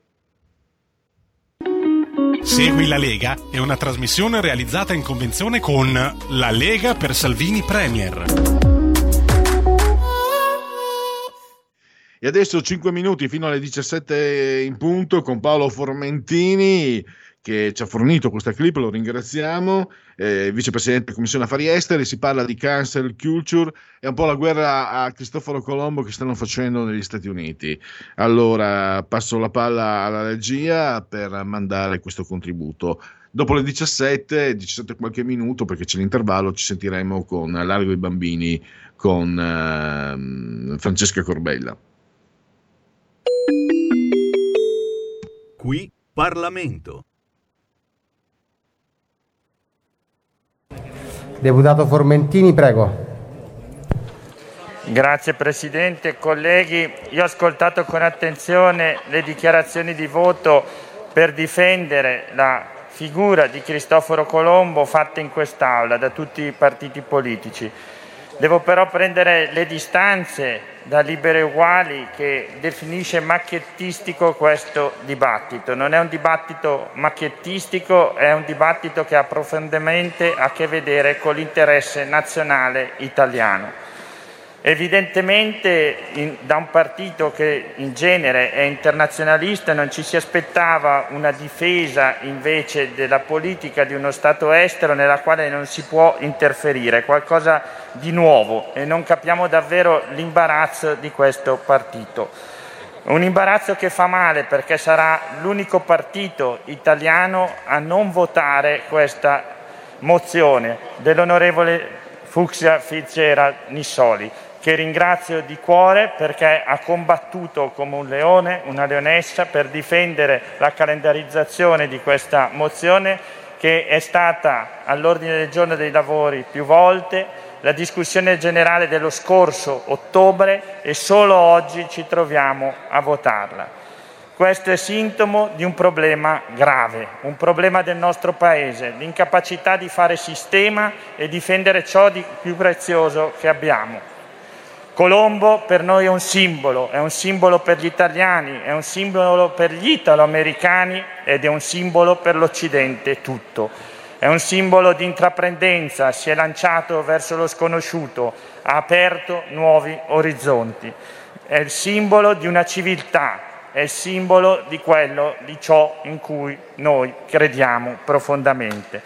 Segui la Lega è una trasmissione realizzata in convenzione con La Lega per Salvini Premier. E adesso 5 minuti fino alle 17 in punto con Paolo Formentini che ci ha fornito questa clip, lo ringraziamo, eh, vicepresidente della Commissione Affari Esteri, si parla di cancel culture, è un po' la guerra a Cristoforo Colombo che stanno facendo negli Stati Uniti. Allora passo la palla alla regia per mandare questo contributo. Dopo le 17, 17 qualche minuto, perché c'è l'intervallo, ci sentiremo con Largo i Bambini, con eh, Francesca Corbella. Qui Parlamento. Deputato Formentini, prego. Grazie Presidente, colleghi. Io ho ascoltato con attenzione le dichiarazioni di voto per difendere la figura di Cristoforo Colombo fatte in quest'Aula da tutti i partiti politici. Devo però prendere le distanze da Libere Uguali che definisce macchiettistico questo dibattito. Non è un dibattito macchiettistico, è un dibattito che ha profondamente a che vedere con l'interesse nazionale italiano. Evidentemente in, da un partito che in genere è internazionalista non ci si aspettava una difesa invece della politica di uno Stato estero nella quale non si può interferire, qualcosa di nuovo e non capiamo davvero l'imbarazzo di questo partito. Un imbarazzo che fa male perché sarà l'unico partito italiano a non votare questa mozione dell'onorevole Fucsia Fitzgerald Nissoli che ringrazio di cuore perché ha combattuto come un leone, una leonessa, per difendere la calendarizzazione di questa mozione che è stata all'ordine del giorno dei lavori più volte, la discussione generale dello scorso ottobre e solo oggi ci troviamo a votarla. Questo è sintomo di un problema grave, un problema del nostro Paese, l'incapacità di fare sistema e difendere ciò di più prezioso che abbiamo. Colombo per noi è un simbolo, è un simbolo per gli italiani, è un simbolo per gli italo-americani ed è un simbolo per l'Occidente tutto. È un simbolo di intraprendenza, si è lanciato verso lo sconosciuto, ha aperto nuovi orizzonti. È il simbolo di una civiltà, è il simbolo di quello, di ciò in cui noi crediamo profondamente.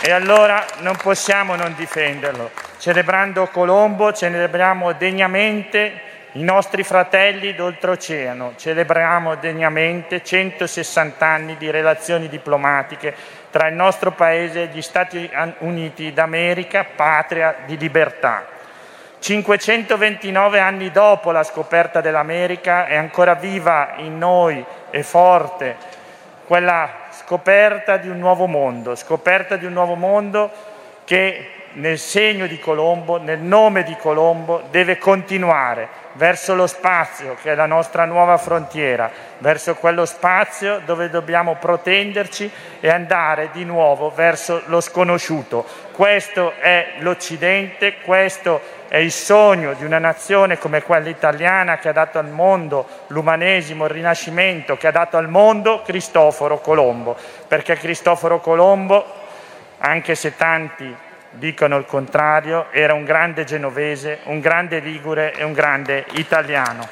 E allora non possiamo non difenderlo. Celebrando Colombo, celebriamo degnamente i nostri fratelli d'oltreoceano, celebriamo degnamente 160 anni di relazioni diplomatiche tra il nostro Paese e gli Stati Uniti d'America, patria di libertà. 529 anni dopo la scoperta dell'America è ancora viva in noi e forte quella scoperta di un nuovo mondo, scoperta di un nuovo mondo che nel segno di Colombo, nel nome di Colombo, deve continuare verso lo spazio che è la nostra nuova frontiera, verso quello spazio dove dobbiamo proteggerci e andare di nuovo verso lo sconosciuto. Questo è l'Occidente, questo è il sogno di una nazione come quella italiana che ha dato al mondo l'umanesimo, il rinascimento, che ha dato al mondo Cristoforo Colombo, perché Cristoforo Colombo, anche se tanti dicono il contrario, era un grande genovese, un grande ligure e un grande italiano.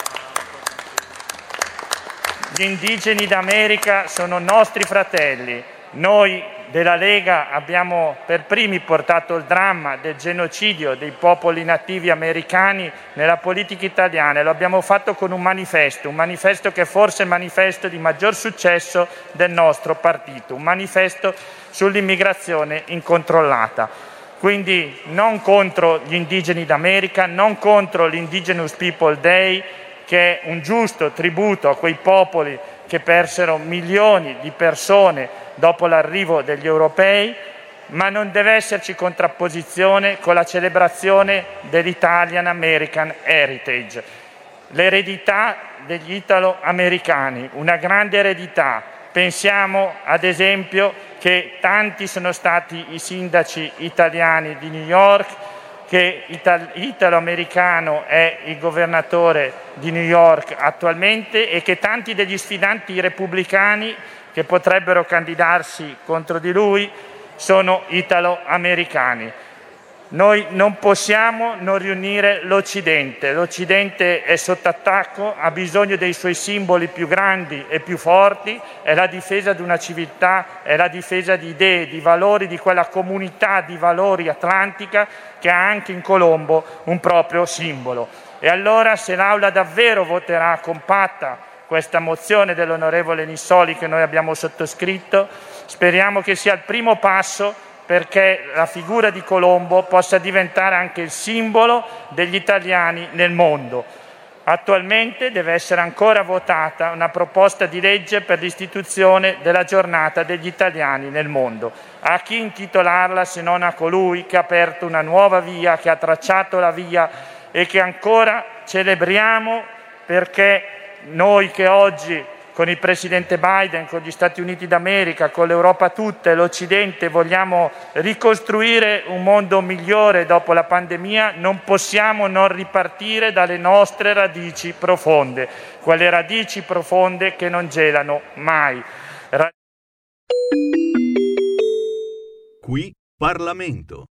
Gli indigeni d'America sono nostri fratelli. Noi della Lega abbiamo per primi portato il dramma del genocidio dei popoli nativi americani nella politica italiana e lo abbiamo fatto con un manifesto, un manifesto che è forse il manifesto di maggior successo del nostro partito, un manifesto sull'immigrazione incontrollata. Quindi non contro gli indigeni d'America, non contro l'Indigenous People Day, che è un giusto tributo a quei popoli che persero milioni di persone dopo l'arrivo degli europei, ma non deve esserci contrapposizione con la celebrazione dell'Italian American Heritage, l'eredità degli italo-americani, una grande eredità. Pensiamo ad esempio che tanti sono stati i sindaci italiani di New York, che ital- italo-americano è il governatore di New York attualmente e che tanti degli sfidanti repubblicani che potrebbero candidarsi contro di lui sono italo-americani. Noi non possiamo non riunire l'Occidente. L'Occidente è sotto attacco, ha bisogno dei suoi simboli più grandi e più forti, è la difesa di una civiltà, è la difesa di idee, di valori, di quella comunità di valori atlantica che ha anche in Colombo un proprio simbolo. E allora se l'Aula davvero voterà compatta questa mozione dell'onorevole Nissoli che noi abbiamo sottoscritto, speriamo che sia il primo passo perché la figura di Colombo possa diventare anche il simbolo degli italiani nel mondo. Attualmente deve essere ancora votata una proposta di legge per l'istituzione della giornata degli italiani nel mondo. A chi intitolarla se non a colui che ha aperto una nuova via, che ha tracciato la via e che ancora celebriamo perché noi che oggi con il presidente Biden, con gli Stati Uniti d'America, con l'Europa tutta e l'Occidente vogliamo ricostruire un mondo migliore dopo la pandemia, non possiamo non ripartire dalle nostre radici profonde, quelle radici profonde che non gelano mai. Ra- Qui Parlamento.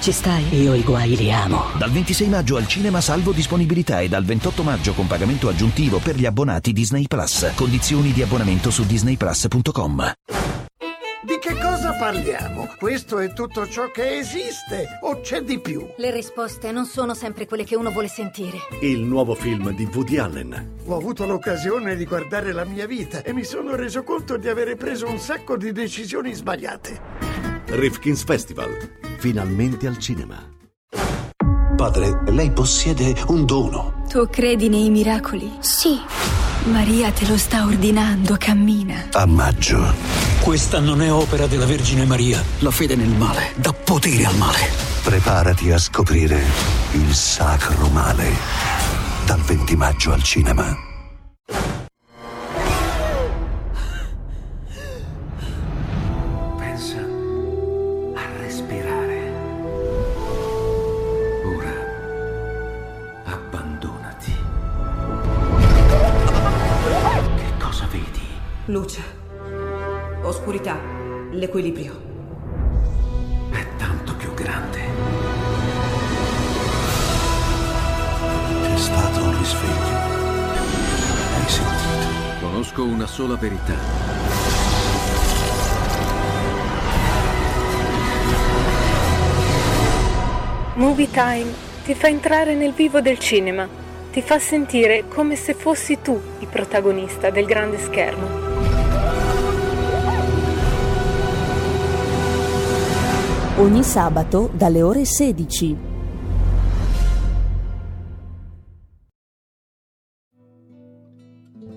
Ci stai? Io i guai li amo. Dal 26 maggio al cinema salvo disponibilità e dal 28 maggio con pagamento aggiuntivo per gli abbonati Disney Plus. Condizioni di abbonamento su disneyplus.com. Di che cosa parliamo? Questo è tutto ciò che esiste o c'è di più? Le risposte non sono sempre quelle che uno vuole sentire. Il nuovo film di Woody Allen. Ho avuto l'occasione di guardare la mia vita e mi sono reso conto di avere preso un sacco di decisioni sbagliate. Rifkin's Festival. Finalmente al cinema. Padre, lei possiede un dono. Tu credi nei miracoli? Sì. Maria te lo sta ordinando, cammina. A maggio. Questa non è opera della Vergine Maria. La fede nel male dà potere al male. Preparati a scoprire il sacro male. Dal 20 maggio al cinema. Time ti fa entrare nel vivo del cinema, ti fa sentire come se fossi tu il protagonista del grande schermo. Ogni sabato dalle ore 16.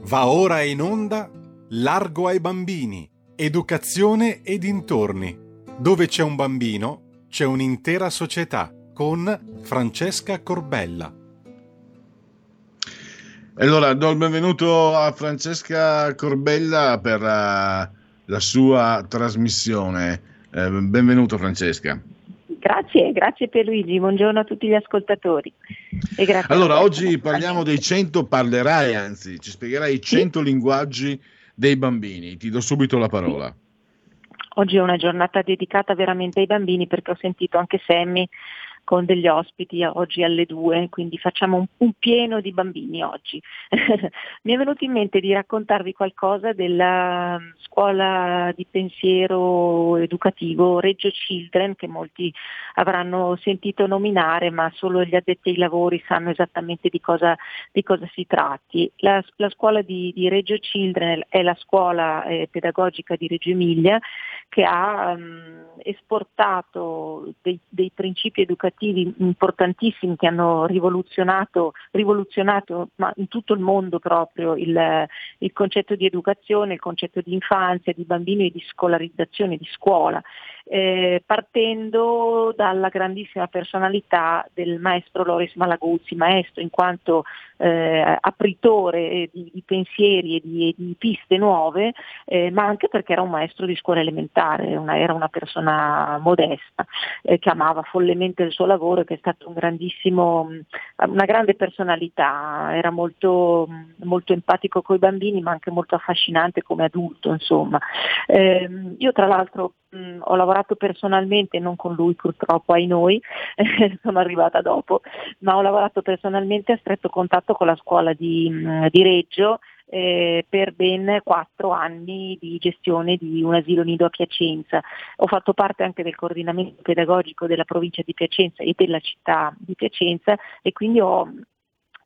Va ora in onda Largo ai bambini, educazione e dintorni. Dove c'è un bambino, c'è un'intera società con Francesca Corbella. Allora, do il benvenuto a Francesca Corbella per eh, la sua trasmissione. Eh, benvenuto Francesca. Grazie, grazie Pierluigi, buongiorno a tutti gli ascoltatori. E grazie Allora, oggi parliamo dei 100, parlerai anzi, ci spiegherai i 100 linguaggi dei bambini. Ti do subito la parola. Oggi è una giornata dedicata veramente ai bambini perché ho sentito anche Sammy con degli ospiti oggi alle due, quindi facciamo un, un pieno di bambini oggi. (laughs) Mi è venuto in mente di raccontarvi qualcosa della scuola di pensiero educativo Reggio Children, che molti avranno sentito nominare, ma solo gli addetti ai lavori sanno esattamente di cosa, di cosa si tratti. La, la scuola di, di Reggio Children è la scuola eh, pedagogica di Reggio Emilia che ha mm, esportato dei, dei principi educativi importantissimi che hanno rivoluzionato, rivoluzionato ma in tutto il mondo proprio il, il concetto di educazione, il concetto di infanzia, di bambini e di scolarizzazione, di scuola, eh, partendo dalla grandissima personalità del maestro Loris Malaguzzi, maestro in quanto eh, apritore di, di pensieri e di, di piste nuove, eh, ma anche perché era un maestro di scuola elementare, una- era una persona modesta eh, che amava follemente il suo lavoro e che è stato un mh, una grande personalità, era molto, mh, molto empatico con i bambini ma anche molto affascinante come adulto, insomma. Ehm, io tra l'altro mh, ho lavorato personalmente, non con lui purtroppo, ai noi, (laughs) sono arrivata dopo, ma ho lavorato personalmente a stretto contatto con la scuola di, mh, di Reggio eh, per ben quattro anni di gestione di un asilo nido a Piacenza. Ho fatto parte anche del coordinamento pedagogico della provincia di Piacenza e della città di Piacenza e quindi ho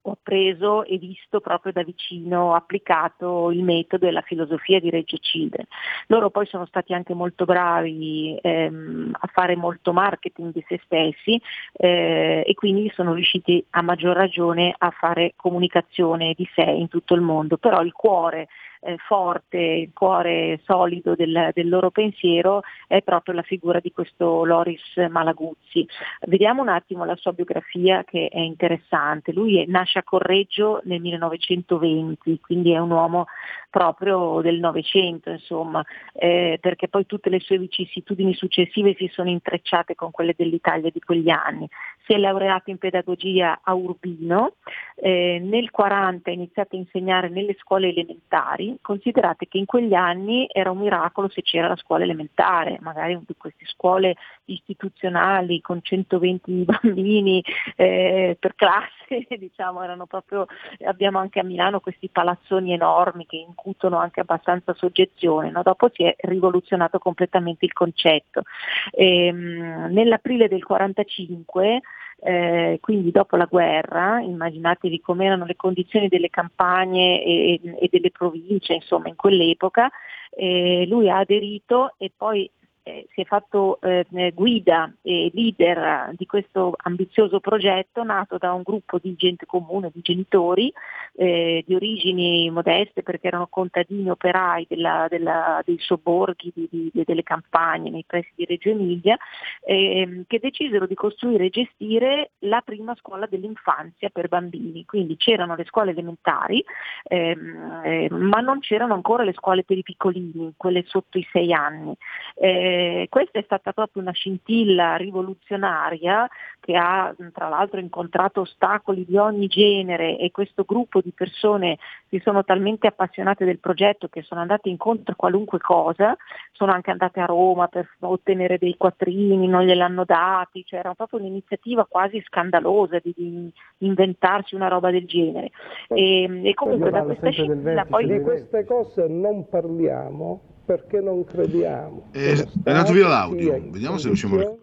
ho appreso e visto proprio da vicino applicato il metodo e la filosofia di Reggio Children. Loro poi sono stati anche molto bravi ehm, a fare molto marketing di se stessi eh, e quindi sono riusciti a maggior ragione a fare comunicazione di sé in tutto il mondo, però il cuore eh, forte, il cuore solido del, del loro pensiero è proprio la figura di questo Loris Malaguzzi. Vediamo un attimo la sua biografia che è interessante. Lui è- nasce a Correggio nel 1920, quindi è un uomo proprio del Novecento, insomma, eh, perché poi tutte le sue vicissitudini successive si sono intrecciate con quelle dell'Italia di quegli anni. Si è laureato in pedagogia a Urbino, eh, nel 40 ha iniziato a insegnare nelle scuole elementari, considerate che in quegli anni era un miracolo se c'era la scuola elementare, magari di queste scuole istituzionali con 120 (laughs) bambini eh, per classe, (laughs) diciamo, erano proprio, abbiamo anche a Milano questi palazzoni enormi che incutono anche abbastanza soggezione, no? dopo si è rivoluzionato completamente il concetto. Ehm, nell'aprile del 45 eh, quindi dopo la guerra, immaginatevi com'erano le condizioni delle campagne e, e delle province, insomma, in quell'epoca, eh, lui ha aderito e poi eh, si è fatto eh, guida e leader di questo ambizioso progetto nato da un gruppo di gente comune, di genitori eh, di origini modeste perché erano contadini operai della- della- dei sobborghi, di- di- delle campagne nei pressi di Reggio Emilia, ehm, che decisero di costruire e gestire la prima scuola dell'infanzia per bambini. Quindi c'erano le scuole elementari, ehm, eh, ma non c'erano ancora le scuole per i piccolini, quelle sotto i sei anni. Eh, eh, questa è stata proprio una scintilla rivoluzionaria che ha tra l'altro incontrato ostacoli di ogni genere e questo gruppo di persone si sono talmente appassionate del progetto che sono andate incontro a qualunque cosa, sono anche andate a Roma per ottenere dei quattrini, non gliel'hanno dati, cioè era proprio un'iniziativa quasi scandalosa di, di inventarsi una roba del genere. E, e comunque da questa scintilla poi... Di queste cose non parliamo perché non crediamo. Eh, è andato via l'audio, vediamo se riusciamo a...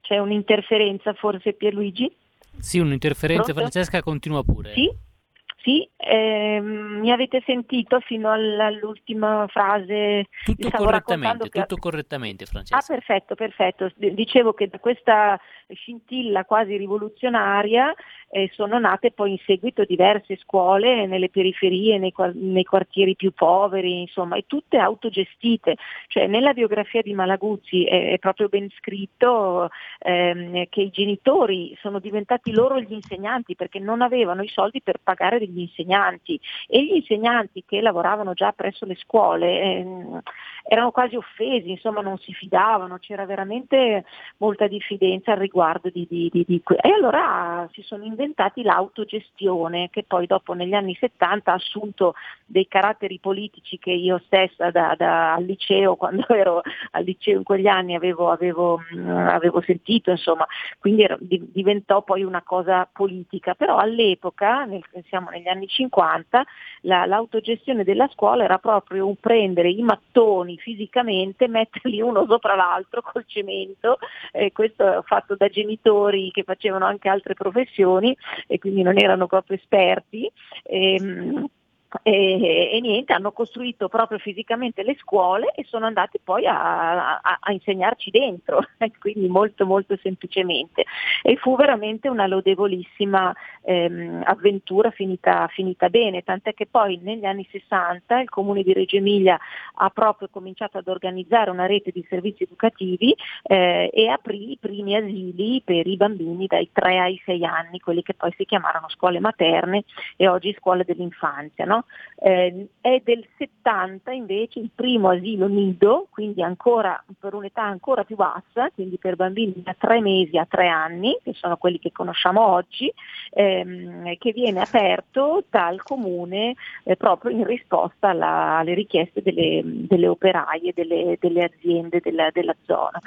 C'è un'interferenza forse Pierluigi? Sì, un'interferenza, Pronto? Francesca continua pure. Sì? Sì, ehm, mi avete sentito fino all'ultima frase? Tutto correttamente, raccontando che- tutto correttamente, Francesca. Ah, perfetto, perfetto. Dicevo che da questa scintilla quasi rivoluzionaria eh, sono nate poi in seguito diverse scuole nelle periferie, nei, nei quartieri più poveri, insomma, e tutte autogestite. Cioè, nella biografia di Malaguzzi è, è proprio ben scritto ehm, che i genitori sono diventati loro gli insegnanti perché non avevano i soldi per pagare degli insegnanti e gli insegnanti che lavoravano già presso le scuole ehm, erano quasi offesi, insomma non si fidavano, c'era veramente molta diffidenza al riguardo di, di, di, di que- E allora si sono inventati l'autogestione che poi dopo negli anni 70 ha assunto dei caratteri politici che io stessa da, da- al liceo, (laughs) quando ero al liceo in quegli anni avevo, avevo, mh, avevo sentito, insomma, quindi era- di- diventò poi una cosa politica, però all'epoca, nel- siamo negli anni 50, la- l'autogestione della scuola era proprio un prendere i mattoni fisicamente, metterli uno sopra l'altro col cemento, eh, questo fatto da genitori che facevano anche altre professioni e quindi non erano proprio esperti. ehm, e, e niente, hanno costruito proprio fisicamente le scuole e sono andati poi a, a- a insegnarci dentro, (laughs) quindi molto molto semplicemente. E fu veramente una lodevolissima ehm, avventura finita, finita bene, tant'è che poi negli anni 60 il comune di Reggio Emilia ha proprio cominciato ad organizzare una rete di servizi educativi eh, e aprì i primi asili per i bambini dai 3 ai 6 anni, quelli che poi si chiamarono scuole materne e oggi scuole dell'infanzia. no? Eh, è del 70 invece il primo asilo nido, quindi ancora per un'età ancora più bassa, quindi per bambini da 3 mesi a 3 anni, che sono quelli che conosciamo oggi, ehm, che viene aperto dal comune eh, proprio in risposta alla- alle richieste delle, delle operaie, delle, delle aziende della, della zona.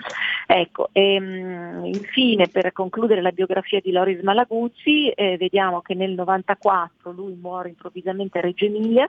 Ecco, ehm, infine per concludere la biografia di Loris Malaguzzi, eh, vediamo che nel 94 lui muore improvvisamente a Reggio Emilia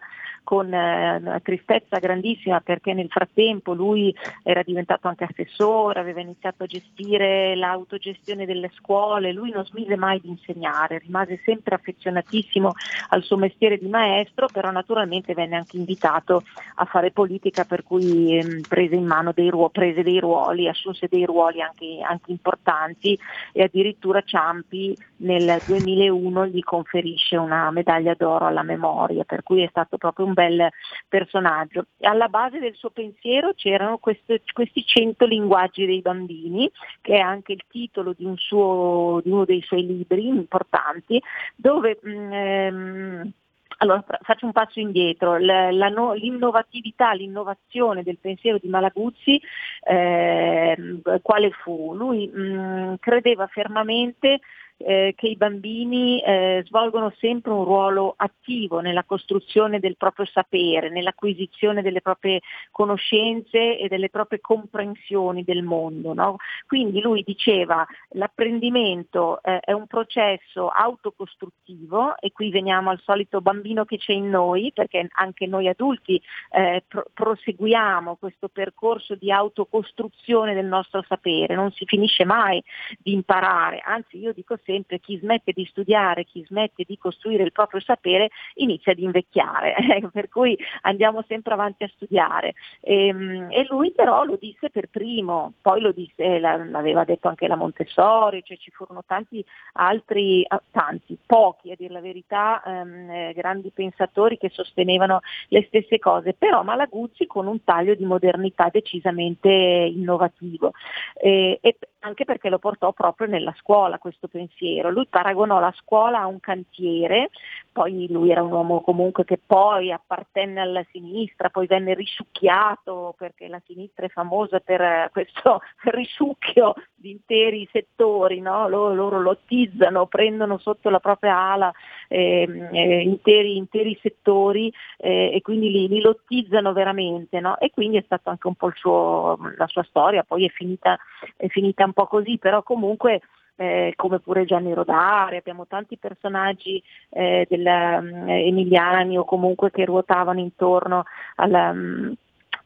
con eh, tristezza grandissima perché nel frattempo lui era diventato anche assessore, aveva iniziato a gestire l'autogestione delle scuole, lui non smise mai di insegnare, rimase sempre affezionatissimo al suo mestiere di maestro, però naturalmente venne anche invitato a fare politica per cui ehm, prese in mano dei, ruo- prese dei ruoli, assunse dei ruoli anche, anche importanti e addirittura Ciampi nel 2001 gli conferisce una medaglia d'oro alla memoria, per cui è stato proprio un bel personaggio. Alla base del suo pensiero c'erano questo- questi 100 linguaggi dei bambini, che è anche il titolo di, un suo- di uno dei suoi libri importanti, dove mh, ehm, allora, fa- faccio un passo indietro, La- la no- l'innovatività, l'innovazione del pensiero di Malaguzzi, ehm, quale fu? Lui mh, credeva fermamente eh, che i bambini eh, svolgono sempre un ruolo attivo nella costruzione del proprio sapere, nell'acquisizione delle proprie conoscenze e delle proprie comprensioni del mondo. no? Quindi lui diceva l'apprendimento eh, è un processo autocostruttivo e qui veniamo al solito bambino che c'è in noi, perché anche noi adulti eh, pro- proseguiamo questo percorso di autocostruzione del nostro sapere, non si finisce mai di imparare, anzi io dico sempre chi smette di studiare, chi smette di costruire il proprio sapere inizia ad invecchiare, (laughs) per cui andiamo sempre avanti a studiare. Ehm, E, lui però lo disse per primo, poi lo disse, la- l'aveva detto anche la Montessori, cioè ci furono tanti altri, tanti, pochi a dire la verità, ehm, eh, grandi pensatori che sostenevano le stesse cose, però Malaguzzi con un taglio di modernità decisamente innovativo. Eh, e anche perché lo portò proprio nella scuola questo pensiero. Lui paragonò la scuola a un cantiere, poi lui era un uomo comunque che poi appartenne alla sinistra, poi venne risucchiato perché la sinistra è famosa per eh, questo (laughs) risucchio di interi settori, no? loro, loro lottizzano, prendono sotto la propria ala eh, eh, interi, interi, settori eh, e quindi li, li lottizzano veramente no? e quindi è stata anche un po' suo, la sua storia, poi è finita, è finita un po' così, però comunque eh, come pure Gianni Rodari, abbiamo tanti personaggi eh, del, um, emiliani o comunque che ruotavano intorno alla, um,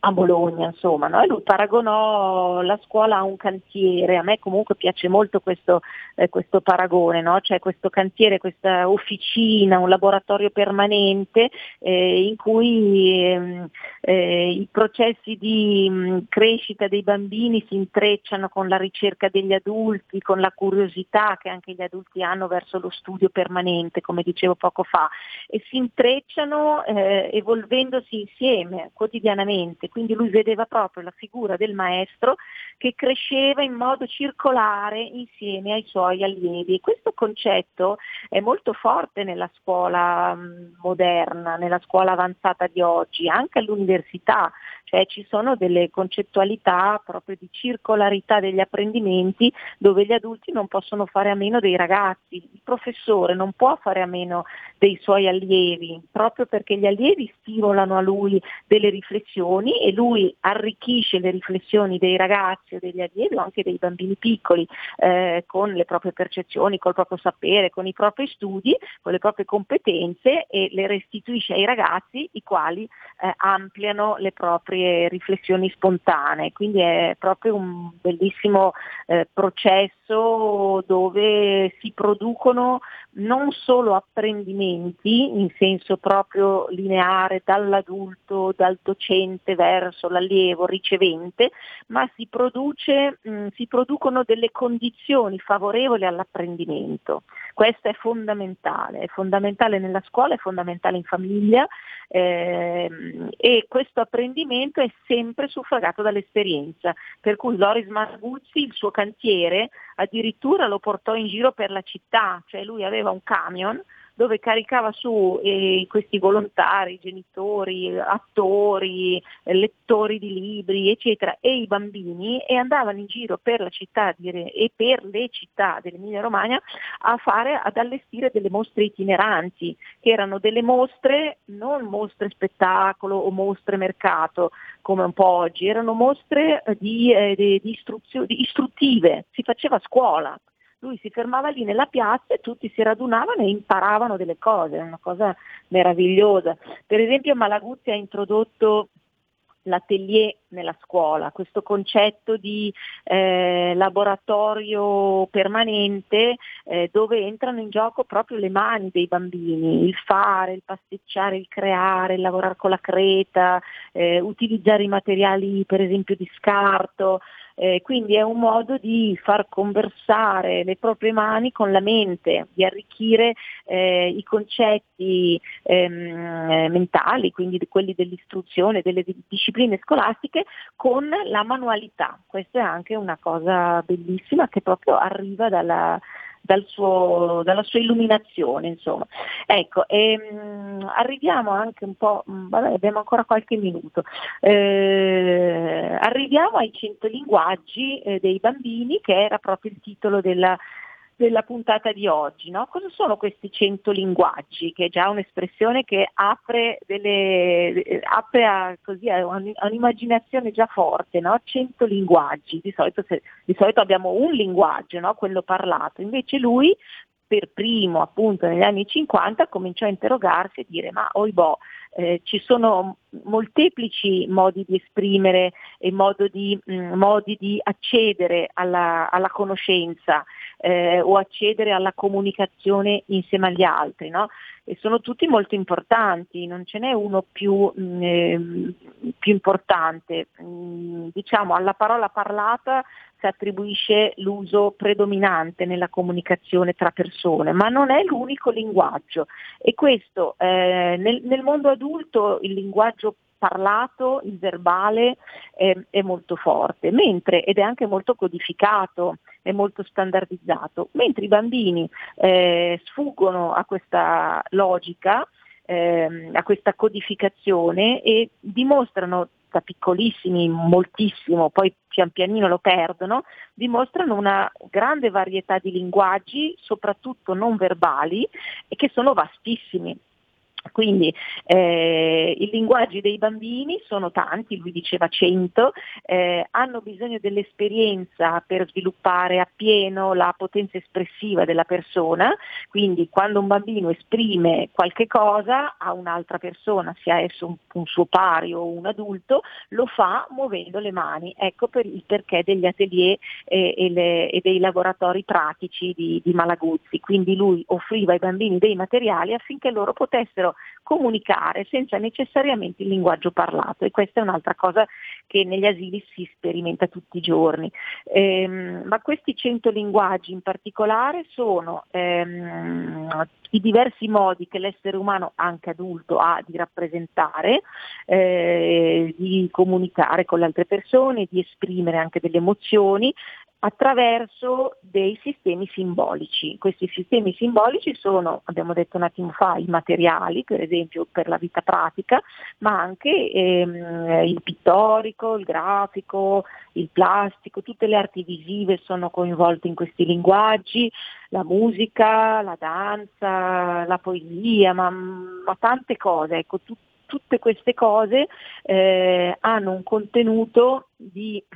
a Bologna, insomma, no? e lui paragonò la scuola a un cantiere, a me comunque piace molto questo, eh, questo paragone, no? cioè questo cantiere, questa officina, un laboratorio permanente eh, in cui ehm, eh, i processi di mh, mm, crescita dei bambini si intrecciano con la ricerca degli adulti, con la curiosità che anche gli adulti hanno verso lo studio permanente, come dicevo poco fa, e si intrecciano eh, evolvendosi insieme quotidianamente quindi lui vedeva proprio la figura del maestro che cresceva in modo circolare insieme ai suoi allievi. Questo concetto è molto forte nella scuola mm, moderna, nella scuola avanzata di oggi, anche all'università, cioè ci sono delle concettualità proprio di circolarità degli apprendimenti dove gli adulti non possono fare a meno dei ragazzi, il professore non può fare a meno dei suoi allievi, proprio perché gli allievi stimolano a lui delle riflessioni e lui arricchisce le riflessioni dei ragazzi o degli allievi o anche dei bambini piccoli eh, con le proprie percezioni, col proprio sapere, con i propri studi, con le proprie competenze e le restituisce ai ragazzi i quali eh, ampliano le proprie riflessioni spontanee. Quindi è proprio un bellissimo eh, processo dove si producono non solo apprendimenti in senso proprio lineare dall'adulto, dal docente verso l'allievo ricevente, ma si, produce, mh, si producono delle condizioni favorevoli all'apprendimento. Questo è fondamentale, è fondamentale nella scuola, è fondamentale in famiglia eh, e questo apprendimento è sempre suffragato dall'esperienza. Per cui Loris Marguzzi, il suo cantiere, addirittura lo portò in giro per la città, cioè lui aveva un camion dove caricava su eh, questi volontari, genitori, attori, lettori di libri, eccetera, e i bambini e andavano in giro per la città di, e per le città dell'Emilia Romagna a fare, ad allestire delle mostre itineranti, che erano delle mostre, non mostre spettacolo o mostre mercato, come un po' oggi, erano mostre di, eh, di, di, di istruttive, si faceva scuola, lui si fermava lì nella piazza e tutti si radunavano e imparavano delle cose, è una cosa meravigliosa. Per esempio Malaguzzi ha introdotto l'atelier nella scuola, questo concetto di eh, laboratorio permanente eh, dove entrano in gioco proprio le mani dei bambini, il fare, il pasticciare, il creare, il lavorare con la creta, eh, utilizzare i materiali per esempio di scarto, eh, quindi è un modo di far conversare le proprie mani con la mente, di arricchire eh, i concetti ehm, mentali, quindi quelli dell'istruzione, delle discipline scolastiche, con la manualità. Questa è anche una cosa bellissima che proprio arriva dalla, dal suo, dalla sua illuminazione. Insomma. Ecco, ehm, arriviamo anche un po', mm, vabbè, abbiamo ancora qualche minuto, eh, arriviamo ai 100 linguaggi eh, dei bambini che era proprio il titolo della, della puntata di oggi. No? Cosa sono questi 100 linguaggi? Che è già un'espressione che apre, delle, apre a, così, a, un'immaginazione già forte, no? 100 linguaggi. Di solito, se, di solito abbiamo un linguaggio, no? quello parlato, invece lui per primo appunto negli anni 50 cominciò a interrogarsi e dire ma oibò eh, ci sono molteplici modi di esprimere e di, mh, mm, modi di accedere alla, alla conoscenza eh, o accedere alla comunicazione insieme agli altri. No? E sono tutti molto importanti, non ce n'è uno più, mh, mm, eh, più importante. Mh, mm, diciamo alla parola parlata si attribuisce l'uso predominante nella comunicazione tra persone, ma non è l'unico linguaggio e questo eh, nel, nel mondo adulto il linguaggio parlato, il verbale è, è molto forte, mentre, ed è anche molto codificato, è molto standardizzato, mentre i bambini eh, sfuggono a questa logica, ehm, a questa codificazione e dimostrano da piccolissimi moltissimo, poi pian pianino lo perdono, dimostrano una grande varietà di linguaggi, soprattutto non verbali, e che sono vastissimi. Quindi eh, i linguaggi dei bambini sono tanti, lui diceva 100, eh, hanno bisogno dell'esperienza per sviluppare appieno la potenza espressiva della persona, quindi quando un bambino esprime qualche cosa a un'altra persona, sia esso un, un suo pari o un adulto, lo fa muovendo le mani. Ecco per il perché degli atelier eh, e, le, e, dei laboratori pratici di, di Malaguzzi. Quindi lui offriva ai bambini dei materiali affinché loro potessero comunicare senza necessariamente il linguaggio parlato e questa è un'altra cosa che negli asili si sperimenta tutti i giorni. Ehm, ma questi 100 linguaggi in particolare sono ehm, i diversi modi che l'essere umano, anche adulto, ha di rappresentare, eh, di comunicare con le altre persone, di esprimere anche delle emozioni, attraverso dei sistemi simbolici. Questi sistemi simbolici sono, abbiamo detto un attimo fa, i materiali, per esempio per la vita pratica, ma anche ehm, il pittorico, il grafico, il plastico, tutte le arti visive sono coinvolte in questi linguaggi, la musica, la danza, la poesia, ma, ma tante cose. Ecco, tu, tutte queste cose eh, hanno un contenuto di (clears throat)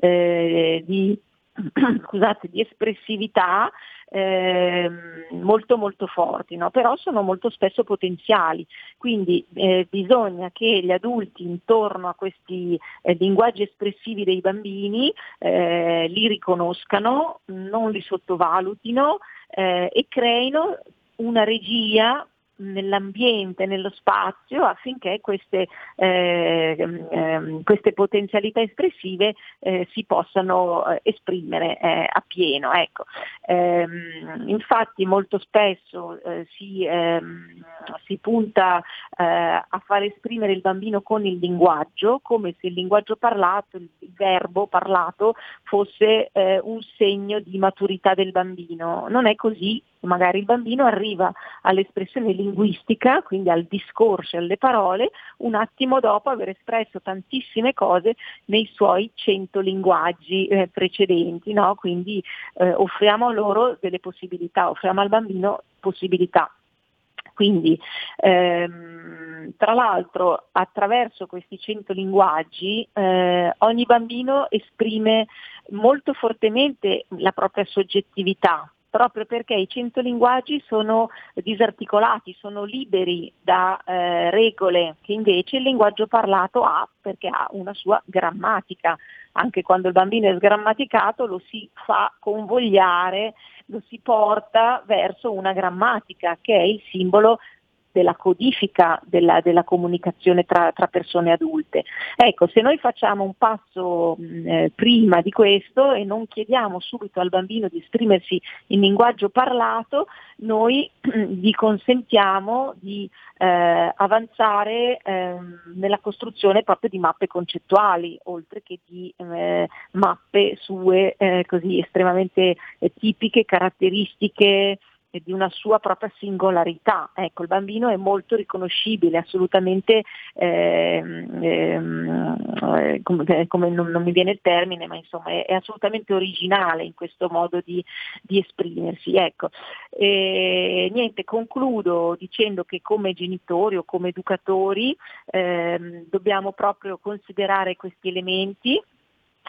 eh, di, (clears throat) scusate, di espressività eh, molto molto forti, no? però sono molto spesso potenziali, quindi eh, bisogna che gli adulti intorno a questi eh, linguaggi espressivi dei bambini eh, li riconoscano, non li sottovalutino eh, e creino una regia nell'ambiente, nello spazio affinché queste, eh, eh, queste potenzialità espressive eh, si possano eh, esprimere eh, a pieno. Ecco. Ehm, infatti molto spesso eh, si, ehm, si, punta a far esprimere il bambino con il linguaggio, come se il linguaggio parlato, il verbo parlato fosse un segno di maturità del bambino. Non è così, magari il bambino arriva all'espressione linguistica, quindi al discorso e alle parole, un attimo dopo aver espresso tantissime cose nei suoi cento linguaggi eh, precedenti, no? quindi eh, offriamo loro delle possibilità, offriamo al bambino possibilità. Quindi ehm, tra l'altro attraverso questi cento linguaggi eh, ogni bambino esprime molto fortemente la propria soggettività, proprio perché i cento linguaggi sono disarticolati, sono liberi da eh, regole che invece il linguaggio parlato ha perché ha una sua grammatica. Anche quando il bambino è sgrammaticato lo si fa convogliare, lo si porta verso una grammatica che è il simbolo della codifica della, della comunicazione tra, tra, persone adulte. Ecco, se noi facciamo un passo mh, eh, prima di questo e non chiediamo subito al bambino di esprimersi in linguaggio parlato, noi (clears throat) gli consentiamo di eh, avanzare eh, nella costruzione proprio di mappe concettuali, oltre che di eh, mappe sue eh, così estremamente eh, tipiche, caratteristiche di una sua propria singolarità. Ecco, il bambino è molto riconoscibile, assolutamente, ehm, ehm, come, come non, non, mi viene il termine, ma insomma è, è assolutamente originale in questo modo di, di esprimersi. Ecco. E, niente, concludo dicendo che come genitori o come educatori ehm, dobbiamo proprio considerare questi elementi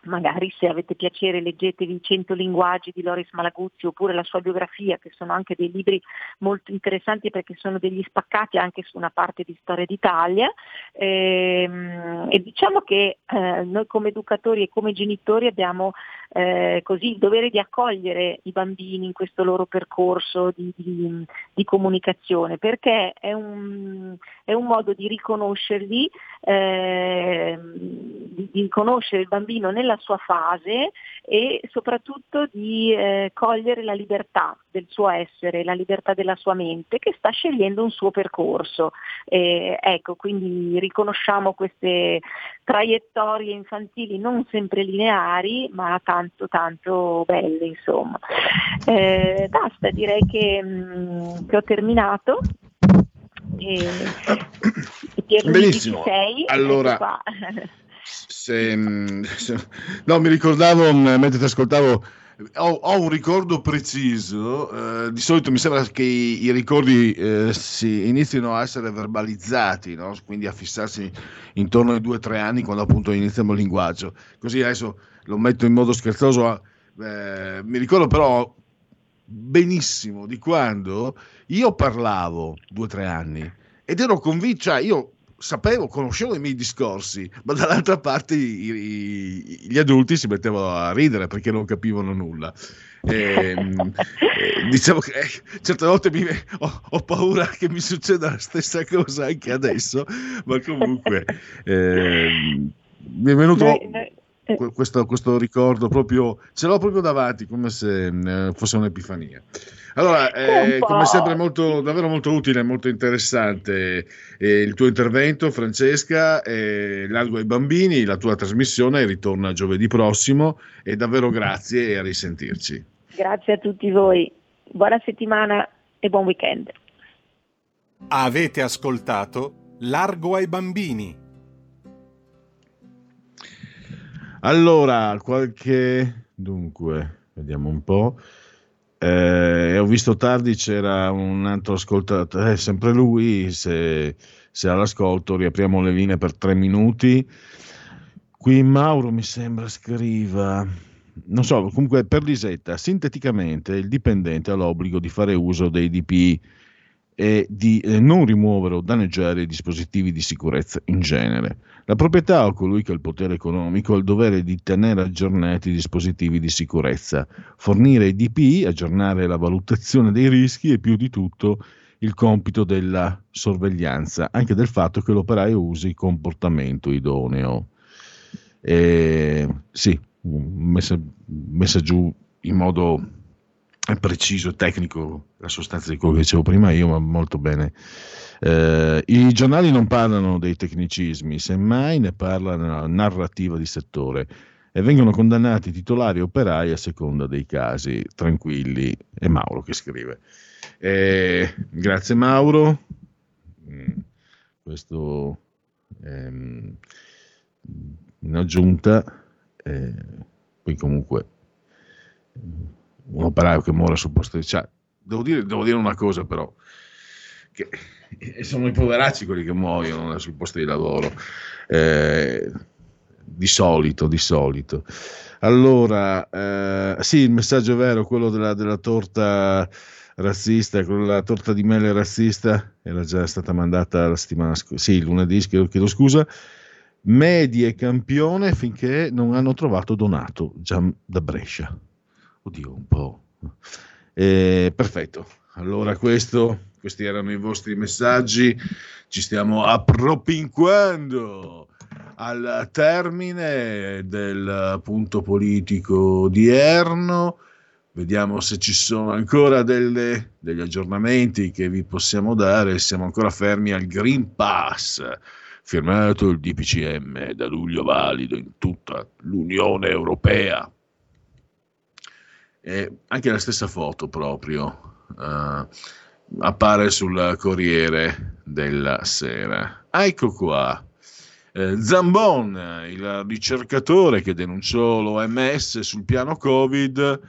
magari se avete piacere leggetevi i 100 linguaggi di Loris Malaguzzi oppure la sua biografia che sono anche dei libri molto interessanti perché sono degli spaccati anche su una parte di storia d'Italia. E, ehm, e diciamo che eh, noi come educatori e come genitori abbiamo eh, così il dovere di accogliere i bambini in questo loro percorso di, di, di comunicazione, perché è un, è un, modo di riconoscerli, eh, di, riconoscere il bambino nella sua fase e soprattutto di eh, cogliere la libertà del suo essere, la libertà della sua mente che sta scegliendo un suo percorso. Eh, ecco, quindi riconosciamo queste traiettorie infantili non sempre lineari, ma tanto tanto belle, insomma. Eh, basta, direi che, mh, che ho terminato. E, e Benissimo. Sei, allora, (laughs) se, se, no, mi ricordavo mentre ti ascoltavo ho, ho, un ricordo preciso, eh, di solito mi sembra che i, i ricordi eh, si inizino a essere verbalizzati, no? quindi a fissarsi intorno ai due o tre anni quando appunto iniziamo il linguaggio. Così adesso lo metto in modo scherzoso, eh, mi ricordo però benissimo di quando io parlavo due o tre anni ed ero convinto, cioè io sapevo, conoscevo i miei discorsi, ma dall'altra parte i, i, gli adulti si mettevano a ridere perché non capivano nulla. E, (laughs) eh, diciamo che eh, certe volte mi, ho, ho, paura che mi succeda la stessa cosa anche adesso, ma comunque eh, mi è venuto questo, questo, ricordo proprio, ce l'ho proprio davanti come se eh, fosse un'epifania. Allora, eh, come sempre, molto, davvero molto utile, molto interessante eh, il tuo intervento, Francesca. Eh, largo ai bambini, la tua trasmissione ritorna giovedì prossimo e davvero grazie e a risentirci. Grazie a tutti voi. Buona settimana e buon weekend. Avete ascoltato Largo ai bambini. Allora, qualche... Dunque, vediamo un po'. Eh, ho visto tardi c'era un altro ascoltatore, eh, sempre lui, se, se all'ascolto riapriamo le linee per tre minuti. Qui Mauro mi sembra scriva, non so, comunque per Lisetta, sinteticamente il dipendente ha l'obbligo di fare uso dei DPI e di eh, non rimuovere o danneggiare i dispositivi di sicurezza in genere. La proprietà o colui che ha il potere economico ha il dovere di tenere aggiornati i dispositivi di sicurezza, fornire i DPI, aggiornare la valutazione dei rischi e più di tutto il compito della sorveglianza, anche del fatto che l'operaio usi comportamento idoneo. E, sì, messa, messa giù in modo preciso e tecnico la sostanza di quello che dicevo prima io, ma molto bene. Eh, I giornali non parlano dei tecnicismi, semmai ne parla la narrativa di settore e vengono condannati titolari e operai a seconda dei casi. Tranquilli, è Mauro che scrive. Eh, grazie Mauro. Mm, questo ehm, in aggiunta, eh, poi comunque un operaio che muore sul posto di... Cioè, devo, dire, devo dire una cosa però, che (laughs) sono i poveracci quelli che muoiono sul posto di lavoro, eh, di solito, di solito. Allora, eh, sì, il messaggio vero, quello della, della torta razzista, quella torta di mele razzista, era già stata mandata la settimana scorsa, sì, lunedì, chiedo scusa, medie campione finché non hanno trovato Donato, già da Brescia. Oddio, un po'. Eh, perfetto. Allora, questo, questi erano i vostri messaggi. Ci stiamo appropinquando al termine del punto politico odierno. Vediamo se ci sono ancora delle, degli aggiornamenti che vi possiamo dare. Siamo ancora fermi al Green Pass, firmato il DPCM da luglio valido in tutta l'Unione Europea e anche la stessa foto proprio uh, appare sul Corriere della Sera. Ecco qua. Eh, Zambon, il ricercatore che denunciò l'OMS sul piano Covid,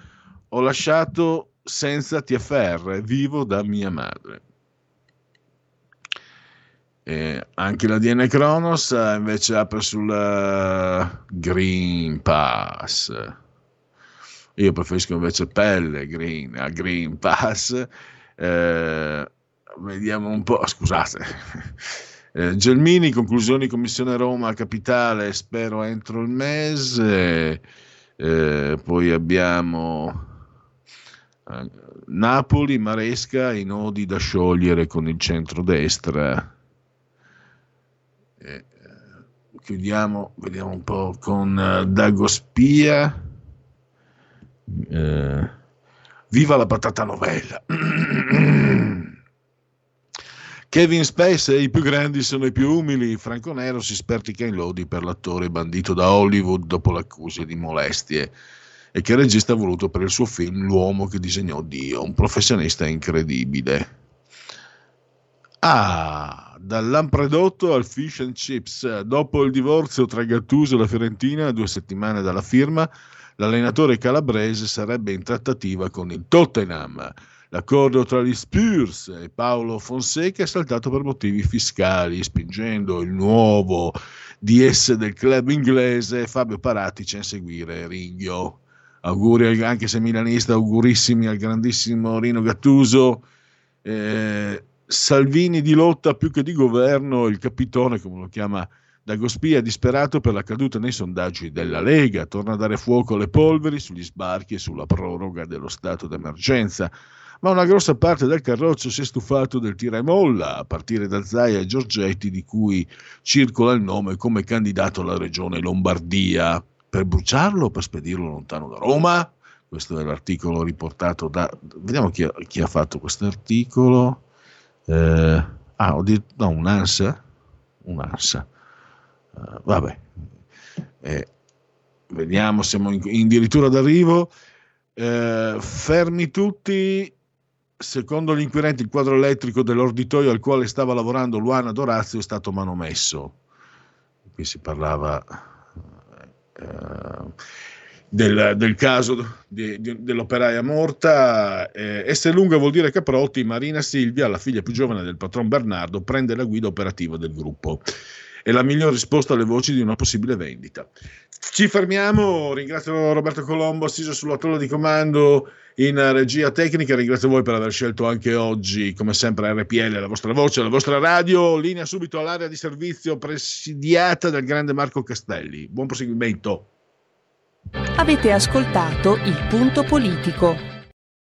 ho lasciato senza TFR, vivo da mia madre. E anche la DN Kronos invece apre sul uh, Green Pass io preferisco invece Pellegrin a Green Pass. Eh, vediamo un po', scusate. (laughs) Eh, Gelmini, conclusioni Commissione Roma Capitale, spero entro il mese. Eh, poi abbiamo eh, Napoli, Maresca, i nodi da sciogliere con il centrodestra. Eh, chiudiamo, vediamo un po' con uh, Dago Spia. Eh, viva la patata novella. (clears throat) Kevin Spacey, i più grandi sono i più umili. Franco Nero si spertica in lodi per l'attore bandito da Hollywood dopo l'accusa di molestie e che il regista ha voluto per il suo film L'uomo che disegnò Dio, un professionista incredibile. Ah, dal Lampredotto al Fish and Chips. Dopo il divorzio tra Gattuso e la Fiorentina, due settimane dalla firma, l'allenatore calabrese sarebbe in trattativa con il Tottenham. L'accordo tra gli Spurs e Paolo Fonseca è saltato per motivi fiscali, spingendo il nuovo DS del club inglese Fabio Paratici a seguire Ringhio. Auguri, anche se milanista, augurissimi al grandissimo Rino Gattuso. Eh, Salvini di lotta più che di governo, il capitone, come lo chiama Dagospia, disperato per la caduta nei sondaggi della Lega, torna a dare fuoco alle polveri sugli sbarchi e sulla proroga dello stato d'emergenza. Ma una grossa parte del carroccio si è stufato del tira e molla, a partire da Zaia e Giorgetti, di cui circola il nome come candidato alla regione Lombardia. Per bruciarlo o per spedirlo lontano da Roma? Questo è l'articolo riportato da... Vediamo chi ha, chi ha fatto questo articolo. Eh, ah, ho detto... No, un'ansa. Un'ansa. Uh, vabbè. Eh, vediamo, siamo addirittura d'arrivo. Eh, fermi tutti. Secondo gli inquirenti, il quadro elettrico dell'orditoio al quale stava lavorando Luana Dorazio è stato manomesso. Qui si parlava eh, del, del, caso di, di, dell'operaia morta. Eh, S lunga vuol dire Caprotti, Marina Silvia, la figlia più giovane del patron Bernardo, prende la guida operativa del gruppo. È la miglior risposta alle voci di una possibile vendita. Ci fermiamo, ringrazio Roberto Colombo, assiso sulla tolla di comando in regia tecnica, ringrazio voi per aver scelto anche oggi, come sempre, RPL, la vostra voce, la vostra radio, linea subito all'area di servizio presidiata dal grande Marco Castelli. Buon proseguimento. Avete ascoltato il punto politico.